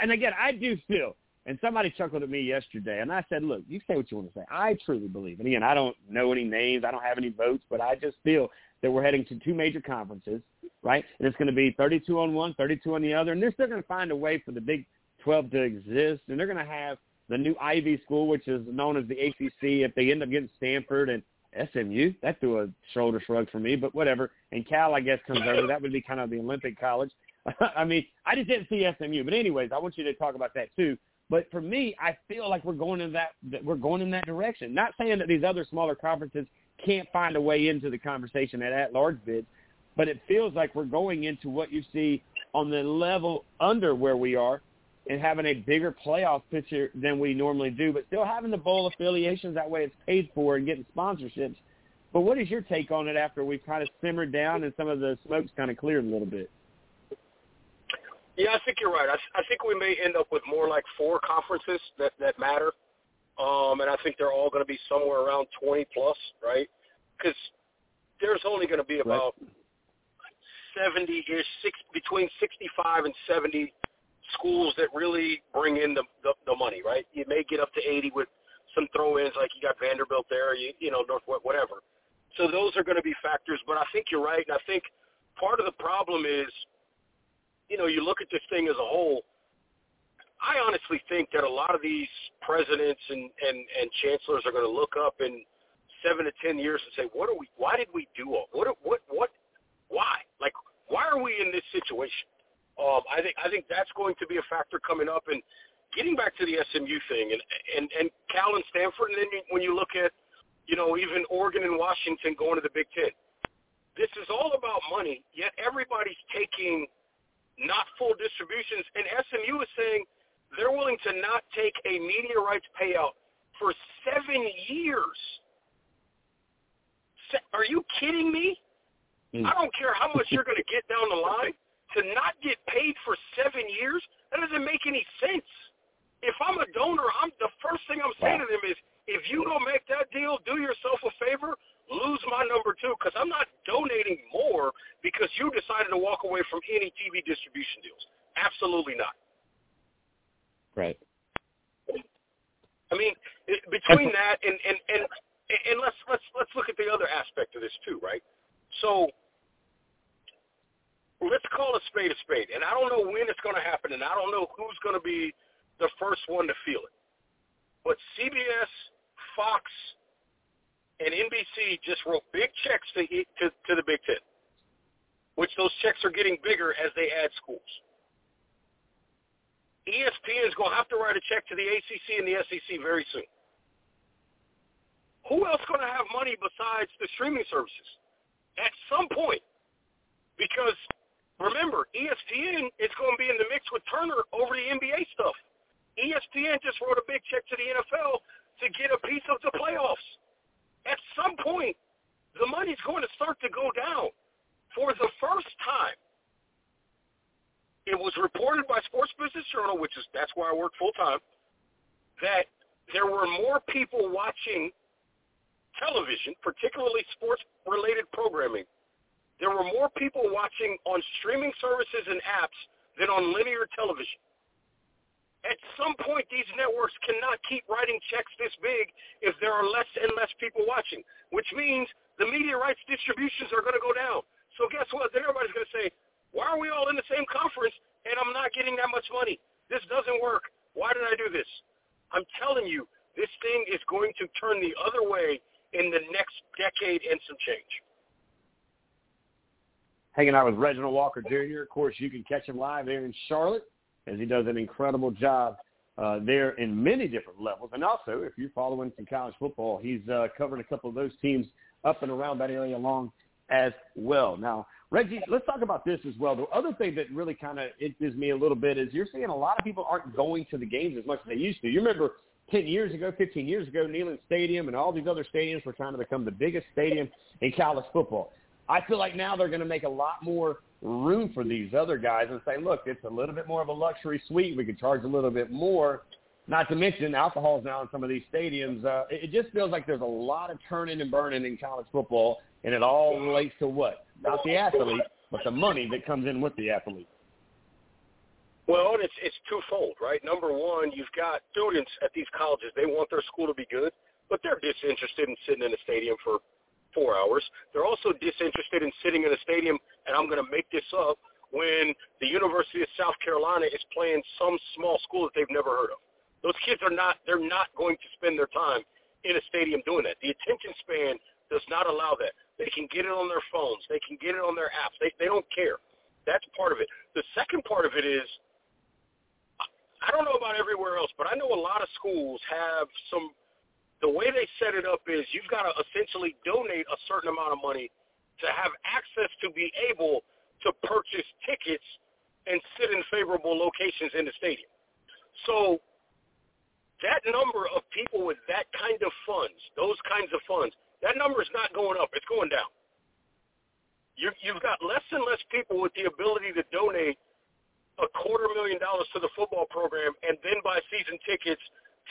And again, I do feel, and somebody chuckled at me yesterday, and I said, "Look, you say what you want to say. I truly believe." And again, I don't know any names, I don't have any votes, but I just feel that we're heading to two major conferences, right? And it's going to be 32 on one, 32 on the other, and they're still going to find a way for the Big 12 to exist, and they're going to have the new Ivy School, which is known as the ACC. If they end up getting Stanford and SMU, that threw a shoulder shrug for me, but whatever. And Cal, I guess, comes over. That would be kind of the Olympic college. I mean, I just didn't see SMU, but anyways, I want you to talk about that too. But for me, I feel like we're going in that, that we're going in that direction. Not saying that these other smaller conferences can't find a way into the conversation at at-large bids, but it feels like we're going into what you see on the level under where we are and having a bigger playoff picture than we normally do, but still having the bowl affiliations. That way it's paid for and getting sponsorships. But what is your take on it after we've kind of simmered down and some of the smoke's kind of cleared a little bit? Yeah, I think you're right. I, I think we may end up with more like four conferences that that matter, um, and I think they're all going to be somewhere around 20 plus, right? Because there's only going to be about right. 70-ish, six, between 65 and 70 schools that really bring in the, the the money, right? You may get up to 80 with some throw-ins, like you got Vanderbilt there, you you know Northwest, whatever. So those are going to be factors, but I think you're right, and I think part of the problem is, you know, you look at this thing as a whole. I honestly think that a lot of these presidents and and and chancellors are going to look up in seven to ten years and say, "What are we? Why did we do all? What? What? What? Why? Like, why are we in this situation?" Um, I think I think that's going to be a factor coming up. And getting back to the SMU thing, and and and Cal and Stanford, and then when you look at, you know, even Oregon and Washington going to the Big Ten, this is all about money. Yet everybody's taking not full distributions, and SMU is saying they're willing to not take a media rights payout for seven years. Are you kidding me? Mm. I don't care how much you're going to get down the line to not get paid for seven years, that doesn't make any sense. If I'm a donor, I'm the first thing I'm saying to them is, if you don't make that deal, do yourself a favor, lose my number two, because I'm not donating more because you decided to walk away from any TV distribution deals. Absolutely not. Right. I mean, between that and and and and let's let's let's look at the other aspect of this too, right? So let's call a spade a spade. And I don't know when it's going to happen, and I don't know who's going to be the first one to feel it. But CBS, Fox, and NBC just wrote big checks to to, to the Big Ten, which those checks are getting bigger as they add schools. ESPN is going to have to write a check to the ACC and the SEC very soon. Who else going to have money besides the streaming services? At some point, because remember, ESPN is going to be in the mix with Turner over the NBA stuff. ESPN just wrote a big check to the NFL to get a piece of the playoffs. At some point, the money's going to start to go down. For the first time, it was reported by Sports Business Journal, which is that's where I work full time, that there were more people watching television, particularly sports related programming. There were more people watching on streaming services and apps than on linear television. At some point, these networks cannot keep writing checks this big if there are less and less people watching, which means the media rights distributions are going to go down. So guess what? Then everybody's going to say, why are we all in the same conference and I'm not getting that much money? This doesn't work. Why did I do this? I'm telling you, this thing is going to turn the other way in the next decade and some change. Hanging out with Reginald Walker Jr. Of course, you can catch him live there in Charlotte as he does an incredible job uh, there in many different levels. And also, if you're following some college football, he's uh, covered a couple of those teams up and around that area along as well. Now, Reggie, let's talk about this as well. The other thing that really kind of interests me a little bit is you're seeing a lot of people aren't going to the games as much as they used to. You remember 10 years ago, 15 years ago, Neyland Stadium and all these other stadiums were trying to become the biggest stadium in college football. I feel like now they're going to make a lot more room for these other guys and say, look, it's a little bit more of a luxury suite. We can charge a little bit more. Not to mention alcohol's now in some of these stadiums. Uh, it just feels like there's a lot of turning and burning in college football, and it all relates to what? Not the athlete, but the money that comes in with the athlete. Well, it's it's twofold, right? Number one, you've got students at these colleges; they want their school to be good, but they're disinterested in sitting in a stadium for four hours. They're also disinterested in sitting in a stadium, and I'm going to make this up, when the University of South Carolina is playing some small school that they've never heard of. Those kids are not, they're not going to spend their time in a stadium doing that. The attention span does not allow that. They can get it on their phones. They can get it on their apps. They, they don't care. That's part of it. The second part of it is, I don't know about everywhere else, but I know a lot of schools have some the way they set it up is you've got to essentially donate a certain amount of money to have access to be able to purchase tickets and sit in favorable locations in the stadium. So that number of people with that kind of funds, those kinds of funds, that number is not going up. It's going down. You, you've got less and less people with the ability to donate a quarter million dollars to the football program and then buy season tickets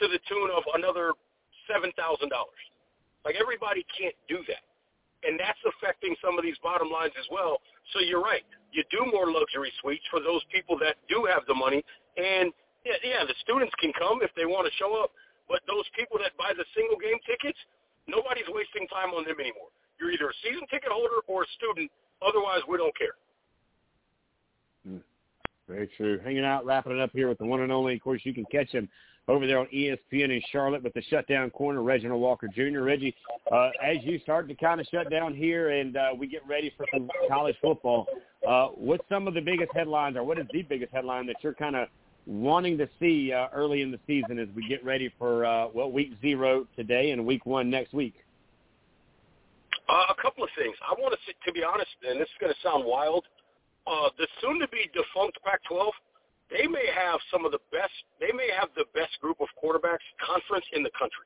to the tune of another seven thousand dollars. Like everybody can't do that, and that's affecting some of these bottom lines as well. So you're right. You do more luxury suites for those people that do have the money, and yeah, yeah, the students can come if they want to show up, but those people that buy the single game tickets, nobody's wasting time on them anymore. You're either a season ticket holder or a student. Otherwise, we don't care. Hmm. Very true. Hanging out, wrapping it up here with the one and only. Of course, you can catch him over there on ESPN in Charlotte with the shutdown corner, Reginald Walker Jr. Reggie, uh, as you start to kind of shut down here and uh, we get ready for some college football, uh, what's some of the biggest headlines or what is the biggest headline that you're kind of wanting to see uh, early in the season as we get ready for, uh, well, week zero today and week one next week? Uh, a couple of things. I want to, to be honest, and this is going to sound wild, uh, the soon-to-be defunct Pac-12 – they may have some of the best, they may have the best group of quarterbacks conference in the country.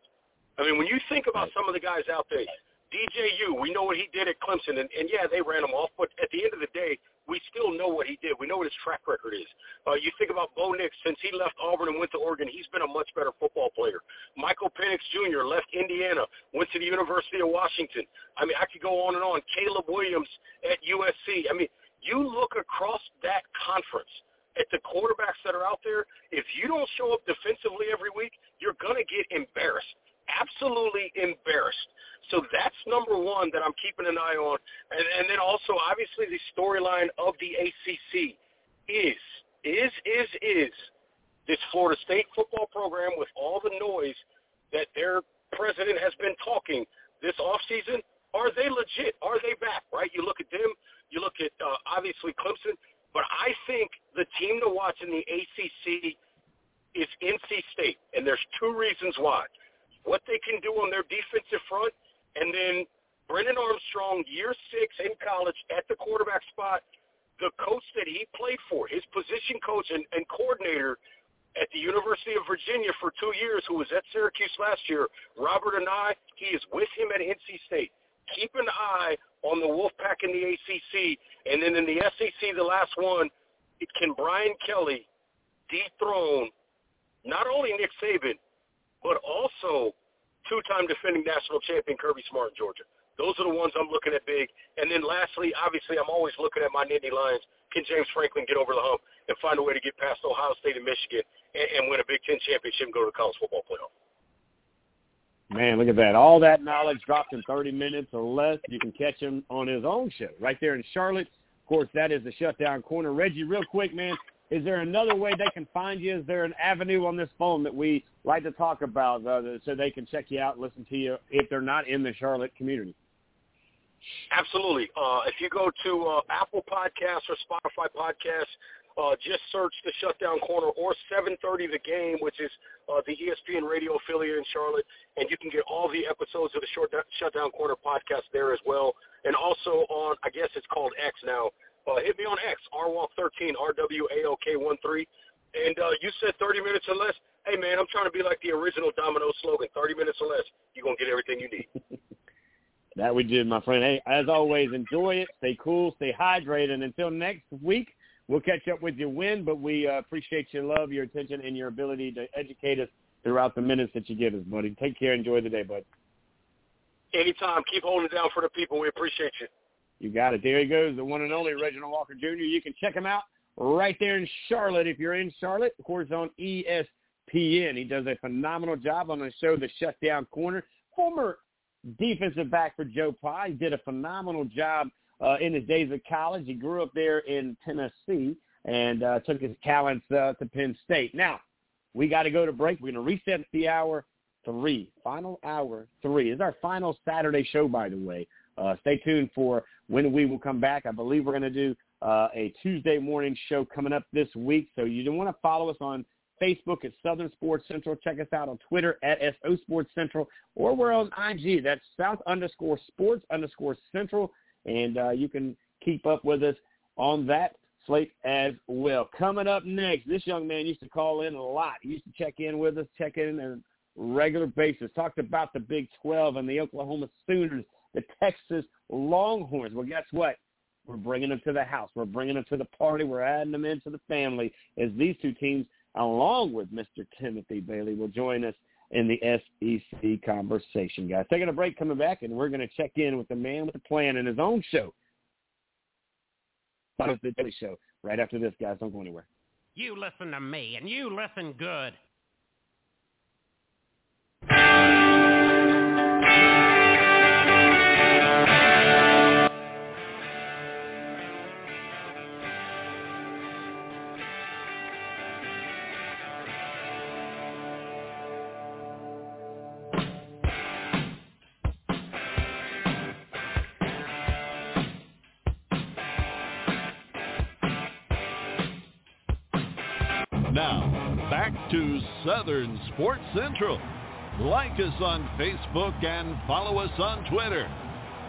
I mean, when you think about some of the guys out there, DJU, we know what he did at Clemson, and, and yeah, they ran him off, but at the end of the day, we still know what he did. We know what his track record is. Uh, you think about Bo Nix, since he left Auburn and went to Oregon, he's been a much better football player. Michael Penix Jr. left Indiana, went to the University of Washington. I mean, I could go on and on. Caleb Williams at USC. I mean, you look across that conference – at the quarterbacks that are out there, if you don't show up defensively every week, you're going to get embarrassed. absolutely embarrassed. So that's number one that I'm keeping an eye on. And, and then also, obviously, the storyline of the ACC is, is, is, is this Florida State football program with all the noise that their president has been talking this offseason. Are they legit? Are they back, right? You look at them. You look at, uh, obviously, Clemson. But I think the team to watch in the ACC is NC State, and there's two reasons why. What they can do on their defensive front – and then Brennan Armstrong, year six in college at the quarterback spot, the coach that he played for, his position coach and, and coordinator at the University of Virginia for two years, who was at Syracuse last year, Robert Anae, he is with him at NC State. Keep an eye on the Wolfpack in the ACC. And then in the SEC, the last one, can Brian Kelly dethrone not only Nick Saban, but also two-time defending national champion Kirby Smart in Georgia. Those are the ones I'm looking at big. And then lastly, obviously, I'm always looking at my Nittany Lions. Can James Franklin get over the hump and find a way to get past Ohio State and Michigan and, and win a Big Ten championship and go to the college football playoff? Man, look at that. All that knowledge dropped in 30 minutes or less. You can catch him on his own show right there in Charlotte. Of course, that is the Shutdown Corner. Reggie, real quick, man, is there another way they can find you? Is there an avenue on this phone that we like to talk about uh, so they can check you out, listen to you if they're not in the Charlotte community? Absolutely. Uh, if you go to uh, Apple Podcasts or Spotify Podcasts, uh, just search the Shutdown Corner or 7:30 The Game, which is uh, the ESPN radio affiliate in Charlotte, and you can get all the episodes of the Short Shutdown Corner podcast there as well. And also on, I guess it's called X now, uh, hit me on X, rwalk13, R-W-A-L-K-1-3. And uh, you said 30 minutes or less. Hey, man, I'm trying to be like the original Domino slogan, 30 minutes or less. You're to get everything you need. that we did, my friend. Hey, as always, enjoy it. Stay cool. Stay hydrated. And until next week, we'll catch up with your win, but we uh, appreciate your love, your attention, and your ability to educate us throughout the minutes that you give us, buddy. Take care. Enjoy the day, bud. Anytime. Keep holding it down for the people. We appreciate you. You got it. There he goes, the one and only Reginald Walker Jr. You can check him out right there in Charlotte if you're in Charlotte. Of course, on ESPN. He does a phenomenal job on the show, The Shutdown Corner. Former defensive back for Joe Pa. He did a phenomenal job uh, in his days of college. He grew up there in Tennessee and uh, took his talents uh, to Penn State. Now, we got to go to break. We're going to reset the hour three. Final hour three. is our final Saturday show, by the way. Uh, stay tuned for when we will come back. I believe we're going to do uh, a Tuesday morning show coming up this week. So you want to follow us on Facebook at Southern Sports Central. Check us out on Twitter at SO Sports Central, or we're on IG. That's South underscore Sports underscore Central, and uh, you can keep up with us on that slate as well. Coming up next, this young man used to call in a lot. He used to check in with us, check in on a regular basis. Talked about the Big 12 and the Oklahoma Sooners the Texas Longhorns. Well, guess what? We're bringing them to the house. We're bringing them to the party. We're adding them into the family as these two teams, along with Mr. Timothy Bailey, will join us in the SEC conversation, guys. Taking a break, coming back, and we're going to check in with the man with the plan in his own show. The Daily Show. Right after this, guys. Don't go anywhere. You listen to me, and you listen good. Southern Sports Central. Like us on Facebook and follow us on Twitter.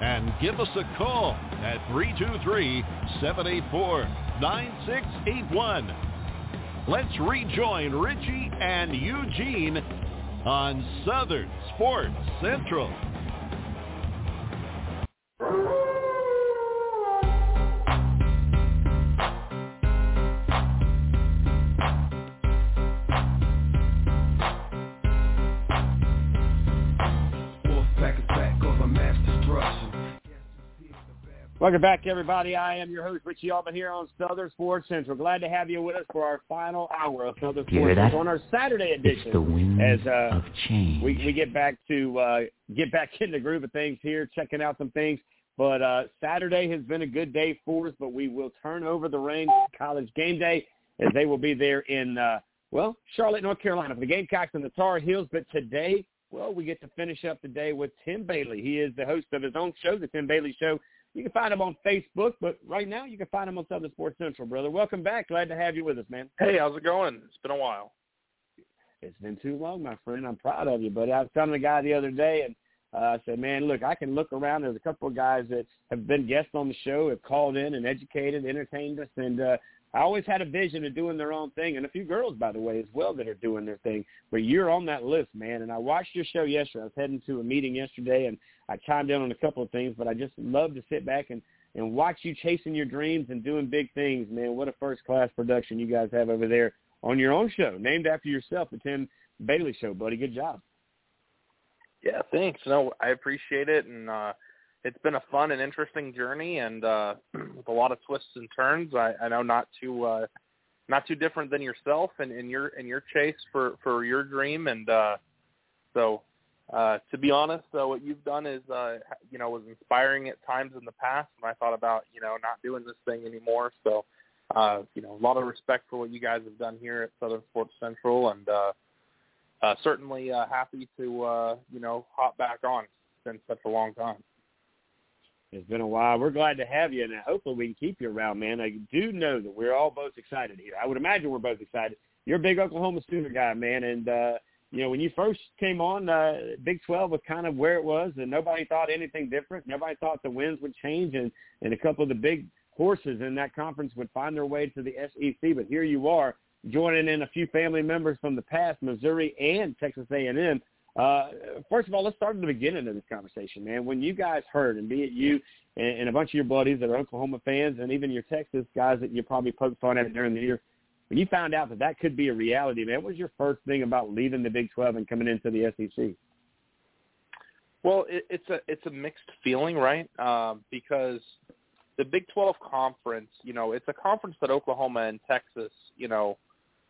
And give us a call at 323-784-9681. Let's rejoin Richie and Eugene on Southern Sports Central. Welcome back, everybody. I am your host, Richie Altman, here on Southern Sports Central. Glad to have you with us for our final hour of Southern Sports Central on our Saturday edition. It's the wind as uh, of change. we we get back to uh, get back in the groove of things here, checking out some things. But uh, Saturday has been a good day for us, but we will turn over the reins to College Game Day as they will be there in uh, well Charlotte, North Carolina for the Gamecocks and the Tar Heels. But today, well, we get to finish up the day with Tim Bailey. He is the host of his own show, the Tim Bailey Show. You can find him on Facebook, but right now you can find him on Southern Sports Central, brother. Welcome back. Glad to have you with us, man. Hey, how's it going? It's been a while. It's been too long, my friend. I'm proud of you, buddy. I was telling the guy the other day, and uh, I said, man, look, I can look around. There's a couple of guys that have been guests on the show, have called in and educated, entertained us, and uh, I always had a vision of doing their own thing, and a few girls, by the way, as well, that are doing their thing. But you're on that list, man. And I watched your show yesterday. I was heading to a meeting yesterday, and I chimed in on a couple of things. But I just love to sit back and and watch you chasing your dreams and doing big things, man. What a first class production you guys have over there on your own show, named after yourself, the Tim Bailey Show, buddy. Good job. Yeah, thanks. No, I appreciate it, and uh, it's been a fun and interesting journey, and uh, with a lot of twists and turns. I, I know not too uh, not too different than yourself and in your in your chase for for your dream, and uh, so uh, to be honest, uh, what you've done is, uh, you know, was inspiring at times in the past when I thought about, you know, not doing this thing anymore. So, uh, you know, a lot of respect for what you guys have done here at Southern Sports Central, and uh, uh, certainly uh, happy to, uh, you know, hop back on. It's been such a long time. It's been a while. We're glad to have you, and hopefully we can keep you around, man. I do know that we're all both excited here. I would imagine we're both excited. You're a big Oklahoma Sooner guy, man, and uh, you know, when you first came on, uh, Big 12 was kind of where it was, and nobody thought anything different. Nobody thought the winds would change, and, and a couple of the big horses in that conference would find their way to the SEC. But here you are, joining in a few family members from the past, Missouri and Texas A&M. Uh, first of all, let's start at the beginning of this conversation, man. When you guys heard, and be it you and, and a bunch of your buddies that are Oklahoma fans, and even your Texas guys that you probably poked fun at during the year, when you found out that that could be a reality, man, what was your first thing about leaving the Big 12 and coming into the SEC? Well, it, it's a it's a mixed feeling, right? Um, because the Big 12 conference, you know, it's a conference that Oklahoma and Texas, you know,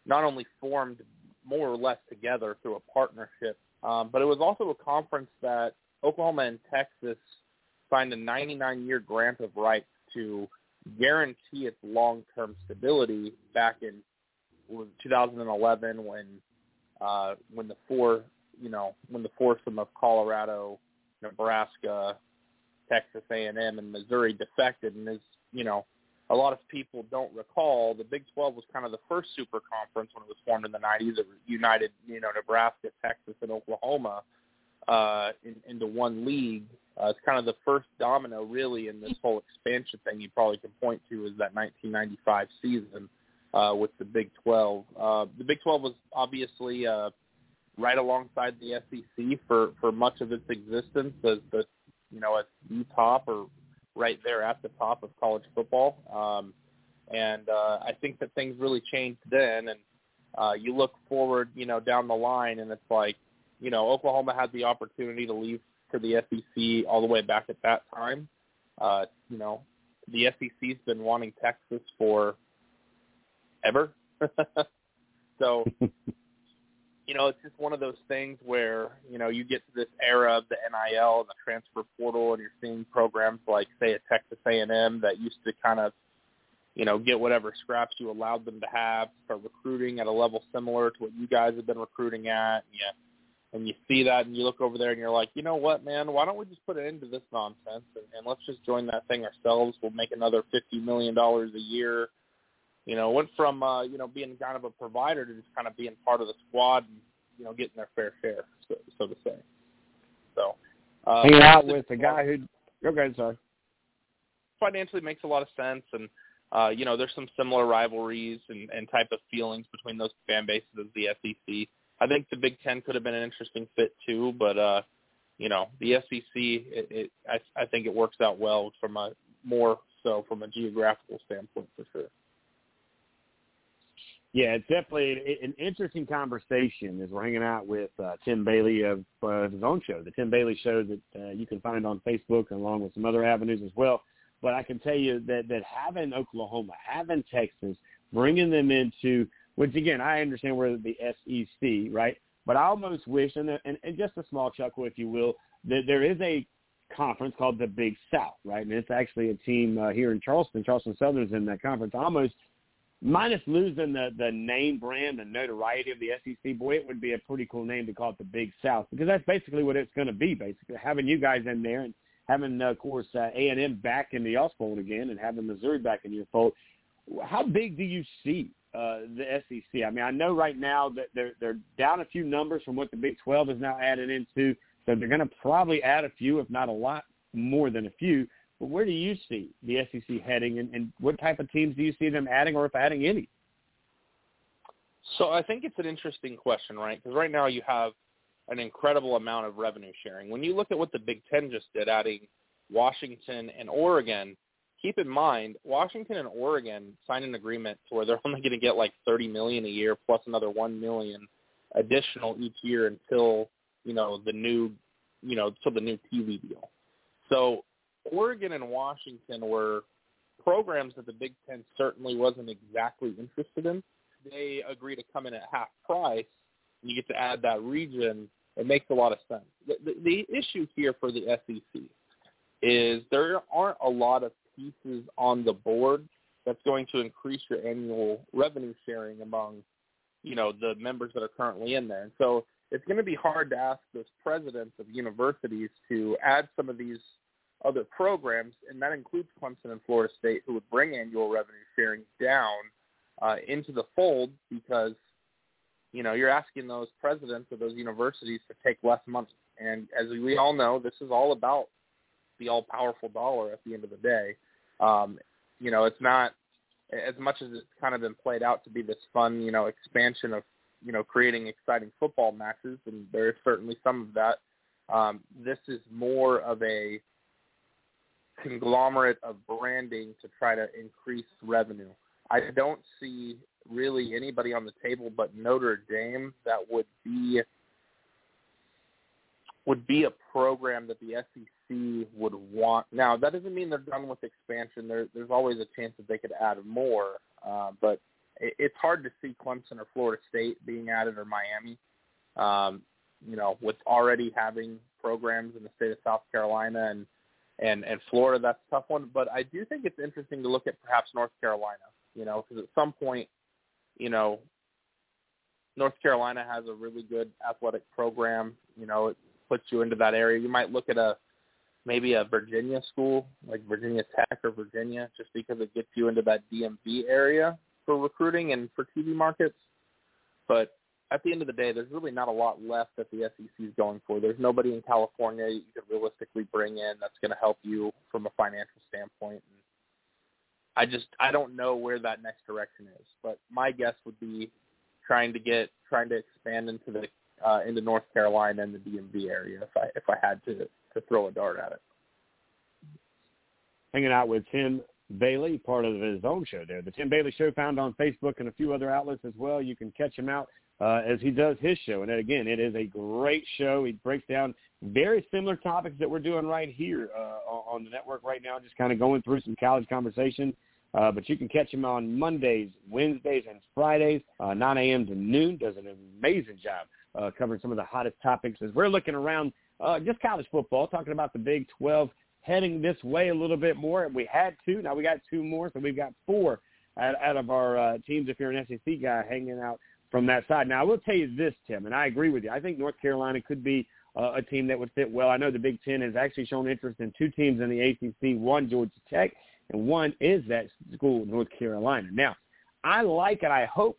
not only formed more or less together through a partnership, um, but it was also a conference that Oklahoma and Texas signed a 99-year grant of rights to guarantee its long-term stability back in 2011 when uh, when the four you know when the foursome of Colorado, Nebraska, Texas A&M, and Missouri defected, and is you know, a lot of people don't recall, the Big 12 was kind of the first super conference when it was formed in the 90s. It united you know Nebraska, Texas, and Oklahoma uh, in, into one league. Uh, it's kind of the first domino really in this whole expansion thing you probably can point to is that 1995 season uh, with the Big 12. Uh, the Big 12 was obviously uh, right alongside the SEC for, for much of its existence as the, you know, at the top or right there at the top of college football. Um, and uh, I think that things really changed then. And uh, you look forward, you know, down the line, and it's like, you know, Oklahoma had the opportunity to leave to the SEC all the way back at that time. Uh, you know, the SEC's been wanting Texas for ever. so, you know, it's just one of those things where, you know, you get to this era of the NIL and the transfer portal and you're seeing programs like, say, a Texas A&M that used to kind of, you know, get whatever scraps you allowed them to have, start recruiting at a level similar to what you guys have been recruiting at. Yeah. And you see that and you look over there and you're like, you know what, man, why don't we just put an end to this nonsense and, and let's just join that thing ourselves. We'll make another $50 million a year you know, went from uh, you know being kind of a provider to just kind of being part of the squad and you know getting their fair share, so, so to say. So uh, hanging out with the guy who. Okay, sorry. Financially makes a lot of sense, and uh, you know there's some similar rivalries and, and type of feelings between those fan bases as the SEC. I think the Big Ten could have been an interesting fit too, but uh, you know the SEC, it, it, I, I think it works out well from a more so from a geographical standpoint for sure. Yeah, it's definitely an interesting conversation as we're hanging out with uh, Tim Bailey of uh, his own show, the Tim Bailey Show that uh, you can find on Facebook along with some other avenues as well. But I can tell you that that having Oklahoma, having Texas, bringing them into which again I understand where the SEC, right? But I almost wish, and, and, and just a small chuckle, if you will, that there is a conference called the Big South, right? And it's actually a team uh, here in Charleston. Charleston Southern's in that conference. Almost minus losing the the name brand and notoriety of the SEC, boy, it would be a pretty cool name to call it the Big South because that's basically what it's going to be. Basically, having you guys in there and having, uh, of course, uh, A and M back in the US fold again, and having Missouri back in your fold. How big do you see uh, the SEC? I mean, I know right now that they're they're down a few numbers from what the Big 12 is now added into, so they're going to probably add a few, if not a lot more than a few. But where do you see the SEC heading, and, and what type of teams do you see them adding, or if adding any? So I think it's an interesting question, right? Because right now you have an incredible amount of revenue sharing. When you look at what the Big Ten just did, adding Washington and Oregon, keep in mind Washington and Oregon signed an agreement to where they're only going to get like 30 million a year plus another 1 million additional each year until you know the new you know till the new TV deal. So Oregon and Washington were programs that the Big Ten certainly wasn't exactly interested in. They agree to come in at half price, and you get to add that region. It makes a lot of sense. The, the, the issue here for the SEC is there aren't a lot of pieces on the board that's going to increase your annual revenue sharing among, you know, the members that are currently in there. And so it's going to be hard to ask those presidents of universities to add some of these other programs, and that includes Clemson and Florida State, who would bring annual revenue sharing down uh, into the fold because, you know, you're asking those presidents of those universities to take less money. And as we all know, this is all about the all-powerful dollar at the end of the day. Um, you know, it's not as much as it's kind of been played out to be this fun, you know, expansion of, you know, creating exciting football matches, and there is certainly some of that. Um, this is more of a conglomerate of branding to try to increase revenue. I don't see really anybody on the table but Notre Dame that would be would be a program that the SEC would want. Now, that doesn't mean they're done with expansion. There, there's always a chance that they could add more, uh, but it, it's hard to see Clemson or Florida State being added or Miami. Um, you know, with already having programs in the state of South Carolina and and and Florida, that's a tough one. But I do think it's interesting to look at perhaps North Carolina. You know, because at some point, you know, North Carolina has a really good athletic program. You know, it puts you into that area. You might look at a maybe a Virginia school like Virginia Tech or Virginia, just because it gets you into that DMV area for recruiting and for TV markets. But at the end of the day, there's really not a lot left that the SEC is going for. There's nobody in California you could realistically bring in that's going to help you from a financial standpoint. And I just I don't know where that next direction is, but my guess would be trying to get trying to expand into the uh, into North Carolina and the DMV area if I if I had to to throw a dart at it. Hanging out with Tim Bailey, part of his own show there. The Tim Bailey Show found on Facebook and a few other outlets as well. You can catch him out uh, as he does his show. And again, it is a great show. He breaks down very similar topics that we're doing right here uh, on the network right now, just kind of going through some college conversation. Uh, but you can catch him on Mondays, Wednesdays, and Fridays, uh, 9 a.m. to noon. Does an amazing job uh, covering some of the hottest topics as we're looking around uh, just college football, talking about the Big 12 heading this way a little bit more. We had two. Now we got two more, so we've got four out, out of our teams, if you're an SEC guy, hanging out from that side. Now, I will tell you this, Tim, and I agree with you. I think North Carolina could be uh, a team that would fit well. I know the Big Ten has actually shown interest in two teams in the ACC, one Georgia Tech, and one is that school, North Carolina. Now, I like and I hope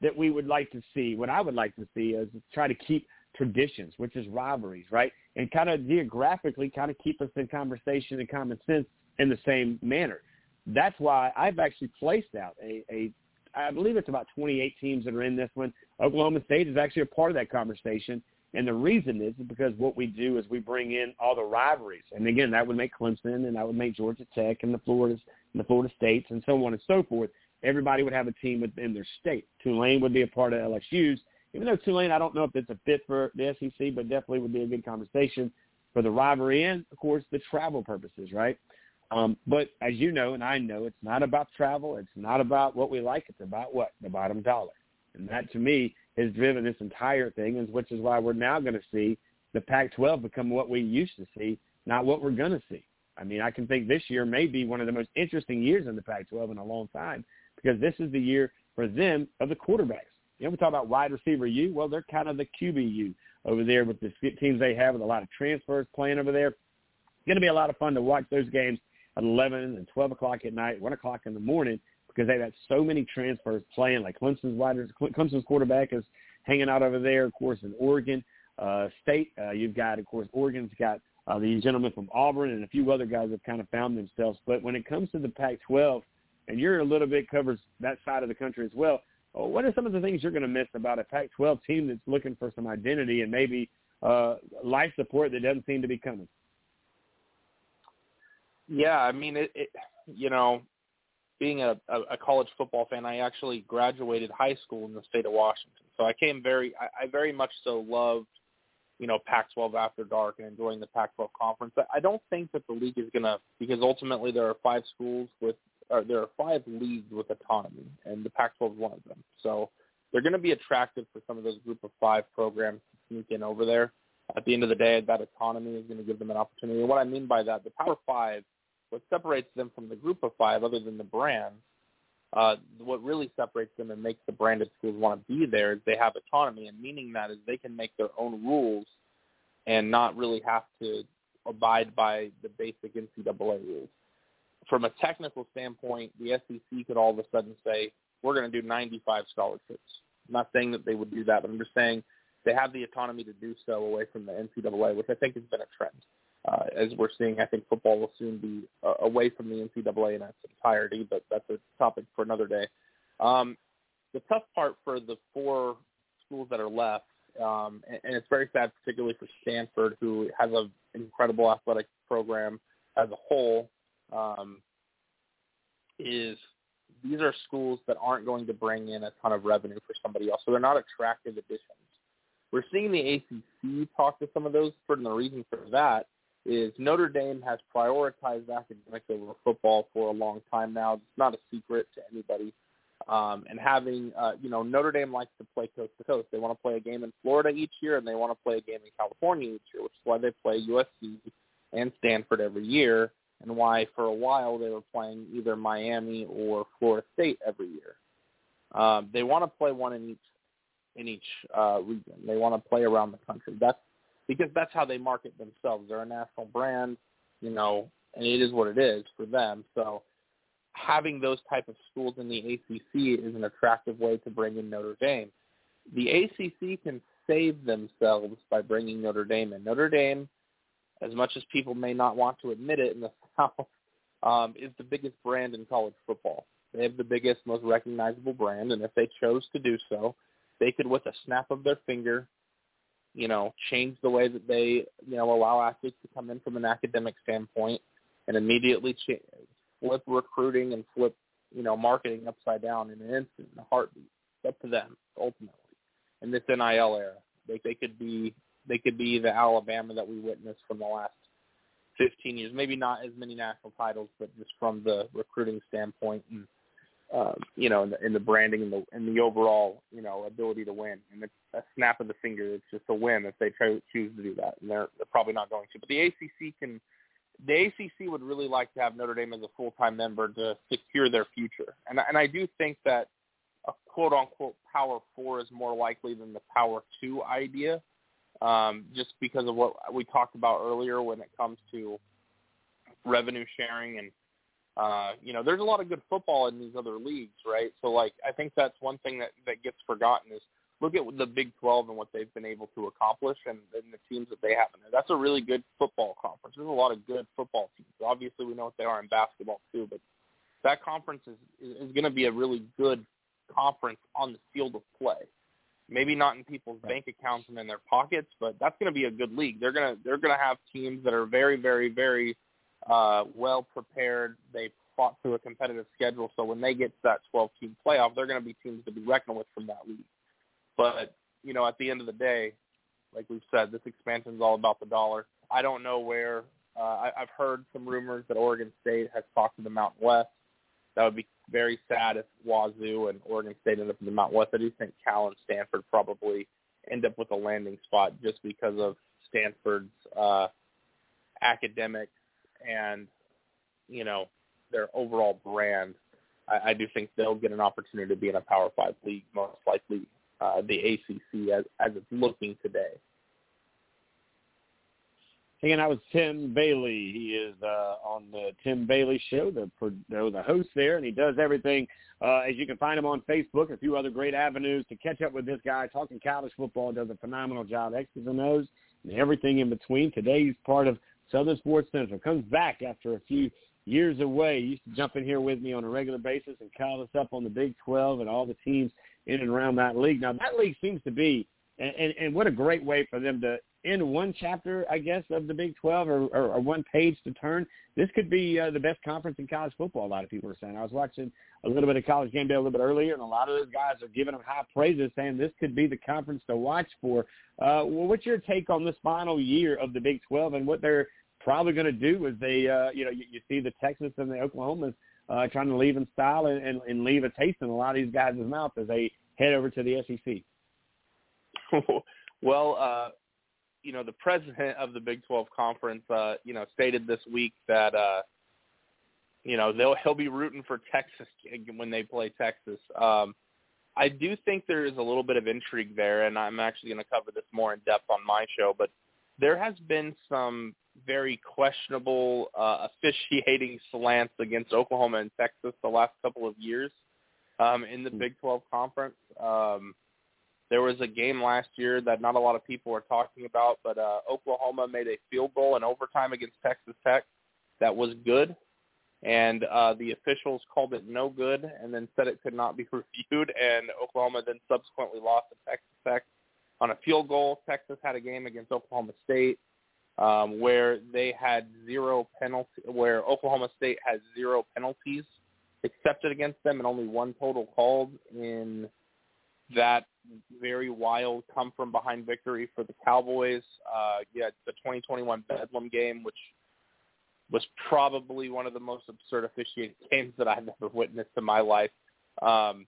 that we would like to see, what I would like to see is try to keep traditions, which is rivalries, right? And kind of geographically kind of keep us in conversation and common sense in the same manner. That's why I've actually placed out a, a I believe it's about 28 teams that are in this one. Oklahoma State is actually a part of that conversation. And the reason is because what we do is we bring in all the rivalries. And again, that would make Clemson and that would make Georgia Tech and the Floridas and the Florida States and so on and so forth. Everybody would have a team within their state. Tulane would be a part of LSU's. Even though Tulane, I don't know if it's a fit for the SEC, but definitely would be a good conversation for the rivalry and, of course, the travel purposes, right? Um, but as you know, and I know, it's not about travel. It's not about what we like. It's about what the bottom dollar, and that to me has driven this entire thing, and which is why we're now going to see the Pac-12 become what we used to see, not what we're going to see. I mean, I can think this year may be one of the most interesting years in the Pac-12 in a long time because this is the year for them of the quarterbacks. You know, we talk about wide receiver U. Well, they're kind of the QBU over there with the teams they have with a lot of transfers playing over there. It's going to be a lot of fun to watch those games at 11 and 12 o'clock at night, 1 o'clock in the morning because they've got so many transfers playing. Like Clemson's wide, Clemson's quarterback is hanging out over there, of course, in Oregon uh, State. Uh, you've got, of course, Oregon's got uh, the gentleman from Auburn and a few other guys have kind of found themselves. But when it comes to the Pac-12, and you're a little bit covers that side of the country as well, uh, what are some of the things you're going to miss about a Pac-12 team that's looking for some identity and maybe uh, life support that doesn't seem to be coming? Yeah, I mean, it, it you know, being a, a, college football fan, I actually graduated high school in the state of Washington. So I came very, I, I very much so loved, you know, Pac-12 after dark and enjoying the Pac-12 conference. I don't think that the league is to, because ultimately there are five schools with, or there are five leagues with autonomy, and the Pac-12 is one of them. So they're going to be attractive for some of those group of five programs to sneak in over there. At the end of the day, that autonomy is going to give them an opportunity. And what I mean by that, the Power Five what separates them from the group of five, other than the brand, uh, what really separates them and makes the branded schools want to be there is they have autonomy, and meaning that is they can make their own rules and not really have to abide by the basic NCAA rules. From a technical standpoint, the SEC could all of a sudden say, we're going to do 95 scholarships. I'm not saying that they would do that, but I'm just saying they have the autonomy to do so away from the NCAA, which I think has been a trend uh, as we're seeing, I think football will soon be uh, away from the NCAA in its entirety, but that's a topic for another day. Um, the tough part for the four schools that are left, um, and, and it's very sad, particularly for Stanford, who has an incredible athletic program as a whole, um, is these are schools that aren't going to bring in a ton of revenue for somebody else, so they're not attractive additions. We're seeing the ACC talk to some of those, and the reason for that is Notre Dame has prioritized academics over football for a long time now. It's not a secret to anybody. Um, and having, uh, you know, Notre Dame likes to play coast to coast. They want to play a game in Florida each year, and they want to play a game in California each year, which is why they play USC and Stanford every year, and why for a while they were playing either Miami or Florida State every year. Um, they want to play one in each in each uh, region. They want to play around the country. That's because that's how they market themselves. They're a national brand, you know, and it is what it is for them. So having those type of schools in the ACC is an attractive way to bring in Notre Dame. The ACC can save themselves by bringing Notre Dame in. Notre Dame, as much as people may not want to admit it in the South, um, is the biggest brand in college football. They have the biggest, most recognizable brand, and if they chose to do so, they could, with a snap of their finger, you know, change the way that they, you know, allow athletes to come in from an academic standpoint and immediately ch- flip recruiting and flip, you know, marketing upside down in an instant, in a heartbeat. It's up to them ultimately. In this NIL era, they they could be they could be the Alabama that we witnessed from the last 15 years. Maybe not as many national titles, but just from the recruiting standpoint and um, you know, in the, in the branding and the and the overall, you know, ability to win. And it's a snap of the finger. It's just a win if they try, choose to do that, and they're they're probably not going to. But the ACC can. The ACC would really like to have Notre Dame as a full-time member to secure their future, and and I do think that a quote-unquote Power Four is more likely than the Power Two idea, um, just because of what we talked about earlier when it comes to revenue sharing and uh, you know, there's a lot of good football in these other leagues, right? So like I think that's one thing that that gets forgotten is look at the Big 12 and what they've been able to accomplish and, and the teams that they have in there. That's a really good football conference. There's a lot of good football teams. Obviously, we know what they are in basketball too, but that conference is is, going to be a really good conference on the field of play. Maybe not in people's right. bank accounts and in their pockets, but that's going to be a good league. They're gonna they're gonna have teams that are very very very uh, well prepared. They fought through a competitive schedule, so when they get to that 12-team playoff, they're going to be teams to be reckoned with from that league. But you know, at the end of the day, like we've said, this expansion is all about the dollar. I don't know where Uh, I, I've heard some rumors that Oregon State has talked to the Mountain West. That would be very sad if Wazzu and Oregon State end up in the Mountain West. I do think Cal and Stanford probably end up with a landing spot just because of Stanford's uh, academics and you know their overall brand. I, I do think they'll get an opportunity to be in a Power Five league, most likely uh, the ACC as as it's looking today. Hanging out with Tim Bailey. He is uh, on the Tim Bailey Show, the the host there, and he does everything. Uh, as you can find him on Facebook, a few other great avenues to catch up with this guy. Talking college football, does a phenomenal job, X's and O's, and everything in between. Today he's part of Southern Sports Central. Comes back after a few years away. He used to jump in here with me on a regular basis and call us up on the Big 12 and all the teams in and around that league. Now that league seems to be, and, and, and what a great way for them to end one chapter, I guess, of the Big 12 or, or, or one page to turn. This could be uh, the best conference in college football. A lot of people are saying. I was watching a little bit of college game day a little bit earlier, and a lot of those guys are giving them high praises, saying this could be the conference to watch for. Uh, well, what's your take on this final year of the Big 12 and what they're probably going to do is they, uh, you know, you, you see the Texas and the Oklahomas uh, trying to leave in style and, and, and leave a taste in a lot of these guys' mouth as they head over to the SEC. well, uh, you know, the president of the Big 12 conference, uh, you know, stated this week that, uh, you know, they'll he'll be rooting for Texas when they play Texas. Um, I do think there is a little bit of intrigue there, and I'm actually going to cover this more in depth on my show. But there has been some very questionable uh, officiating slants against Oklahoma and Texas the last couple of years um, in the hmm. Big 12 conference. Um, there was a game last year that not a lot of people are talking about, but uh, Oklahoma made a field goal in overtime against Texas Tech that was good, and uh, the officials called it no good, and then said it could not be reviewed, and Oklahoma then subsequently lost to Texas Tech on a field goal. Texas had a game against Oklahoma State um, where they had zero penalty, where Oklahoma State has zero penalties accepted against them and only one total called in that very wild come from behind victory for the Cowboys. Uh, yeah, the 2021 Bedlam game, which was probably one of the most absurd officiated games that I've ever witnessed in my life. Um,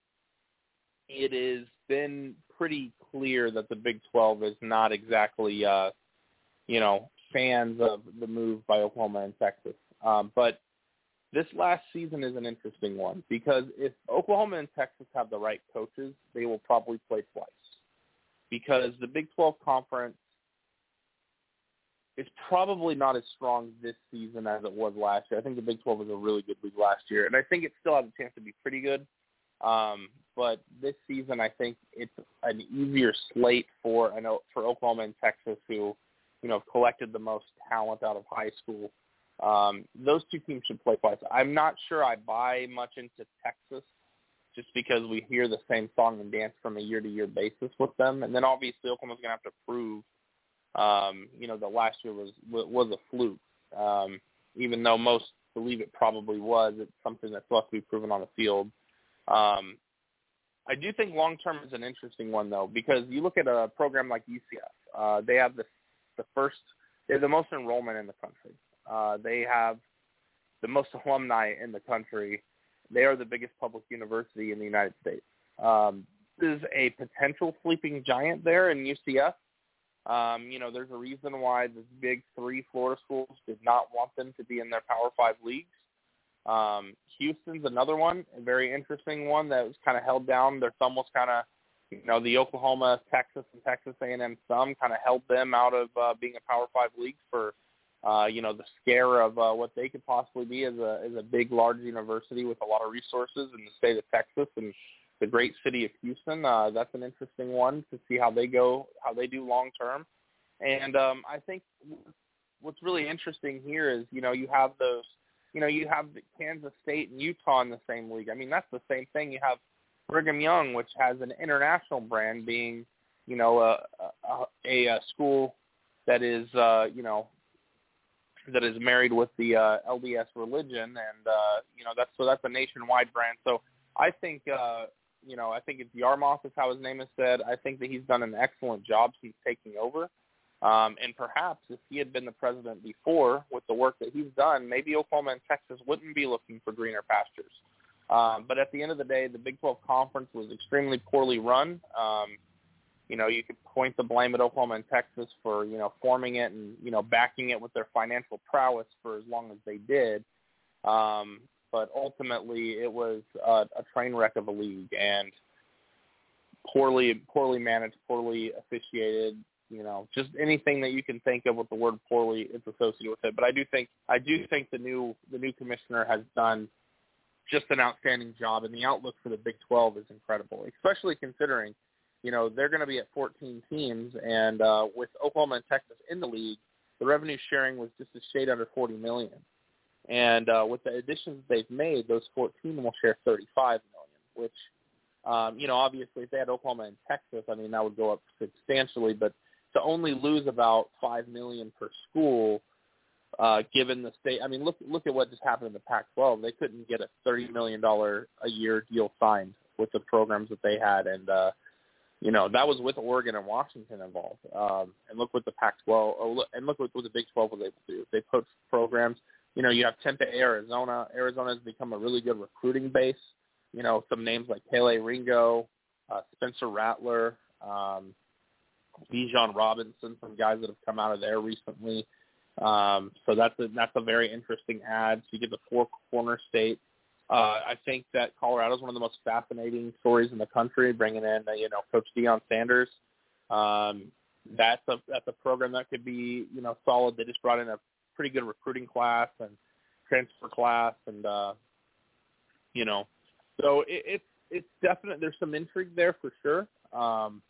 it has been pretty clear that the Big 12 is not exactly, uh, you know, fans of the move by Oklahoma and Texas. Um, but this last season is an interesting one because if Oklahoma and Texas have the right coaches, they will probably play twice. Because the Big 12 conference is probably not as strong this season as it was last year. I think the Big 12 was a really good league last year, and I think it still has a chance to be pretty good. Um, but this season, I think it's an easier slate for I know for Oklahoma and Texas, who you know collected the most talent out of high school. Um, those two teams should play twice. I'm not sure I buy much into Texas just because we hear the same song and dance from a year-to-year basis with them, and then obviously Oklahoma's going to have to prove, um, you know, that last year was was a fluke. Um, even though most believe it probably was, it's something that's left to be proven on the field. Um, I do think long term is an interesting one though, because you look at a program like UCF. Uh, they have the the first, they have the most enrollment in the country. Uh, they have the most alumni in the country. They are the biggest public university in the United States. Um, this is a potential sleeping giant there in UCF. Um, you know, there's a reason why the big three Florida schools did not want them to be in their Power Five leagues. Um, Houston's another one, a very interesting one that was kind of held down. Their thumb was kind of, you know, the Oklahoma, Texas, and Texas A&M thumb kind of held them out of uh, being a Power Five league for, uh, you know, the scare of uh, what they could possibly be as a as a big, large university with a lot of resources in the state of Texas and the great city of Houston. Uh, that's an interesting one to see how they go, how they do long term. And um, I think what's really interesting here is, you know, you have those you know, you have Kansas State and Utah in the same league. I mean, that's the same thing. You have Brigham Young, which has an international brand, being, you know, a a, a school that is, uh, you know, that is married with the uh, LDS religion, and uh, you know, that's so that's a nationwide brand. So I think, uh, you know, I think it's Yormark is how his name is said. I think that he's done an excellent job since taking over. Um, and perhaps if he had been the president before, with the work that he's done, maybe Oklahoma and Texas wouldn't be looking for greener pastures. Um, but at the end of the day, the Big 12 conference was extremely poorly run. Um, you know, you could point the blame at Oklahoma and Texas for you know forming it and you know backing it with their financial prowess for as long as they did. Um, but ultimately, it was a, a train wreck of a league and poorly poorly managed, poorly officiated. You know, just anything that you can think of with the word poorly, it's associated with it. But I do think I do think the new the new commissioner has done just an outstanding job, and the outlook for the Big 12 is incredible, especially considering, you know, they're going to be at 14 teams, and uh, with Oklahoma and Texas in the league, the revenue sharing was just a shade under 40 million, and uh, with the additions they've made, those 14 will share 35 million, which, um, you know, obviously if they had Oklahoma and Texas, I mean that would go up substantially, but to only lose about five million per school uh, given the state. I mean, look look at what just happened in the Pac-12. They couldn't get a thirty million dollar a year deal signed with the programs that they had, and uh, you know that was with Oregon and Washington involved. Um, and look what the Pac-12, oh, look, and look what, what the Big 12 was able to do. They put programs. You know, you have Tempe, Arizona. Arizona has become a really good recruiting base. You know, some names like Kelee Ringo, uh, Spencer Rattler, um, Bijan Robinson, some guys that have come out of there recently. Um, so that's a, that's a very interesting add. So you get the four corner state. Uh, I think that Colorado is one of the most fascinating stories in the country, bringing in you know Coach Deion Sanders. Um, that's a that's a program that could be you know solid. They just brought in a pretty good recruiting class and transfer class, and uh, you know, so it, it's it's definite. There's some intrigue there for sure. Um,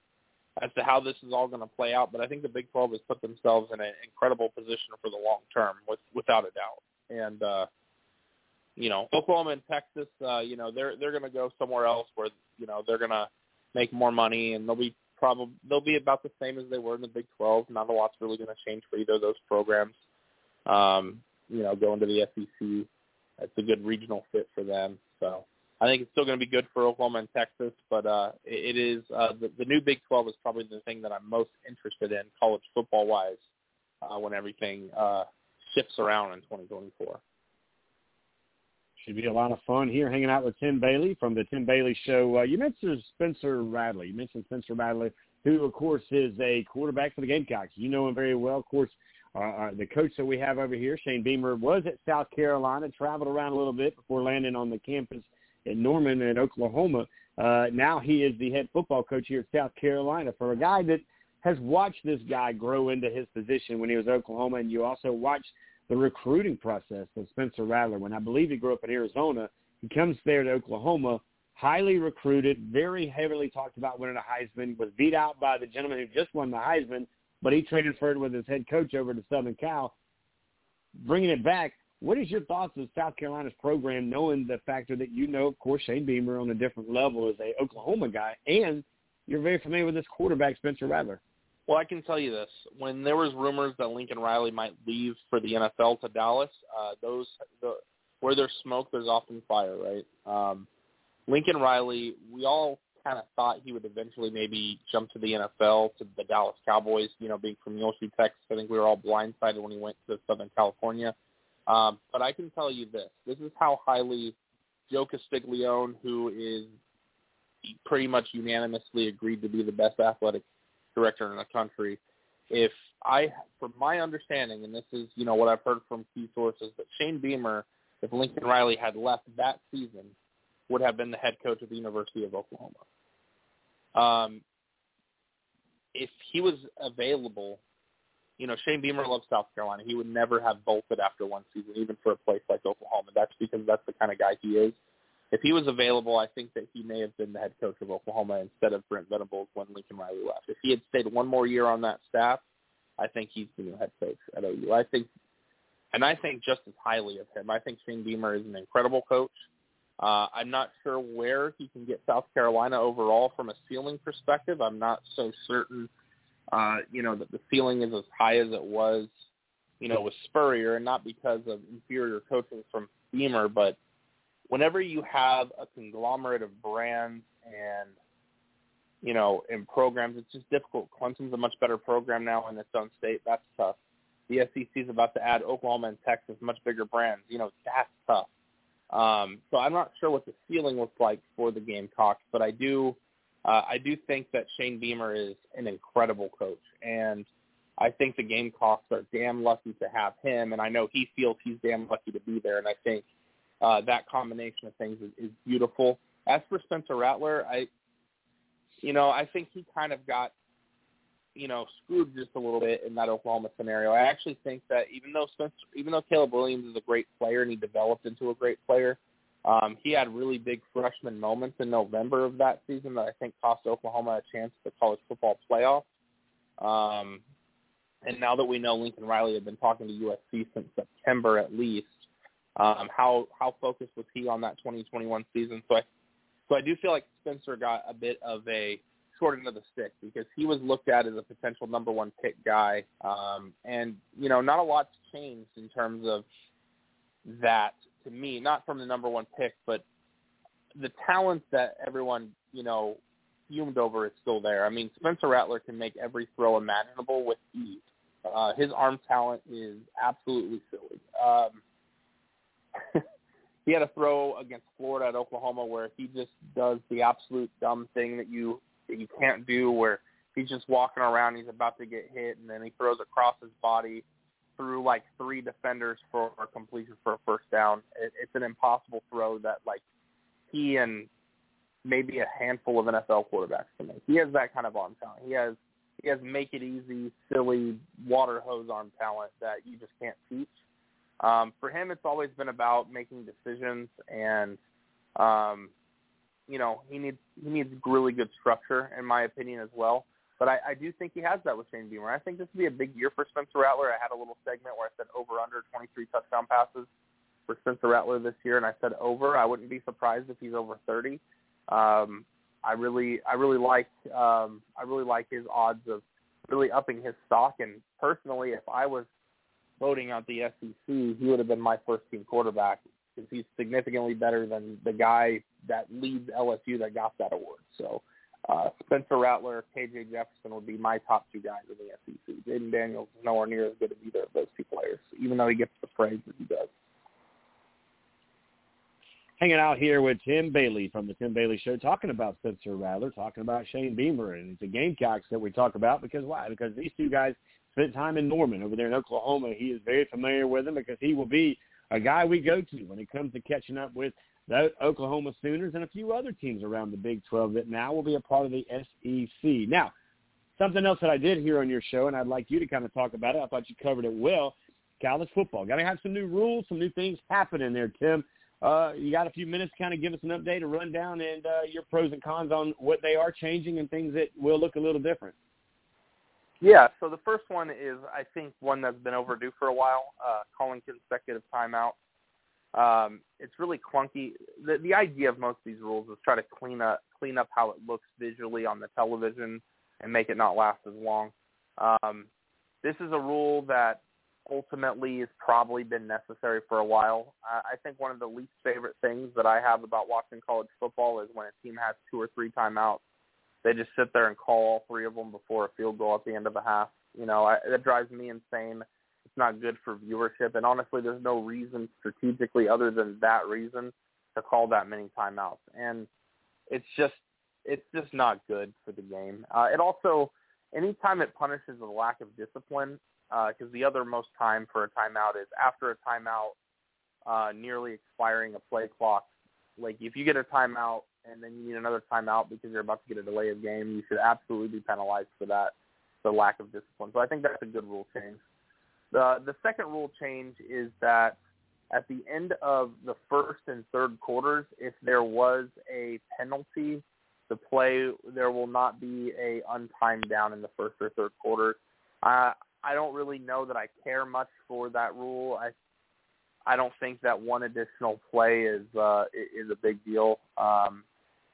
as to how this is all going to play out. But I think the Big 12 has put themselves in an incredible position for the long term, with, without a doubt. And uh, you know, Oklahoma and Texas, uh, you know, they're they're going to go somewhere else where you know they're going to make more money, and they'll be probably they'll be about the same as they were in the Big 12. Not a lot's really going to change for either of those programs. Um, you know, going to the SEC, it's a good regional fit for them. So I think it's still going to be good for Oklahoma and Texas, but uh, it is uh, the, the new Big 12 is probably the thing that I'm most interested in college football wise uh, when everything uh, shifts around in 2024. Should be a lot of fun here hanging out with Tim Bailey from the Tim Bailey Show. Uh, you mentioned Spencer Rattler. You mentioned Spencer Rattler, who, of course, is a quarterback for the Gamecocks. You know him very well. Of course, uh, uh, the coach that we have over here, Shane Beamer, was at South Carolina, traveled around a little bit before landing on the campus at Norman in Oklahoma. Uh, now he is the head football coach here at South Carolina. For a guy that has watched this guy grow into his position when he was at Oklahoma, and you also watched the recruiting process of Spencer Rattler. When I believe he grew up in Arizona, he comes there to Oklahoma, highly recruited, very heavily talked about winning a Heisman, was beat out by the gentleman who just won the Heisman, but he transferred with his head coach over to Southern Cal. Bringing it back, what is your thoughts of South Carolina's program, knowing the factor that you know, of course, Shane Beamer on a different level as a Oklahoma guy, and you're very familiar with this quarterback, Spencer Rattler? Well, I can tell you this: when there was rumors that Lincoln Riley might leave for the NFL to Dallas, uh, those the, where there's smoke, there's often fire, right? Um, Lincoln Riley, we all kind of thought he would eventually maybe jump to the NFL to the Dallas Cowboys. You know, being from Muleshoe, Texas, I think we were all blindsided when he went to Southern California. Um, but I can tell you this: this is how highly Joe Castiglione, who is pretty much unanimously agreed to be the best athletic director in the country, if I, from my understanding, and this is you know what I've heard from key sources, that Shane Beamer, if Lincoln Riley had left that season, would have been the head coach of the University of Oklahoma. Um, if he was available you know, Shane Beamer loves South Carolina. He would never have bolted after one season, even for a place like Oklahoma. That's because that's the kind of guy he is. If he was available, I think that he may have been the head coach of Oklahoma instead of Brent Venables when Lincoln Riley left. If he had stayed one more year on that staff, I think he's the new head coach at OU. I think, and I think just as highly of him. I think Shane Beamer is an incredible coach. Uh, I'm not sure where he can get South Carolina overall from a ceiling perspective. I'm not so certain – uh, you know, that the ceiling is as high as it was, you know, with Spurrier, and not because of inferior coaching from Beamer, but whenever you have a conglomerate of brands and you know, in programs. It's just difficult. Clemson's a much better program now in its own state. That's tough. The SEC is about to add Oklahoma and Texas, much bigger brands. You know, that's tough. Um, so I'm not sure what the ceiling looks like for the Gamecocks, but I do, uh, I do think that Shane Beamer is an incredible coach, and I think the Gamecocks are damn lucky to have him, and I know he feels he's damn lucky to be there, and I think uh, that combination of things is, is beautiful. As for Spencer Rattler, I, you know, I think he kind of got, you know, screwed just a little bit in that Oklahoma scenario. I actually think that even though Spencer, even though Caleb Williams is a great player and he developed into a great player, um, he had really big freshman moments in November of that season that I think cost Oklahoma a chance at the college football playoff. Um, and now that we know Lincoln Riley had been talking to USC since September at least, um, how how focused was he on that 2021 season? So I so I do feel like Spencer got a bit of a short end of the stick because he was looked at as a potential number one pick guy, um, and you know not a lot's changed in terms of that to me, not from the number one pick, but the talent that everyone you know fumed over is still there. I mean, Spencer Rattler can make every throw imaginable with ease. Uh, his arm talent is absolutely silly. Um, he had a throw against Florida at Oklahoma where he just does the absolute dumb thing that you that you can't do, where he's just walking around, he's about to get hit, and then he throws across his body through like three defenders for a completion for a first down. It, it's an impossible throw that like he and maybe a handful of NFL quarterbacks can make. He has that kind of arm talent. He has he has make it easy, silly water hose arm talent that you just can't teach. Um, for him, it's always been about making decisions, and um, you know he needs he needs really good structure, in my opinion, as well. But I, I do think he has that with Shane Beamer. I think this will be a big year for Spencer Rattler. I had a little segment where I said over under 23 touchdown passes for Spencer Rattler this year, and I said over. I wouldn't be surprised if he's over 30. Um, I really I really like um, I really like his odds of really upping his stock. And personally, if I was voting out the SEC, he would have been my first team quarterback because he's significantly better than the guy that leads LSU that got that award. So uh, Spencer Rattler, KJ Jefferson would be my top two guys in the SEC. Jayden Daniels is nowhere near as good as either of those two players, even though he gets the praise that he does hanging out here with Tim Bailey from the Tim Bailey Show, talking about Spencer Rattler, talking about Shane Beamer, and it's the Gamecocks that we talk about because why? Because these two guys spent time in Norman over there in Oklahoma. He is very familiar with them because he will be a guy we go to when it comes to catching up with the Oklahoma Sooners and a few other teams around the Big 12 that now will be a part of the SEC. Now, something else that I did hear on your show, and I'd like you to kind of talk about it. I thought you covered it well. College football. Got to have some new rules, some new things happening there, Tim uh, you got a few minutes to kind of give us an update, a rundown, and uh, your pros and cons on what they are changing and things that will look a little different. Yeah, so the first one is I think one that's been overdue for a while, uh, calling consecutive timeouts. Um, it's really clunky. The, the idea of most of these rules is try to clean up clean up how it looks visually on the television and make it not last as long. Um, this is a rule that ultimately has probably been necessary for a while. I think one of the least favorite things that I have about watching college football is when a team has two or three timeouts, they just sit there and call all three of them before a field goal at the end of a half. You know, I, that drives me insane. Not good for viewership, and honestly, there's no reason strategically other than that reason to call that many timeouts. And it's just it's just not good for the game. Uh, it also anytime it punishes a lack of discipline, because uh, the other most time for a timeout is after a timeout, uh, nearly expiring a play clock. Like if you get a timeout and then you need another timeout because you're about to get a delay of game, you should absolutely be penalized for that, the lack of discipline. So I think that's a good rule change. The the second rule change is that at the end of the first and third quarters, if there was a penalty, the play there will not be a untimed down in the first or third quarter. Uh, I don't really know that I care much for that rule. I I don't think that one additional play is uh, is a big deal, um,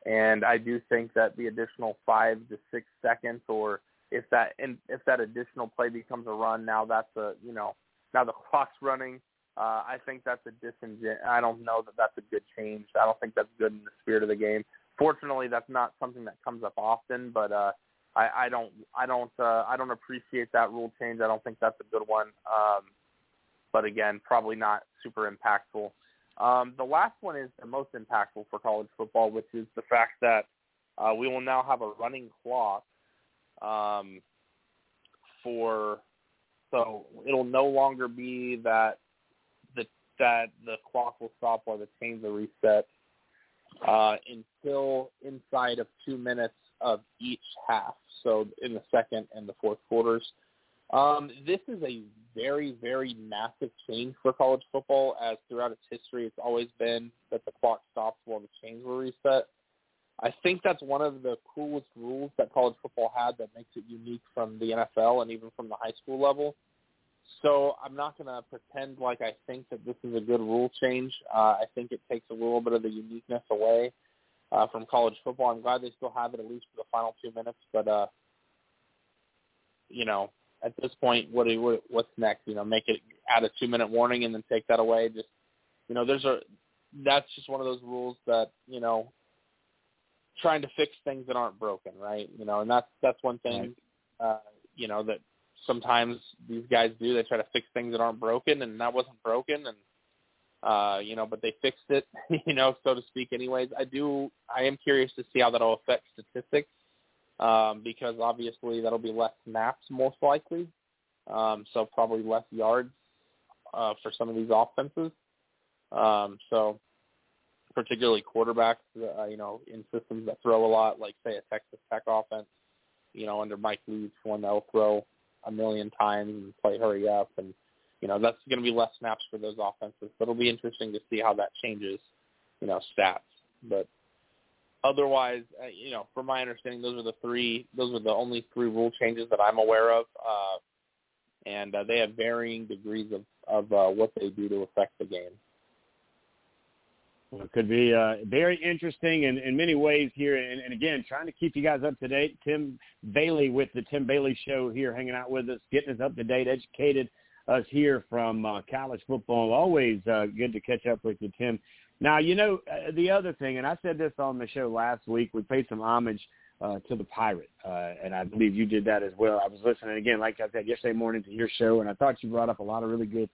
and I do think that the additional five to six seconds, or if that and if that additional play becomes a run, now that's a you know now the clock's running. Uh, I think that's a disingen. I don't know that that's a good change. I don't think that's good in the spirit of the game. fortunately, that's not something that comes up often. But uh, I, I don't, I don't, uh, I don't appreciate that rule change. I don't think that's a good one. Um, but again, probably not super impactful. Um, the last one is the most impactful for college football, which is the fact that uh, we will now have a running clock um, for so it'll no longer be that the that the clock will stop while the chains are reset uh, until inside of two minutes of each half. So in the second and the fourth quarters. Um, this is a very, very massive change for college football, as throughout its history, it's always been that the clock stops while the chains were reset. I think that's one of the coolest rules that college football had that makes it unique from the NFL and even from the high school level. So I'm not going to pretend like I think that this is a good rule change. Uh, I think it takes a little bit of the uniqueness away uh, from college football. I'm glad they still have it at least for the final two minutes, but uh, you know, at this point, what, do, what what's next? You know, make it add a two minute warning and then take that away. Just you know, there's a that's just one of those rules that you know trying to fix things that aren't broken, right? You know, and that's that's one thing, uh, you know, that sometimes these guys do. They try to fix things that aren't broken, and that wasn't broken, and uh, you know, but they fixed it, you know, so to speak. Anyways, I do. I am curious to see how that'll affect statistics, um, because obviously that'll be less snaps most likely, um, so probably less yards uh, for some of these offenses. Um, so particularly quarterbacks, uh, you know, in systems that throw a lot, like say a Texas Tech offense, you know, under Mike Leach, one they'll throw a million times and play hurry up, and you know that's going to be less snaps for those offenses. But it'll be interesting to see how that changes, you know, stats. But otherwise, uh, you know, from my understanding, those are the three. Those are the only three rule changes that I'm aware of, uh, and uh, they have varying degrees of of uh, what they do to affect the game. Well, it could be uh, very interesting in, in many ways here. And, and again, trying to keep you guys up to date. Tim Bailey with the Tim Bailey Show here, hanging out with us, getting us up to date, educated us here from uh, college football. Always uh, good to catch up with you, Tim. Now, you know, uh, the other thing, and I said this on the show last week, we paid some homage uh, to the pirate, uh, and I believe you did that as well. I was listening again, like I said, yesterday morning to your show, and I thought you brought up a lot of really good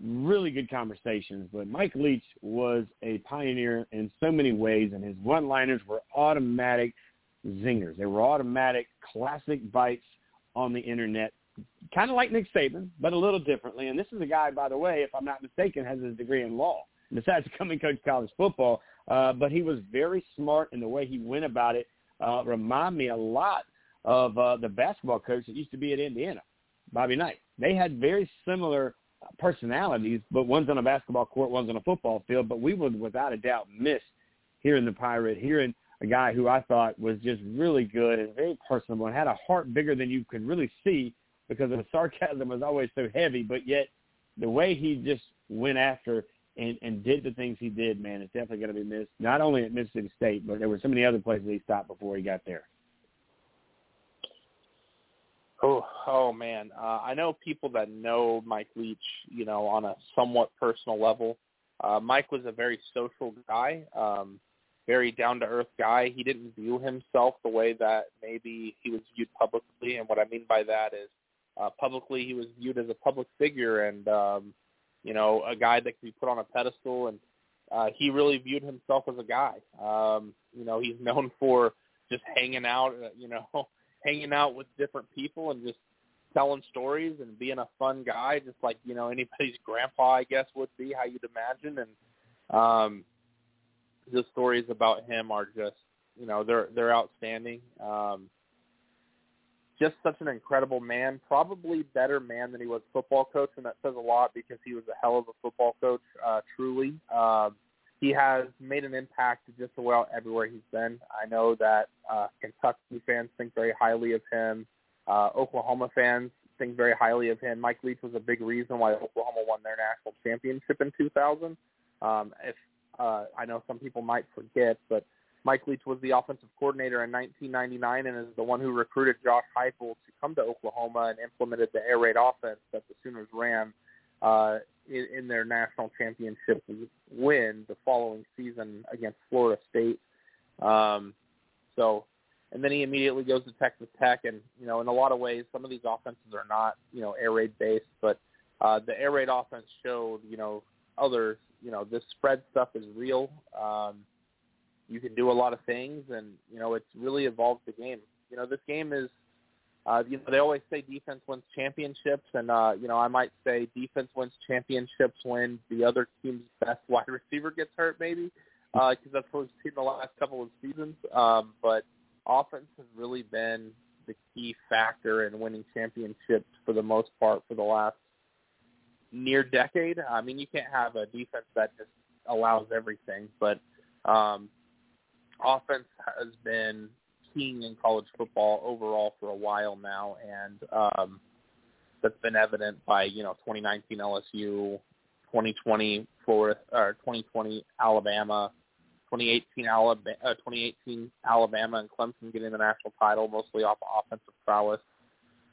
really good conversations. But Mike Leach was a pioneer in so many ways, and his one-liners were automatic zingers. They were automatic classic bites on the internet, kind of like Nick Saban, but a little differently. And this is a guy, by the way, if I'm not mistaken, has his degree in law. Besides becoming coach college football, uh, but he was very smart in the way he went about it. Uh, remind me a lot of uh, the basketball coach that used to be at Indiana, Bobby Knight. They had very similar personalities, but one's on a basketball court, one's on a football field. But we would, without a doubt, miss hearing the pirate, hearing a guy who I thought was just really good and very personable and had a heart bigger than you could really see because the sarcasm was always so heavy. But yet, the way he just went after and, and did the things he did, man, it's definitely going to be missed. Not only at Mississippi State, but there were so many other places he stopped before he got there. Oh, oh man, uh, I know people that know Mike Leach, you know, on a somewhat personal level. Uh, Mike was a very social guy, um, very down to earth guy. He didn't view himself the way that maybe he was viewed publicly, and what I mean by that is, uh, publicly he was viewed as a public figure and um, you know a guy that could be put on a pedestal, and uh, he really viewed himself as a guy. Um, you know, he's known for just hanging out, uh, you know hanging out with different people and just telling stories and being a fun guy, just like you know anybody's grandpa, I guess, would be how you'd imagine. And um, the stories about him are just you know they're they're outstanding. Um, just such an incredible man, probably better man than he was football coach, and that says a lot because he was a hell of a football coach, uh, truly. Um, he has made an impact just about everywhere he's been. I know that uh, Kentucky fans think very highly of him. Uh, Oklahoma fans think very highly of him. Mike Leach was a big reason why Oklahoma won their national championship in 2000. Um, if uh, I know some people might forget, but Mike Leach was the offensive coordinator in 1999 and is the one who recruited Josh Heupel to come to Oklahoma and implemented the air raid offense that the Sooners ran uh, in, in their national championship win the following season against Florida State. Um, so, and then he immediately goes to Texas Tech, and you know, in a lot of ways, some of these offenses are not you know air raid based, but uh, the air raid offense showed you know others you know this spread stuff is real. Um, you can do a lot of things, and you know it's really evolved the game. You know, this game is uh, you know, they always say defense wins championships, and uh, you know, I might say defense wins championships when the other team's best wide receiver gets hurt, maybe, because uh, that's what we've seen the last couple of seasons. Um, but offense has really been the key factor in winning championships for the most part for the last near decade. I mean, you can't have a defense that just allows everything, but um, offense has been king in college football overall for a while now, and um, that's been evident by you know 2019 LSU, 2020 Florida, or 2020 Alabama, 2018 Alabama, uh, 2018 Alabama and Clemson getting the national title mostly off of offensive prowess.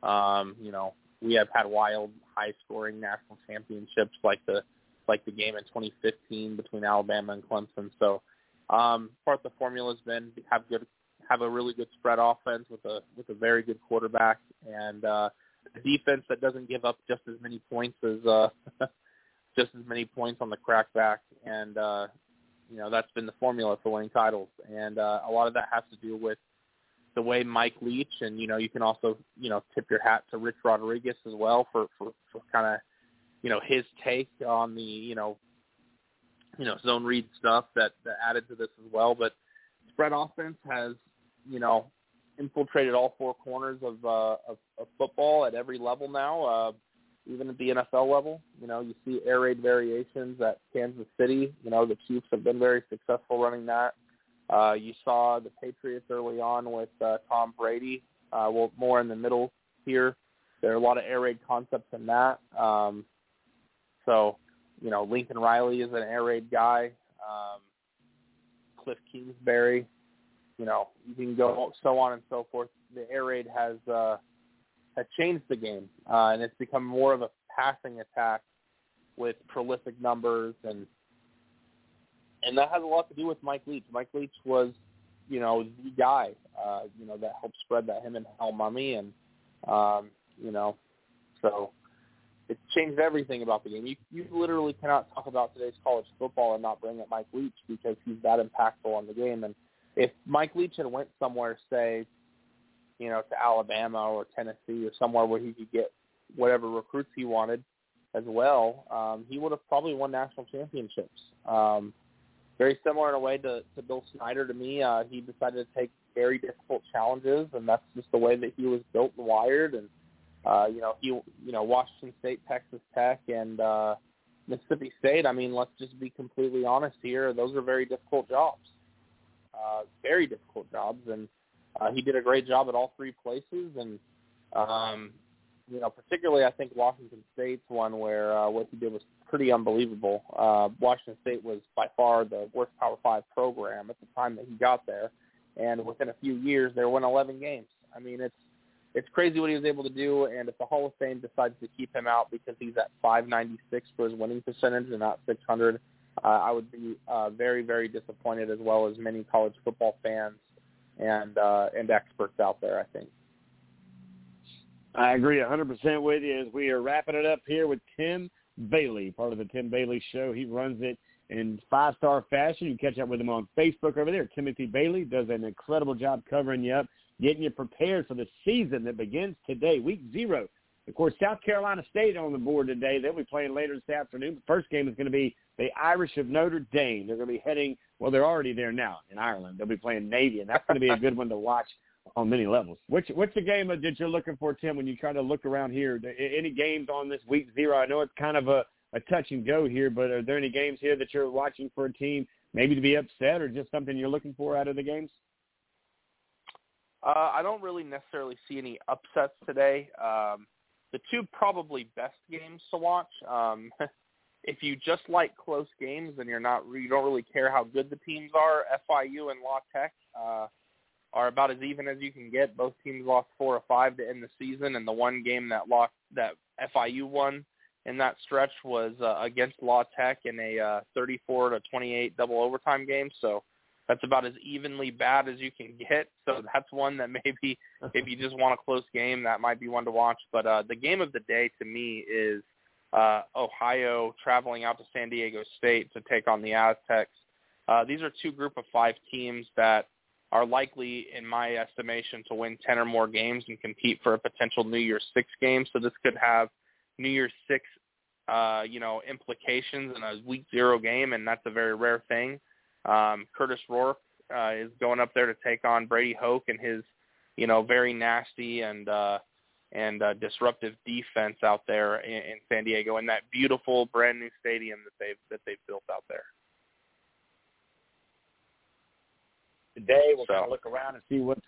Um, you know, we have had wild, high-scoring national championships like the like the game in 2015 between Alabama and Clemson. So um, part of the formula has been have good have a really good spread offense with a with a very good quarterback and uh, a defense that doesn't give up just as many points as uh, just as many points on the crackback. And uh, you know that's been the formula for winning titles. And uh, a lot of that has to do with the way Mike Leach and you know you can also you know tip your hat to Rich Rodriguez as well for for, for kind of you know his take on the you know you know zone read stuff that, that added to this as well. But spread offense has you know, infiltrated all four corners of, uh, of, of football at every level now, uh, even at the NFL level. You know, you see air raid variations at Kansas City. You know, the Chiefs have been very successful running that. Uh, you saw the Patriots early on with uh, Tom Brady. Uh, well, more in the middle here. There are a lot of air raid concepts in that. Um, so, you know, Lincoln Riley is an air raid guy. Um, Cliff Kingsbury, you know, you can go so on and so forth. The air raid has uh, has changed the game, uh, and it's become more of a passing attack with prolific numbers, and and that has a lot to do with Mike Leach. Mike Leach was, you know, the guy, uh, you know, that helped spread that him and Hal Mumme, and um, you know, so it's changed everything about the game. You you literally cannot talk about today's college football and not bring up Mike Leach because he's that impactful on the game and if Mike Leach had went somewhere, say, you know, to Alabama or Tennessee or somewhere where he could get whatever recruits he wanted as well, um, he would have probably won national championships. Um, very similar in a way to, to Bill Snyder to me. Uh, he decided to take very difficult challenges, and that's just the way that he was built and wired. And uh, you know, he, you know, Washington State, Texas Tech, and uh, Mississippi State. I mean, let's just be completely honest here; those are very difficult jobs uh, very difficult jobs, and uh, he did a great job at all three places. And um, you know, particularly I think Washington State's one where uh, what he did was pretty unbelievable. Uh, Washington State was by far the worst Power Five program at the time that he got there, and within a few years they won 11 games. I mean, it's it's crazy what he was able to do. And if the Hall of Fame decides to keep him out because he's at 596 for his winning percentage and not 600, uh, I would be uh, very, very disappointed, as well as many college football fans and uh, and experts out there. I think. I agree 100% with you. As we are wrapping it up here with Tim Bailey, part of the Tim Bailey Show. He runs it in five-star fashion. You catch up with him on Facebook over there. Timothy Bailey does an incredible job covering you up, getting you prepared for the season that begins today, week zero. Of course, South Carolina State on the board today. They'll be playing later this afternoon. The first game is going to be the Irish of Notre Dame. They're going to be heading, well, they're already there now in Ireland. They'll be playing Navy, and that's going to be a good one to watch on many levels. Which what's the game that you're looking for, Tim, when you try to look around here? Any games on this week zero? I know it's kind of a, a touch and go here, but are there any games here that you're watching for a team maybe to be upset or just something you're looking for out of the games? Uh, I don't really necessarily see any upsets today. Um, the two probably best games to watch. Um, if you just like close games and you're not you don't really care how good the teams are, FIU and La Tech uh, are about as even as you can get. Both teams lost four or five to end the season, and the one game that lost that FIU won in that stretch was uh, against La Tech in a uh, 34 to 28 double overtime game. So that's about as evenly bad as you can get. So that's one that maybe if you just want a close game, that might be one to watch. But uh, the game of the day to me is uh, Ohio traveling out to San Diego State to take on the Aztecs. Uh, these are two group of five teams that are likely, in my estimation, to win 10 or more games and compete for a potential New Year's Six game. So this could have New Year's Six, uh, you know, implications in a Week Zero game, and that's a very rare thing. Um, Kurtis Rourke uh, is going up there to take on Brady Hoke and his, you know, very nasty and uh, and uh, disruptive defense out there in, in San Diego in that beautiful brand new stadium that they've that they've built out there. Today we'll So- kind of look around and see what's.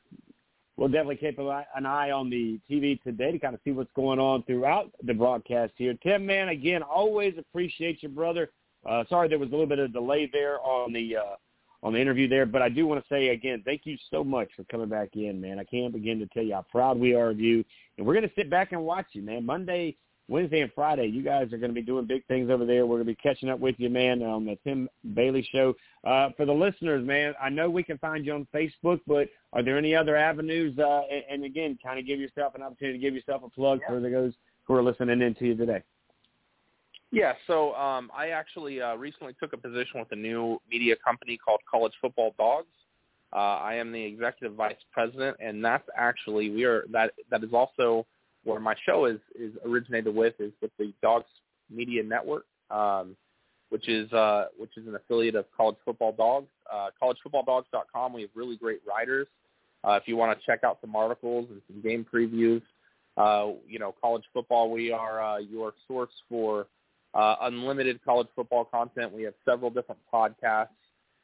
We'll definitely keep an eye- an eye on the TV today to kind of see what's going on throughout the broadcast here. Tim, man, again, always appreciate you, brother. Uh, sorry there was a little bit of delay there on the uh, on the interview there, but I do want to say again, thank you so much for coming back in, man. I can't begin to tell you how proud we are of you, and we're going to sit back and watch you, man. Monday, Wednesday, and Friday, you guys are going to be doing big things over there. We're going to be catching up with you, man, on the Tim Bailey Show. Uh, for the listeners, man, I know we can find you on Facebook, but are there any other avenues? Uh, and, and again, kind of give yourself an opportunity to give yourself a plug for those who are listening in to you today. Yeah, so um, I actually uh, recently took a position with a new media company called College Football Dogs. Uh, I am the executive vice president, and that's actually we are that that is also where my show is is originated with is with the Dogs Media Network, um, which is uh, which is an affiliate of College Football Dogs. Uh, CollegeFootballDogs.com. We have really great writers. Uh, if you want to check out some articles and some game previews, uh, you know, college football. We are uh, your source for uh, unlimited college football content. We have several different podcasts.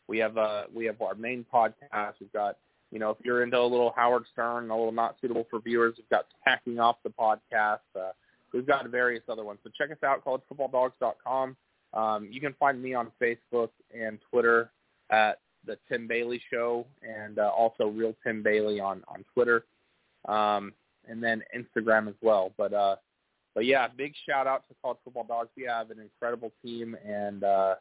We have uh, we have our main podcast. We've got you know if you're into a little Howard Stern, a little not suitable for viewers, we've got Tacking Off the podcast. Uh, we've got various other ones. So check us out, collegefootballdogs.com. Um, you can find me on Facebook and Twitter at the Tim Bailey Show, and uh, also Real Tim Bailey on on Twitter, um, and then Instagram as well. But uh, but yeah, big shout out to College Football Dogs. We have an incredible team, and uh,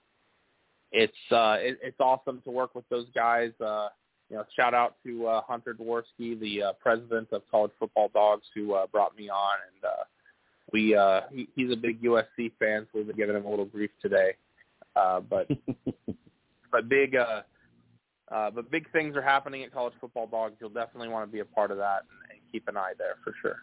it's uh, it, it's awesome to work with those guys. Uh, you know, shout out to uh, Hunter Dworsky, the uh, president of College Football Dogs, who uh, brought me on, and uh, we uh, he, he's a big USC fan, so we've been giving him a little grief today. Uh, but but big uh, uh, but big things are happening at College Football Dogs. You'll definitely want to be a part of that and, and keep an eye there for sure.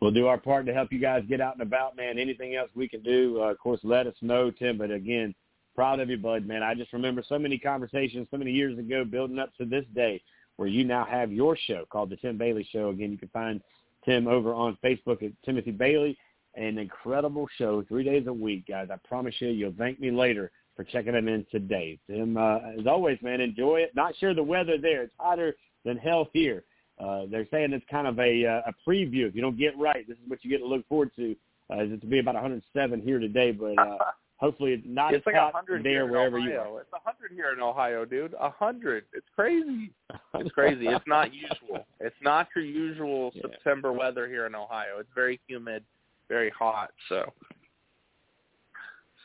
We'll do our part to help you guys get out and about, man. Anything else we can do, uh, of course, let us know, Tim. But again, proud of you, bud, man. I just remember so many conversations so many years ago building up to this day where you now have your show called The Tim Bailey Show. Again, you can find Tim over on Facebook at Timothy Bailey. An incredible show, three days a week, guys. I promise you, you'll thank me later for checking it in today. Tim, uh, as always, man, enjoy it. Not sure the weather there. It's hotter than hell here. Uh, they're saying it's kind of a uh, a preview. If you don't get right, this is what you get to look forward to. Uh, is it to be about 107 here today, but uh, hopefully it's not it's like a hot hundred there here wherever Ohio. you are. It's a hundred here in Ohio, dude. A hundred. It's crazy. It's crazy. it's not usual. It's not your usual Yeah. September weather here in Ohio. It's very humid, very hot. So,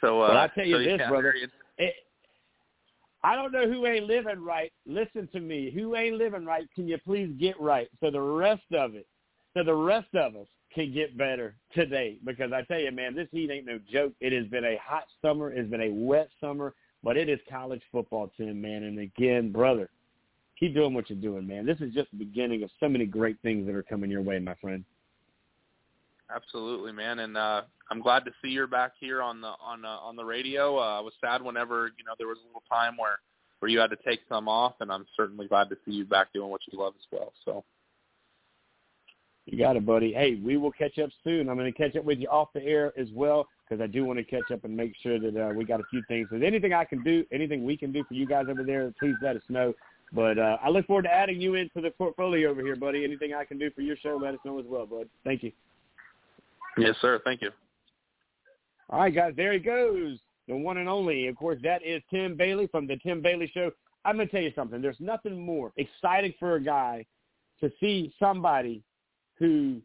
so uh, Well, I tell you so, this, yeah, brother. It, I don't know who ain't living right. Listen to me. Who ain't living right? Can you please get right so the rest of it, so the rest of us can get better today? Because I tell you, man, this heat ain't no joke. It has been a hot summer. It's been a wet summer, but it is college football, Tim, man. And again, brother, keep doing what you're doing, man. This is just the beginning of so many great things that are coming your way, my friend. Absolutely, man, and uh, I'm glad to see you're back here on the on uh, on the radio. Uh, I was sad whenever you know there was a little time where where you had to take some off, and I'm certainly glad to see you back doing what you love as well. So, You got it, buddy. Hey, we will catch up soon. I'm going to catch up with you off the air as well because I do want to catch up and make sure that uh, we got a few things. So anything I can do, anything we can do for you guys over there, please let us know. But uh, I look forward to adding you into the portfolio over here, buddy. Anything I can do for your show, let us know as well, bud. Thank you. Yes, sir. Thank you. All right, guys, there he goes. The one and only. Of course, that is Tim Bailey from the Tim Bailey Show. I'm going to tell you something. There's nothing more exciting for a guy to see somebody who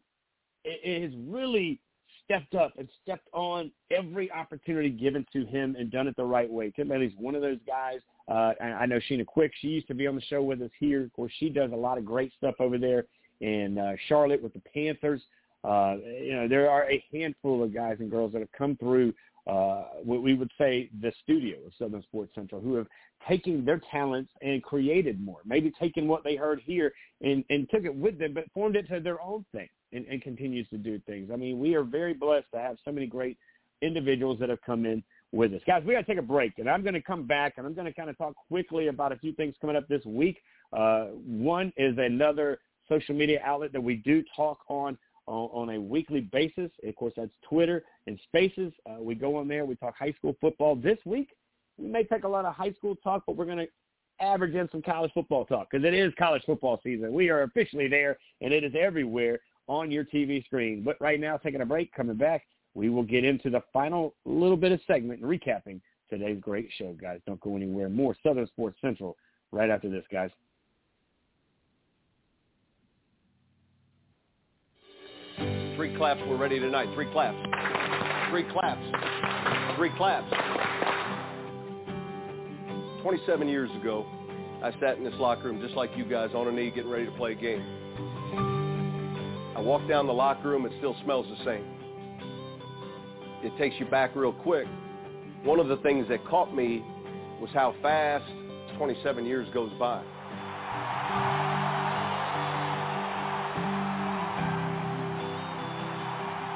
is really stepped up and stepped on every opportunity given to him and done it the right way. Tim Bailey's one of those guys. Uh, I know Sheena Quick. She used to be on the show with us here. Of course, she does a lot of great stuff over there in uh, Charlotte with the Panthers. Uh, you know, there are a handful of guys and girls that have come through uh, what we would say the studio of Southern Sports Central, who have taken their talents and created more. Maybe taken what they heard here and, and took it with them, but formed it to their own thing and, and continues to do things. I mean, we are very blessed to have so many great individuals that have come in with us. Guys, we got to take a break, and I'm going to come back, and I'm going to kind of talk quickly about a few things coming up this week. Uh, one is another social media outlet that we do talk on on, on a weekly basis. Of course, that's Twitter and Spaces. Uh, we go on there. We talk high school football. This week, we may take a lot of high school talk, but we're going to average in some college football talk because it is college football season. We are officially there, and it is everywhere on your TV screen. But right now, taking a break, coming back, we will get into the final little bit of segment and recapping today's great show, guys. Don't go anywhere. More Southern Sports Central right after this, guys. Three claps. We're ready tonight. Three claps. Three claps. Three claps. 27 years ago, I sat in this locker room just like you guys on a knee getting ready to play a game. I walked down the locker room, it still smells the same. It takes you back real quick. One of the things that caught me was how fast 27 years goes by.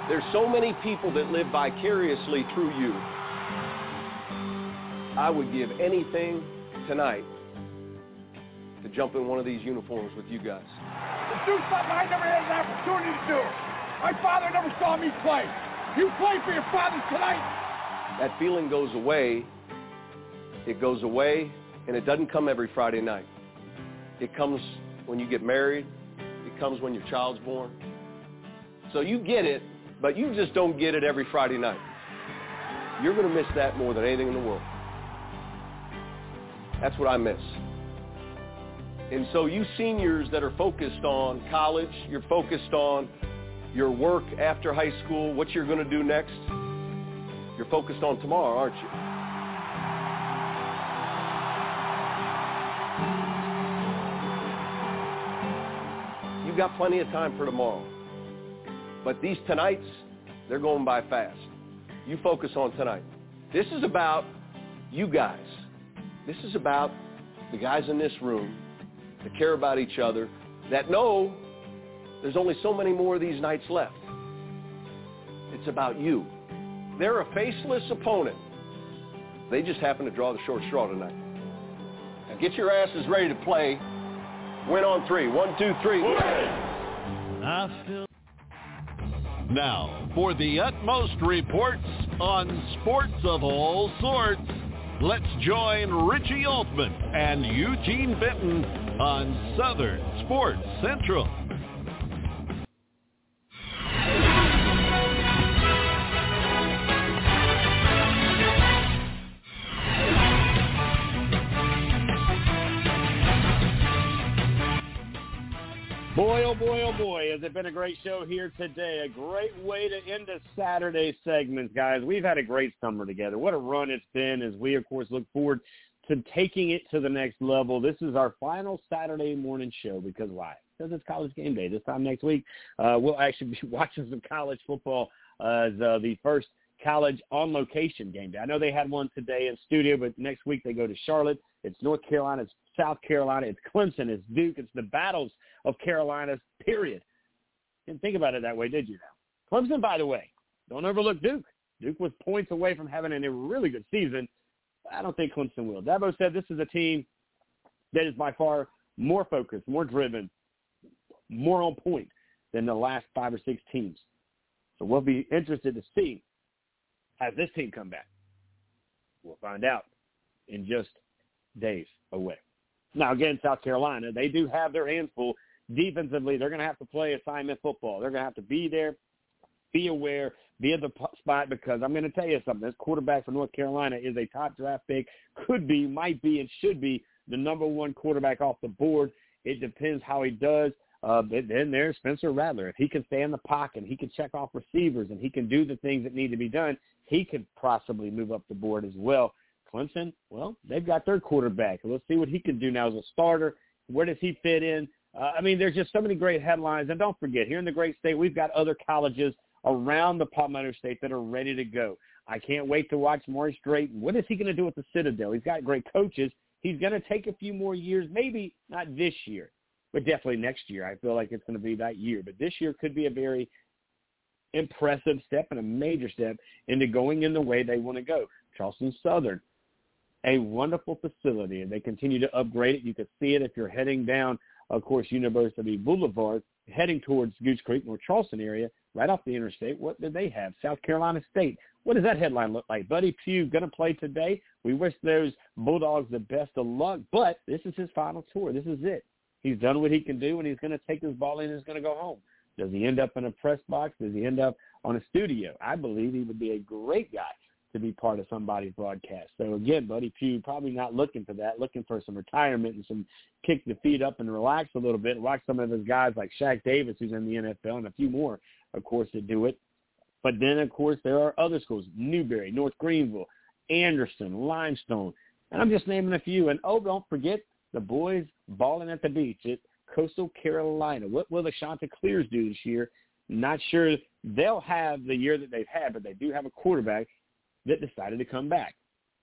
There's so many people that live vicariously through you. I would give anything tonight to jump in one of these uniforms with you guys. To do something I never had an opportunity to do. My father never saw me play. You play for your father tonight. That feeling goes away. It goes away, and it doesn't come every Friday night. It comes when you get married. It comes when your child's born. So you get it but you just don't get it every Friday night. You're going to miss that more than anything in the world. That's what I miss. And so you seniors that are focused on college, you're focused on your work after high school, what you're going to do next, you're focused on tomorrow, aren't you? You've got plenty of time for tomorrow. But these tonights, they're going by fast. You focus on tonight. This is about you guys. This is about the guys in this room that care about each other, that know there's only so many more of these nights left. It's about you. They're a faceless opponent. They just happen to draw the short straw tonight. Now get your asses ready to play. Win on three. One, two, three. Now, for the utmost reports on sports of all sorts, let's join Richie Altman and Eugene Benton on Southern Sports Central. Oh boy, oh boy, has it been a great show here today. A great way to end a Saturday segment, guys. We've had a great summer together. What a run it's been as we, of course, look forward to taking it to the next level. This is our final Saturday morning show because why? Because it's college game day. This time next week, uh, we'll actually be watching some college football as uh, the first college on location game day. I know they had one today in studio, but next week they go to Charlotte. It's North Carolina. It's South Carolina. It's Clemson. It's Duke. It's the battles of Carolina's, period. Didn't think about it that way, did you now? Clemson, by the way, don't overlook Duke. Duke was points away from having a really good season. I don't think Clemson will. Dabo said this is a team that is by far more focused, more driven, more on point than the last five or six teams. So we'll be interested to see how this team come back. We'll find out in just days away. Now, again, South Carolina, they do have their hands full defensively. They're going to have to play assignment football. They're going to have to be there, be aware, be at the spot because I'm going to tell you something. This quarterback for North Carolina is a top draft pick, could be, might be, and should be the number one quarterback off the board. It depends how he does. Uh, then there's Spencer Rattler. If he can stay in the pocket, he can check off receivers, and he can do the things that need to be done, he could possibly move up the board as well. Clemson, well, they've got their quarterback. Let's see what he can do now as a starter. Where does he fit in? Uh, I mean, there's just so many great headlines. And don't forget, here in the great state, we've got other colleges around the Palmetto State that are ready to go. I can't wait to watch Maurice Drayton. What is he going to do with the Citadel? He's got great coaches. He's going to take a few more years, maybe not this year, but definitely next year. I feel like it's going to be that year. But this year could be a very impressive step and a major step into going in the way they want to go. Charleston Southern, a wonderful facility, and they continue to upgrade it. You can see it if you're heading down, of course, University Boulevard, heading towards Goose Creek, North Charleston area, right off the interstate. What did they have? South Carolina State. What does that headline look like? Buddy Pough going to play today. We wish those Bulldogs the best of luck, but this is his final tour. This is it. He's done what he can do, and he's going to take his ball in and he's going to go home. Does he end up in a press box? Does he end up on a studio? I believe he would be a great guy to be part of somebody's broadcast. So again, Buddy Pough probably not looking for that, looking for some retirement and some kick the feet up and relax a little bit. Watch some of those guys like Shaq Davis, who's in the NFL, and a few more, of course, that do it. But then, of course, there are other schools: Newberry, North Greenville, Anderson, Limestone, and I'm just naming a few. And oh, don't forget the boys balling at the beach at Coastal Carolina. What will the Chanticleers do this year? Not sure they'll have the year that they've had, but they do have a quarterback that decided to come back.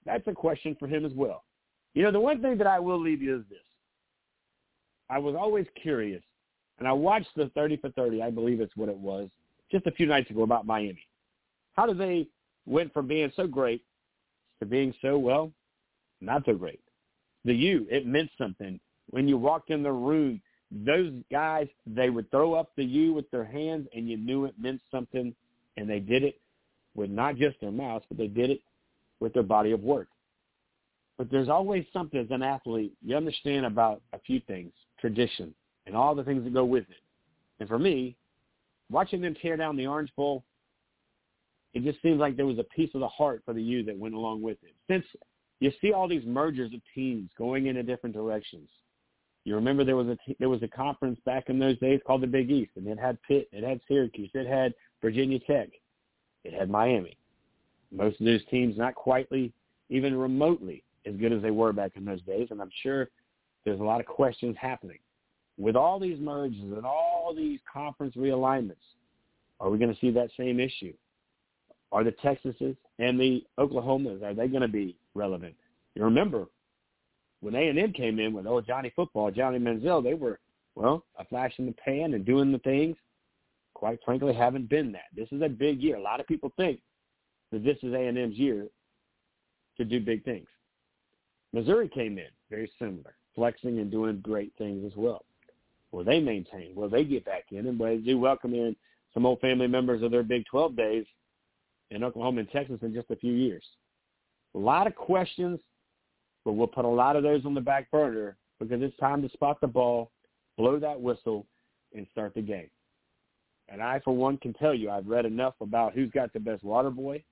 That's a question for him as well. You know, the one thing that I will leave you is this. I was always curious, and I watched the 30 for 30, I believe it's what it was, just a few nights ago about Miami. How did they went from being so great to being so, well, not so great. The U, it meant something. When you walked in the room, those guys, they would throw up the U with their hands, and you knew it meant something, and they did it with not just their mouths, but they did it with their body of work. But there's always something as an athlete you understand about a few things, tradition, and all the things that go with it. And for me, watching them tear down the Orange Bowl, it just seems like there was a piece of the heart for the U that went along with it. Since you see all these mergers of teams going in different directions, you remember there was a there was a conference back in those days called the Big East, and it had Pitt, it had Syracuse, it had Virginia Tech, it had Miami. Most of those teams not quite even remotely as good as they were back in those days, and I'm sure there's a lot of questions happening. With all these mergers and all these conference realignments, are we going to see that same issue? Are the Texases and the Oklahomas, are they going to be relevant? You remember when A&M came in with, oh, Johnny Football, Johnny Manziel, they were, well, a flash in the pan and doing the things quite frankly, haven't been that. This is a big year. A lot of people think that this is A&M's year to do big things. Missouri came in very similar, flexing and doing great things as well. Will they maintain? Will they get back in? And will they do welcome in some old family members of their Big 12 days in Oklahoma and Texas in just a few years? A lot of questions, but we'll put a lot of those on the back burner because it's time to spot the ball, blow that whistle, and start the game. And I, for one, can tell you I've read enough about who's got the best water boy,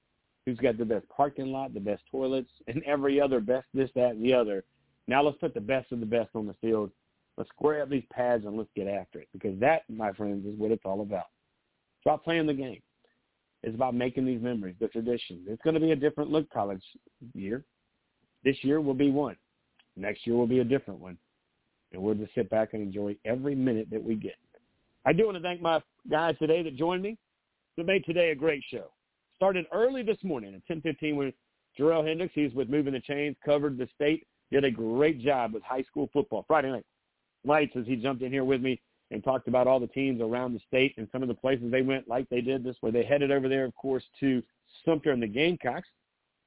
who's got the best parking lot, the best toilets, and every other best this, that, and the other. Now let's put the best of the best on the field. Let's square up these pads and let's get after it because that, my friends, is what it's all about. It's about playing the game. It's about making these memories, the tradition. It's going to be a different look college year. This year will be one. Next year will be a different one. And we'll just sit back and enjoy every minute that we get. I do want to thank my guys today that joined me. That made today a great show. Started early this morning at 10:15 with Jerel Hendricks. He's with Moving the Chains, covered the state, did a great job with high school football. Friday night lights as he jumped in here with me and talked about all the teams around the state and some of the places they went, like they did this way. They headed over there, of course, to Sumter and the Gamecocks.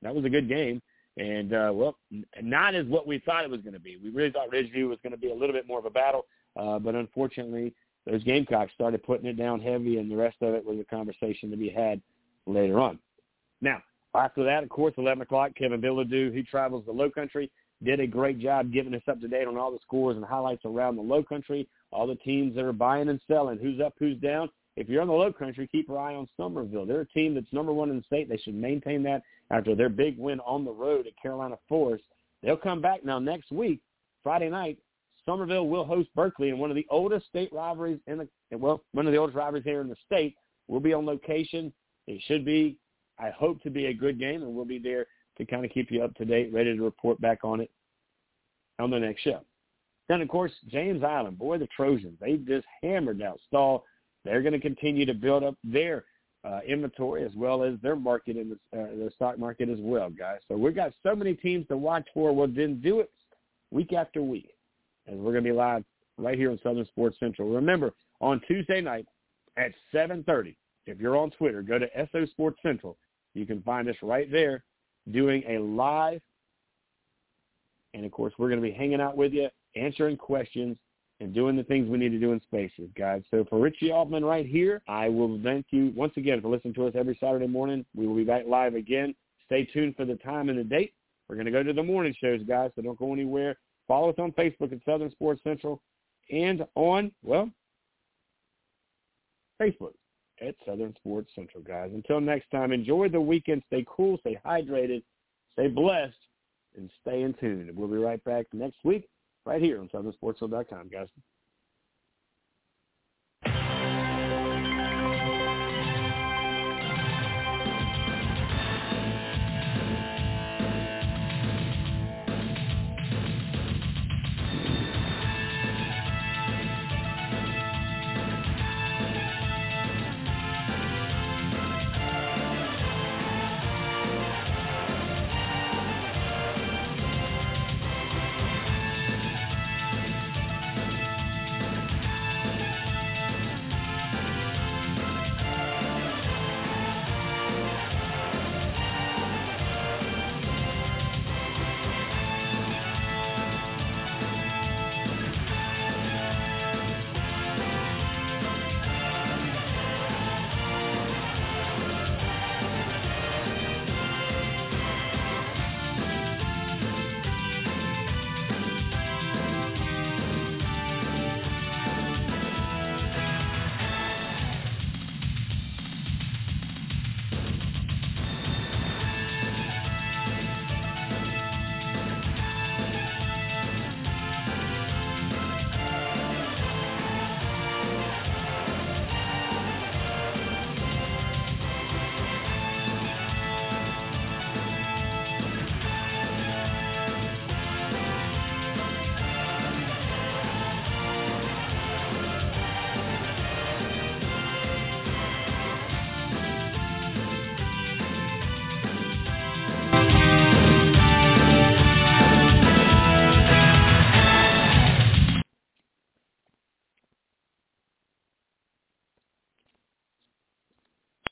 That was a good game. And, uh, well, not as what we thought it was going to be. We really thought Ridgeview was going to be a little bit more of a battle, uh, but unfortunately, those Gamecocks started putting it down heavy, and the rest of it was a conversation to be had later on. Now, after that, of course, 11 o'clock, Kevin Bilodeau, he travels the low country, did a great job giving us up to date on all the scores and highlights around the low country, all the teams that are buying and selling, who's up, who's down. If you're in the low country, keep your eye on Summerville. They're a team that's number one in the state. They should maintain that after their big win on the road at Carolina Forest. They'll come back now next week, Friday night, Summerville will host Berkeley in one of the oldest state rivalries in the well, one of the oldest rivalries here in the state. We'll be on location. It should be, I hope to be a good game, and we'll be there to kind of keep you up to date, ready to report back on it on the next show. Then, of course, James Island, boy, the Trojans, they just hammered out Stall. They're going to continue to build up their uh, inventory as well as their market in the, uh, the stock market as well, guys. So we've got so many teams to watch for. We'll then do it week after week, and we're going to be live right here on Southern Sports Central. Remember, on Tuesday night at 7.30, if you're on Twitter, go to SO Sports Central. You can find us right there doing a live. And, of course, we're going to be hanging out with you, answering questions, and doing the things we need to do in spaces, guys. So for Richie Altman right here, I will thank you once again for listening to us every Saturday morning. We will be back live again. Stay tuned for the time and the date. We're going to go to the morning shows, guys, so don't go anywhere. Follow us on Facebook at Southern Sports Central and on, well, Facebook at Southern Sports Central, guys. Until next time, enjoy the weekend. Stay cool, stay hydrated, stay blessed, and stay in tune. We'll be right back next week right here on SouthernSportsCentral.com, guys.